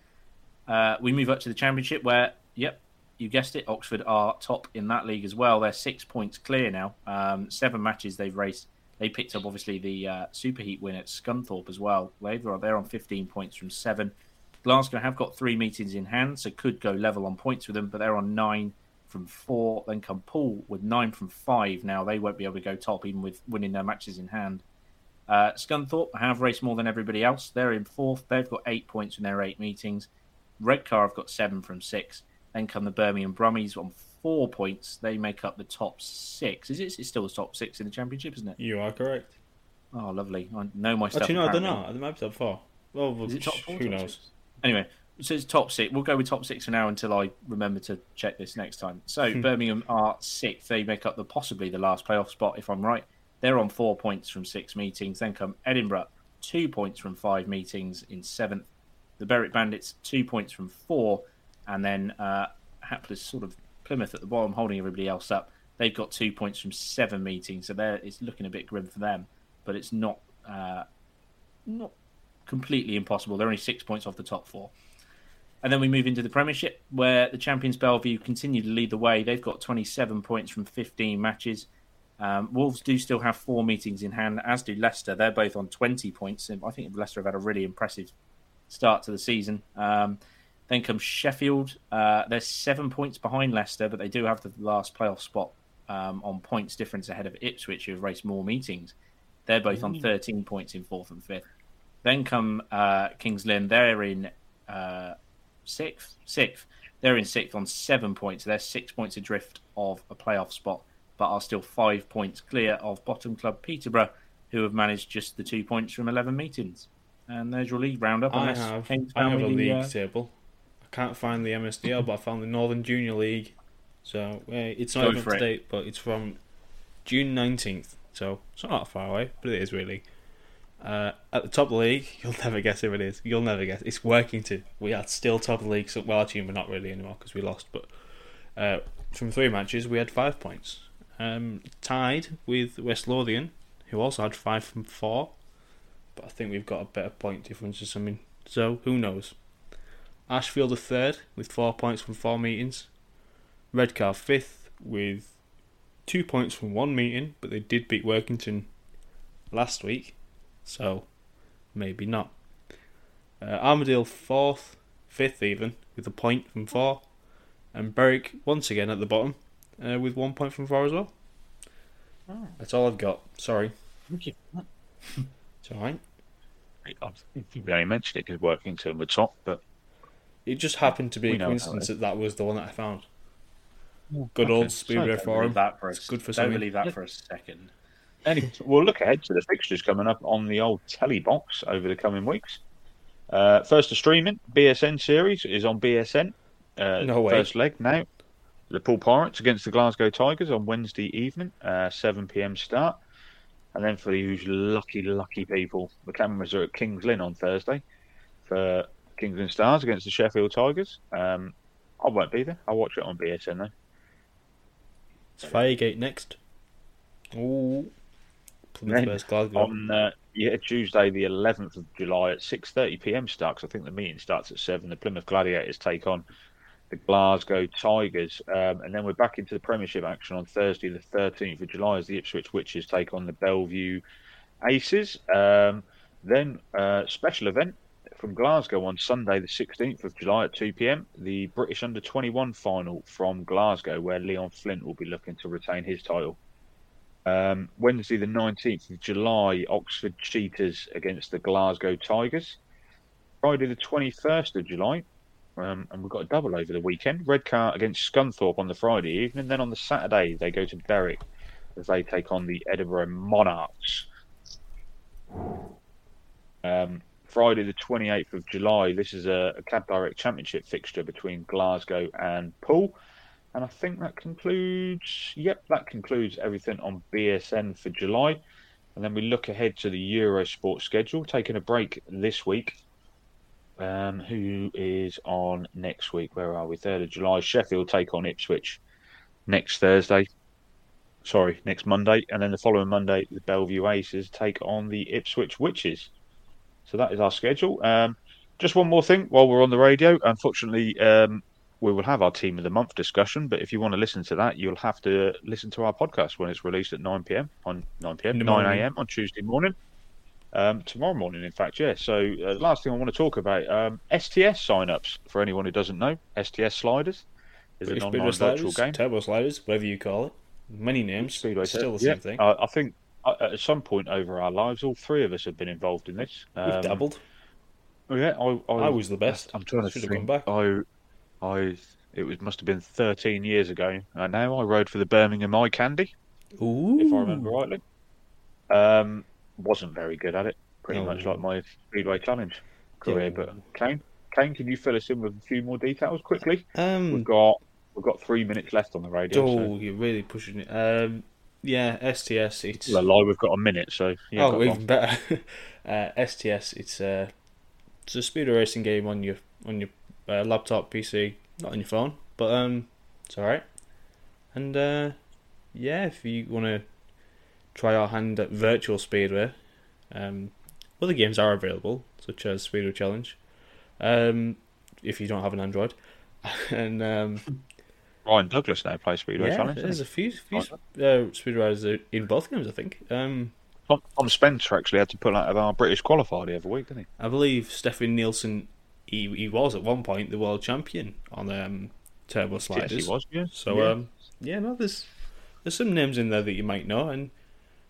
Uh, we move up to the Championship, where, yep, you guessed it, Oxford are top in that league as well. They're six points clear now. Um, seven matches they've raced. They picked up obviously the uh, Superheat win at Scunthorpe as well. They're they're on 15 points from seven. Glasgow have got three meetings in hand, so could go level on points with them, but they're on nine from four. Then come Poole with nine from five. Now they won't be able to go top even with winning their matches in hand. Uh, Scunthorpe have raced more than everybody else. They're in fourth. They've got eight points in their eight meetings. Redcar have got seven from six. Then come the Birmingham Brummies on four points. They make up the top six. Is it? It's still the top six in the championship, isn't it? You are correct. Oh, lovely. I know my stuff. Actually, no, I don't apparently. know. They might be top four. Well, Is it top four? who knows? six? Anyway, so it's top six. We'll go with top six for now until I remember to check this next time. So Hmm. Birmingham are sixth. They make up the possibly the last playoff spot, if I'm right. They're on four points from six meetings. Then come Edinburgh, two points from five meetings in seventh. The Berwick Bandits, two points from four, and then uh, hapless sort of Plymouth at the bottom, holding everybody else up. They've got two points from seven meetings, so there it's looking a bit grim for them. But it's not uh, not completely impossible. They're only six points off the top four. And then we move into the Premiership, where the champions Belle Vue continue to lead the way. They've got 27 points from 15 matches. Um, Wolves do still have four meetings in hand, as do Leicester. They're both on 20 points. I think Leicester have had a really impressive start to the season. Um, then comes Sheffield. Uh, they're seven points behind Leicester, but they do have the last playoff spot um, on points difference ahead of Ipswich, who have raced more meetings. They're both on 13 points in fourth and fifth. Then come uh, Kings Lynn. They're in uh, sixth. Sixth. They're in sixth on seven points. They're six points adrift of a playoff spot, but are still five points clear of bottom club Peterborough, who have managed just the two points from 11 meetings. And there's your league roundup. I have. I have a league uh, table. I can't find the MSDL, but I found the Northern Junior League. So uh, it's not even up to date, but it's from June nineteenth. So it's not that far away, but it is really. Uh, at the top of the league, you'll never guess who it is. You'll never guess. It's working Workington. We are still top of the league. So, well, actually, we're not really anymore because we lost. But uh, from three matches, we had five points. Um, tied with West Lothian, who also had five from four. But I think we've got a better point difference or something. So who knows? Ashfield are third with four points from four meetings. Redcar fifth with two points from one meeting, but they did beat Workington last week, so maybe not. Uh, Armadale fourth, fifth even, with a point from four, and Berwick once again at the bottom uh, with one point from four as well. That's all I've got. Sorry, Thank you. it's all right. I think we only mentioned it because Workington the top, but It just happened to be a know how it coincidence is. that that was the one that I found. Good okay. old So Speedway don't Don't Forum. that for a, It's good for don't something. believe that for a second. Anyway, we'll look ahead to the fixtures coming up on the old telly box over the coming weeks. Uh, first to streaming, BSN series is on BSN. Uh, No way. First leg now. The Poole Pirates against the Glasgow Tigers on Wednesday evening, uh, 7 pm start. And then for these lucky, lucky people, the cameras are at Kings Lynn on Thursday for Kings Lynn Stars against the Sheffield Tigers. Um, I won't be there. I'll watch it on BSN though. It's Firegate next. Ooh. Plymouth versus Glasgow. on uh, yeah Tuesday the 11th of July at 6:30 p.m. starts. I think the meeting starts at seven. The Plymouth Gladiators take on the Glasgow Tigers, um, and then we're back into the Premiership action on Thursday the 13th of July as the Ipswich Witches take on the Belle Vue Aces. Um, then uh, special event from Glasgow on Sunday the 16th of July at 2 p.m. The British Under 21 final from Glasgow, where Leon Flint will be looking to retain his title. Um, Wednesday, the 19th of July, Oxford Cheetahs against the Glasgow Tigers. Friday, the 21st of July, um, and we've got a double over the weekend. Redcar against Scunthorpe on the Friday evening. Then on the Saturday, they go to Berwick as they take on the Edinburgh Monarchs. Um, Friday, the 28th of July, this is a, a Cab Direct Championship fixture between Glasgow and Poole. And I think that concludes. Yep, that concludes everything on BSN for July. And then we look ahead to the Eurosport schedule, taking a break this week. Um, who is on next week? Where are we? Third of July. Sheffield take on Ipswich next Thursday. Sorry, next Monday, and then the following Monday, the Belle Vue Aces take on the Ipswich Witches. So that is our schedule. Um, just one more thing while we're on the radio. Unfortunately, um, we will have our team of the month discussion, but if you want to listen to that, you'll have to listen to our podcast when it's released at 9 p.m. on 9 p.m. 9 a.m. on Tuesday morning. Um, tomorrow morning, in fact, yeah. So, uh, last thing I want to talk about um, STS sign-ups for anyone who doesn't know. STS Sliders is British an online virtual sliders, game. turbo sliders, whatever you call it. Many names, Speedway still the yeah. same thing. Uh, I think uh, at some point over our lives, all three of us have been involved in this. We've Um, dabbled. Oh, yeah, I, I, I was the best. I'm trying to Should have think. gone back. I, I, it was must have been 13 years ago. And now I rode for the Birmingham Eye Candy, Ooh, if I remember rightly. Um, wasn't very good at it. Pretty No. much like my Speedway Challenge career. Yeah. But Kane, Kane, can you fill us in with a few more details quickly? We've Um, got we've got three minutes left on the radio. oh, you're really pushing it. Um, yeah, STS. It's So. Well, lie, we've got a minute, so yeah. oh, even better. uh, STS. It's a it's a speed racing game on your on your uh, laptop, PC, not on your phone, but um, it's all right. And uh, yeah, if you want to try our hand at virtual speedway, um, other games are available, such as Speedway Challenge. Um, if you don't have an Android, and um, Ryan Douglas now plays Speedway yeah, Challenge. there's a few, few uh, speed riders in both games, I think. Um. Tom, Tom Spencer actually had to pull out of our British qualifier the other week, didn't he? I believe Stefan Nielsen, he, he was at one point the world champion on um, turbo sliders. Yes, he was. Yeah. So yeah. um, yeah, no, there's there's some names in there that you might know, and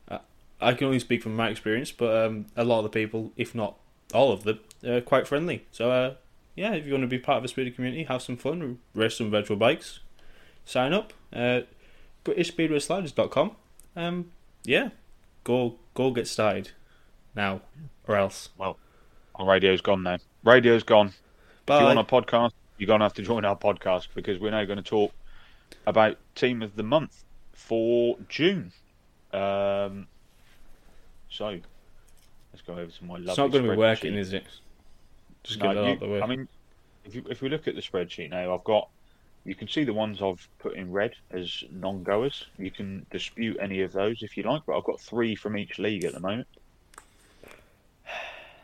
I, I can only speak from my experience, but um, a lot of the people, if not all of them, are quite friendly. So uh, yeah, if you want to be part of a speeder community, have some fun, race some virtual bikes, sign up. Uh, BritishSpeedwaySliders.com. Um, yeah, go go get started now, or else. Well, our radio's gone now. Radio's gone. If you want a podcast, you're going to have to join our podcast because we're now going to talk about Team of the Month for June. Um, so, let's go over to my lovely It's not going to be working, is it? Just No, get that you- out the way. I mean, if you, if we look at the spreadsheet now, I've got. You can see the ones I've put in red as non-goers. You can dispute any of those if you like, but I've got three from each league at the moment.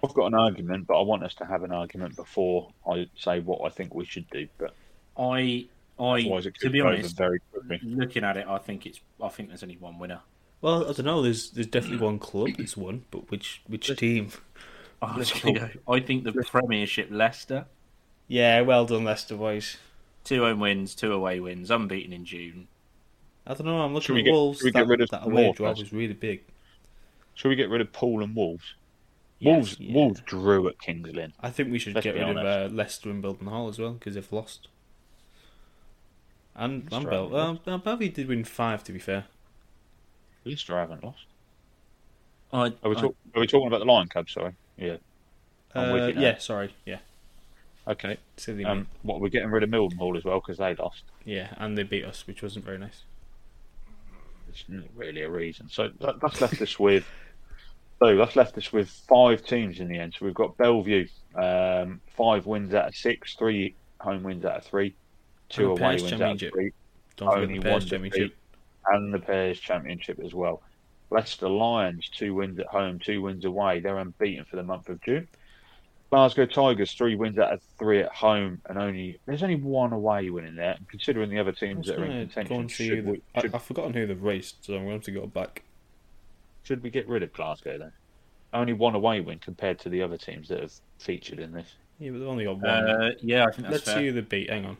I've got an argument, but I want us to have an argument before I say what I think we should do. But I, I, to be honest, very quickly. looking at it, I think it's, I think there's only one winner. well, I don't know. There's there's definitely one club that's won, but which which team? I was gonna go. I think the Premiership Leicester, Yeah, well done, Leicester boys. two home wins, two away wins, unbeaten in June. I don't know. I'm Should looking we at get- Wolves. should we that, get rid of that away North draw was really big. Should we get rid of Poole and Wolves? Yes, Wolves, yeah. Wolves drew at Kings Lynn. I think we should Let's get be rid of uh. Leicester and Belton Hall as well because they've lost. And Leicester and Bel- well, lost. well, Belle Vue did win five. To be fair, Leicester haven't lost. I, Are we, I- talk, are we talking about the Lion Cub? Sorry. Yeah. Uh, yeah. Sorry, yeah. Okay. Silly Um, what we're getting rid of Mildenhall as well because they lost. Yeah, and they beat us, which wasn't very nice. It's not really a reason. So that, that's left us with. So that's left us with five teams in the end. So we've got Belle Vue, um, five wins out of six, three home wins out of three, two away Pairs wins out of three, Don't only one defeat, and the Pairs Championship as well. Leicester Lions, two wins at home, two wins away. They're unbeaten for the month of June. Glasgow Tigers, three wins out of three at home, and only there's only one away win in there. Considering the other teams that are in contention, should, the, we, I, should, I've forgotten who they've raced, so I'm going to have to go back. Should we get rid of Glasgow then? Only one away win compared to the other teams that have featured in this. Yeah, but they've only got one. uh, yeah, I think that's Let's fair. see who they beat. Hang on.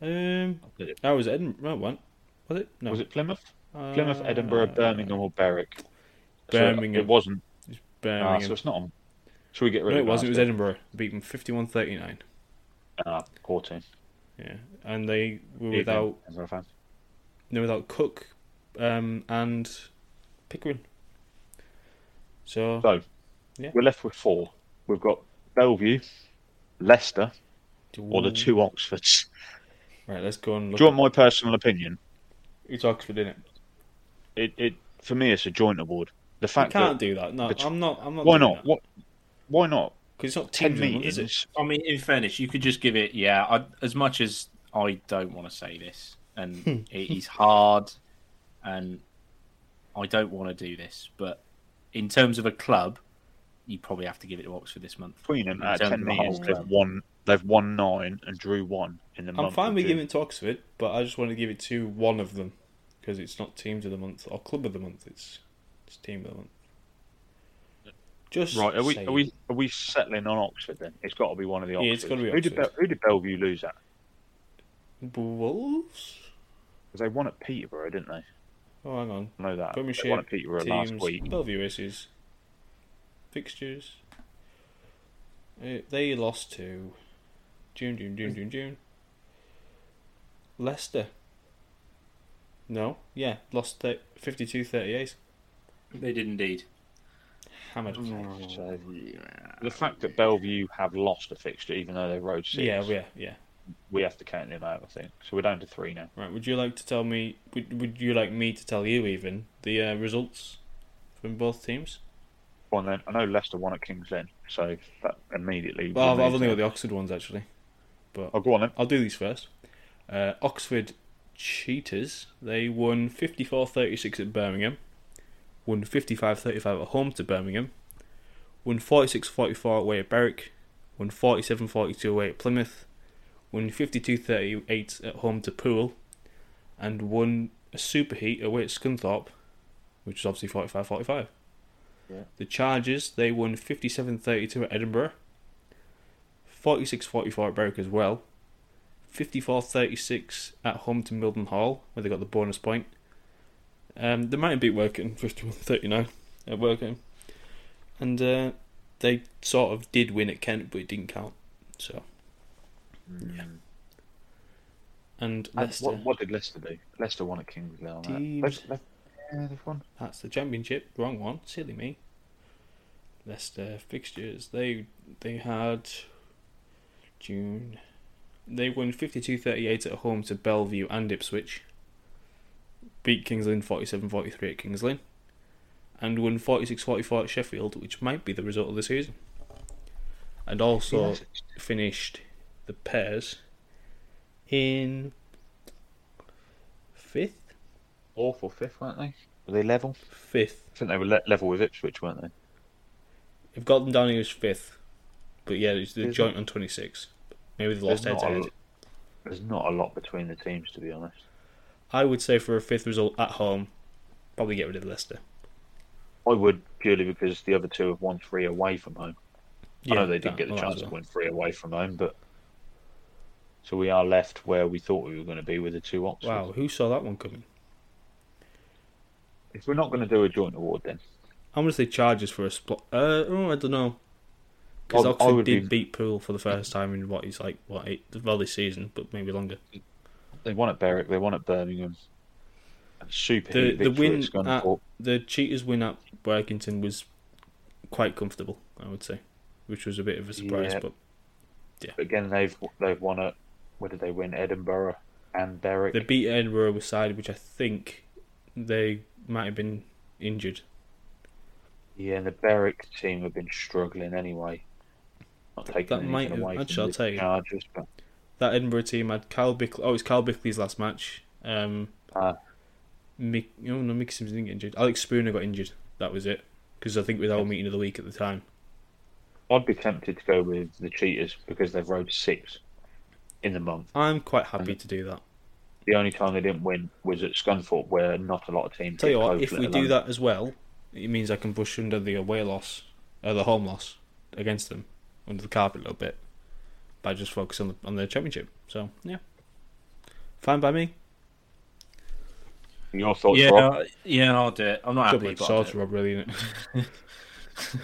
Um, that was Edinburgh. What was it? No, Was it Plymouth? Plymouth, Edinburgh, Uh, Birmingham, or Berwick? So Birmingham. it wasn't. Ah, Birmingham. so it's not on. Should we get rid no, of No, it wasn't. It was Edinburgh. Beat them 51-39. Ah, poor team. Yeah, and they were Evening, without Edinburgh fans. no without Cook, um, and Pickering. So So Yeah. we're left with four. We've got Belle Vue, Leicester, or the two Oxfords. Right, let's go and look. Do you want my personal opinion? It's Oxford, in it? It, it for me, it's a joint award. The fact You fact can't that do that. No, the- I'm not. I'm not. why doing not? What? Why not? Because it's not Ten teams in a month, is it? I mean, in fairness, you could just give it. Yeah, I, as much as I don't want to say this, and hmm. it is hard, and I don't want to do this, but in terms of a club, you probably have to give it to Oxford this month. Between them, In out of terms ten of the they've term. won. They've won nine and drew one in the I'm month. fine with giving it to Oxford, but I just want to give it to one of them because it's not teams of the month or club of the month. It's it's team of the month. Just Right, are we saying. are we are we settling on Oxford then? It's got to be one of the Oxfords. Yeah, it's gotta be Who did, Oxford. Bel- who did Belle Vue lose at? Wolves? Because they won at Peterborough, didn't they? Oh, hang on. I know that. Premiership They won at Peterborough teams, last week. Belle Vue Aces. Fixtures. Uh, they lost to June, June, June, June, June. Leicester. No, yeah, lost 52 38. They did indeed. Hammered. So, the fact that Belle Vue have lost a fixture, even though they rode six, Yeah, yeah, yeah. We have to count them out. I think so. We're down to three now. Right, would you like to tell me, would, would you like me to tell you even, the uh, results from both teams? Well, then I know Leicester won at Kings Lynn, so that immediately. Well, I've, I've only got the Oxford ones actually. But Oh, go on then. I'll do these first. Uh, Oxford Cheetahs, they won 54 36 at Birmingham, won 55 35 at home to Birmingham, won 46 44 away at Berwick, won 47 42 away at Plymouth, won 52 38 at home to Poole, and won a superheat away at Scunthorpe, which is obviously 45 45. Yeah. The Chargers, they won 57 32 at Edinburgh, 46 44 at Berwick as well. 54 36 at home to Mildenhall, where they got the bonus point. Um, they might have beat Workington 51 39 at Workington. And uh, they sort of did win at Kent, but it didn't count. So, Mm. yeah. And And Leicester, what, what did Leicester do? Leicester won at Kings Lynn. Teams. They've, they've, yeah, they've won. that's the championship. Wrong one. Silly me. Leicester fixtures. They they had June. They won 52-38 at home to Belle Vue and Ipswich. Beat Kings Lynn 47-43 at Kings Lynn. And won 46-44 at Sheffield, which might be the result of the season. And also finished the pairs in fifth. Fourth or fifth, weren't they? Were they level? Fifth. I think they were le- level with Ipswich, weren't they? They've got them down here as fifth. But yeah, it's the Is joint on 26. Maybe they've lost head to head. there's not a lot between the teams, to be honest. I would say for a fifth result at home, probably get rid of Leicester. I would purely because the other two have won three away from home. I know they didn't get the chance as to win three away from home, but so we are left where we thought we were going to be with the two options. Wow, who saw that one coming? If we're not going to do a joint award, then How much they charges for a spot? Uh, oh, I don't know. Because Oxford did be- beat Poole for the first time in what is like what eight well this season, but maybe longer. they won at Berwick, they won at Birmingham. Super The the win at the Cheetahs win at Workington was quite comfortable, I would say, which was a bit of a surprise. But Yeah. But Again, they've they've won at where did they win? Edinburgh and Berwick. they beat Edinburgh with side, which I think they might have been injured. Yeah, and the Berwick team have been struggling anyway. Not taking that might have- away actually, I'll tell you. Chargers, but That Edinburgh team had Carl Bickley. Oh, it's Carl Bickley's last match. Um, Ah. Mick, no, no, Mickey Sims didn't get injured. Alex Spooner got injured. That was it. Because I think we with our meeting of the week at the time. I'd be tempted to go with the Cheetahs because they've rode six in the month. I'm quite happy to do that. The only time they didn't win was at Scunthorpe, where not a lot of teams. Tell you what, if let we do that as well, it means I can push under the away loss, or the home loss against them under the carpet a little bit by just focusing on the, on the championship. So yeah, fine by me. your thoughts, yeah, Rob? Uh, yeah, I'll do it. I'm not happy, Double but I'll sword do to it. Rob, really. Isn't it?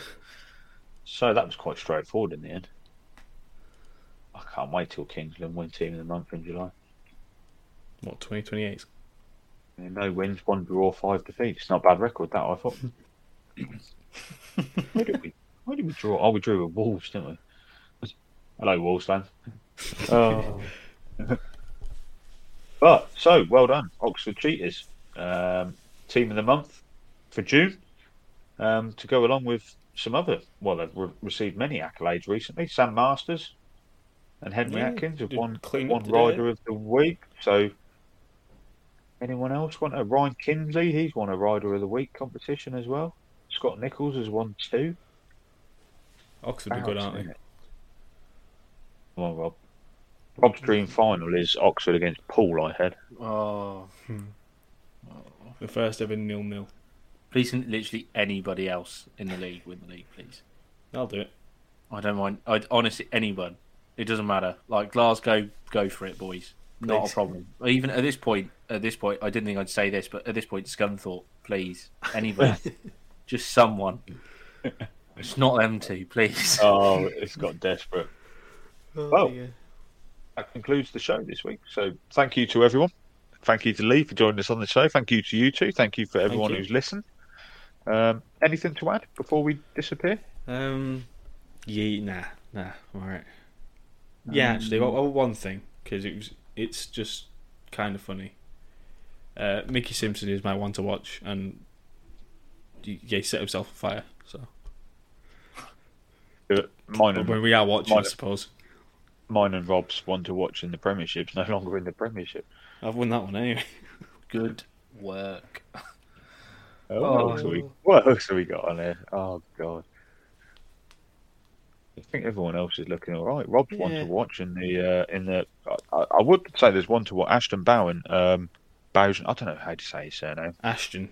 So that was quite straightforward in the end. I can't wait till Kings Lynn win Team of the Month in July. what twenty twenty eight? No wins, one draw, five defeats. It's Not a bad record, that I thought. where did we? Where did we draw? Oh, we drew with Wolves, didn't we? Hello, Wolves fans. Oh. but so well done, Oxford Cheetahs. Um, team of the month for June. Um, to go along with some other, well, they've re- received many accolades recently. Sam Masters and Henry Yeah, Atkins have did won clean one rider of the week. So, anyone else want a Ryan Kinsley? He's won a rider of the week competition as well. Scott Nicholls has won two. Oxford are good, aren't they? Come on, Rob. Rob's dream final is Oxford against Poole. I had. Oh, hmm. The first ever nil nil. please, literally anybody else in the league win the league, please. I'll do it. I don't mind. I'd honestly anyone. It doesn't matter. Like Glasgow, go for it, boys. Not Please. a problem. Even at this point, at this point, I didn't think I'd say this, but at this point, Scunthorpe, please, anybody, just someone. It's not them two, please. Oh, it's got desperate. Oh, Well, that concludes the show this week. So thank you to everyone. Thank you to Lee for joining us on the show. Thank you to you two. Thank you for everyone you. who's listened. Um, anything to add before we disappear? Um, yeah, nah, nah, all right. Yeah, actually, well, well, one thing because it was, it's just kind of funny. Uh, Mickey Simpson is my one to watch, and he, yeah, he set himself on fire. So Uh, Mine but and, when we are watching, I suppose mine and Rob's one to watch in the Premiership's no longer in the Premiership. I've won that one anyway. Good work. Oh, what, else have we, what else have we got on there? Oh, God. I think everyone else is looking all right. Rob's one to watch in the uh, in the. I, I would say there's one to watch. Ashton Bowen, um, Bowden. I don't know how to say his surname. Ashton,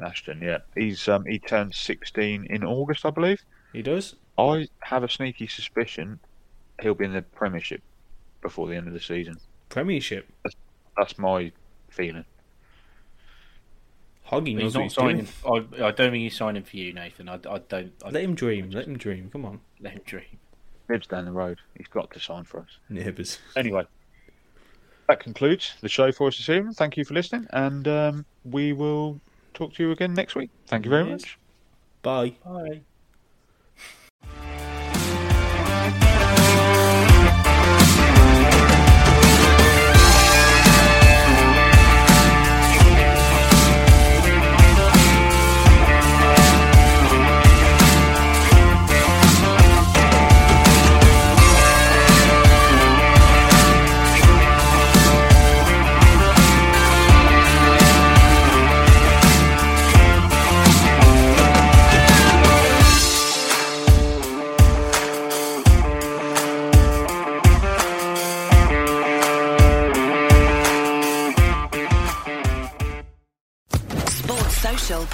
Ashton, yeah, he's um he turned 16 in August, I believe. he does. I have a sneaky suspicion he'll be in the Premiership before the end of the season. Premiership. That's my feeling. Hoggy knows He's not signing. I, I don't think he's signing for you, Nathan. I, I don't. I, Let him dream. Let him dream. Come on, let him dream. Lives down the road. He's got to sign for us. neighbours. Anyway, that concludes the show for us this evening. Thank you for listening, and um, we will talk to you again next week. Thank you very Yes. much. Bye. Bye.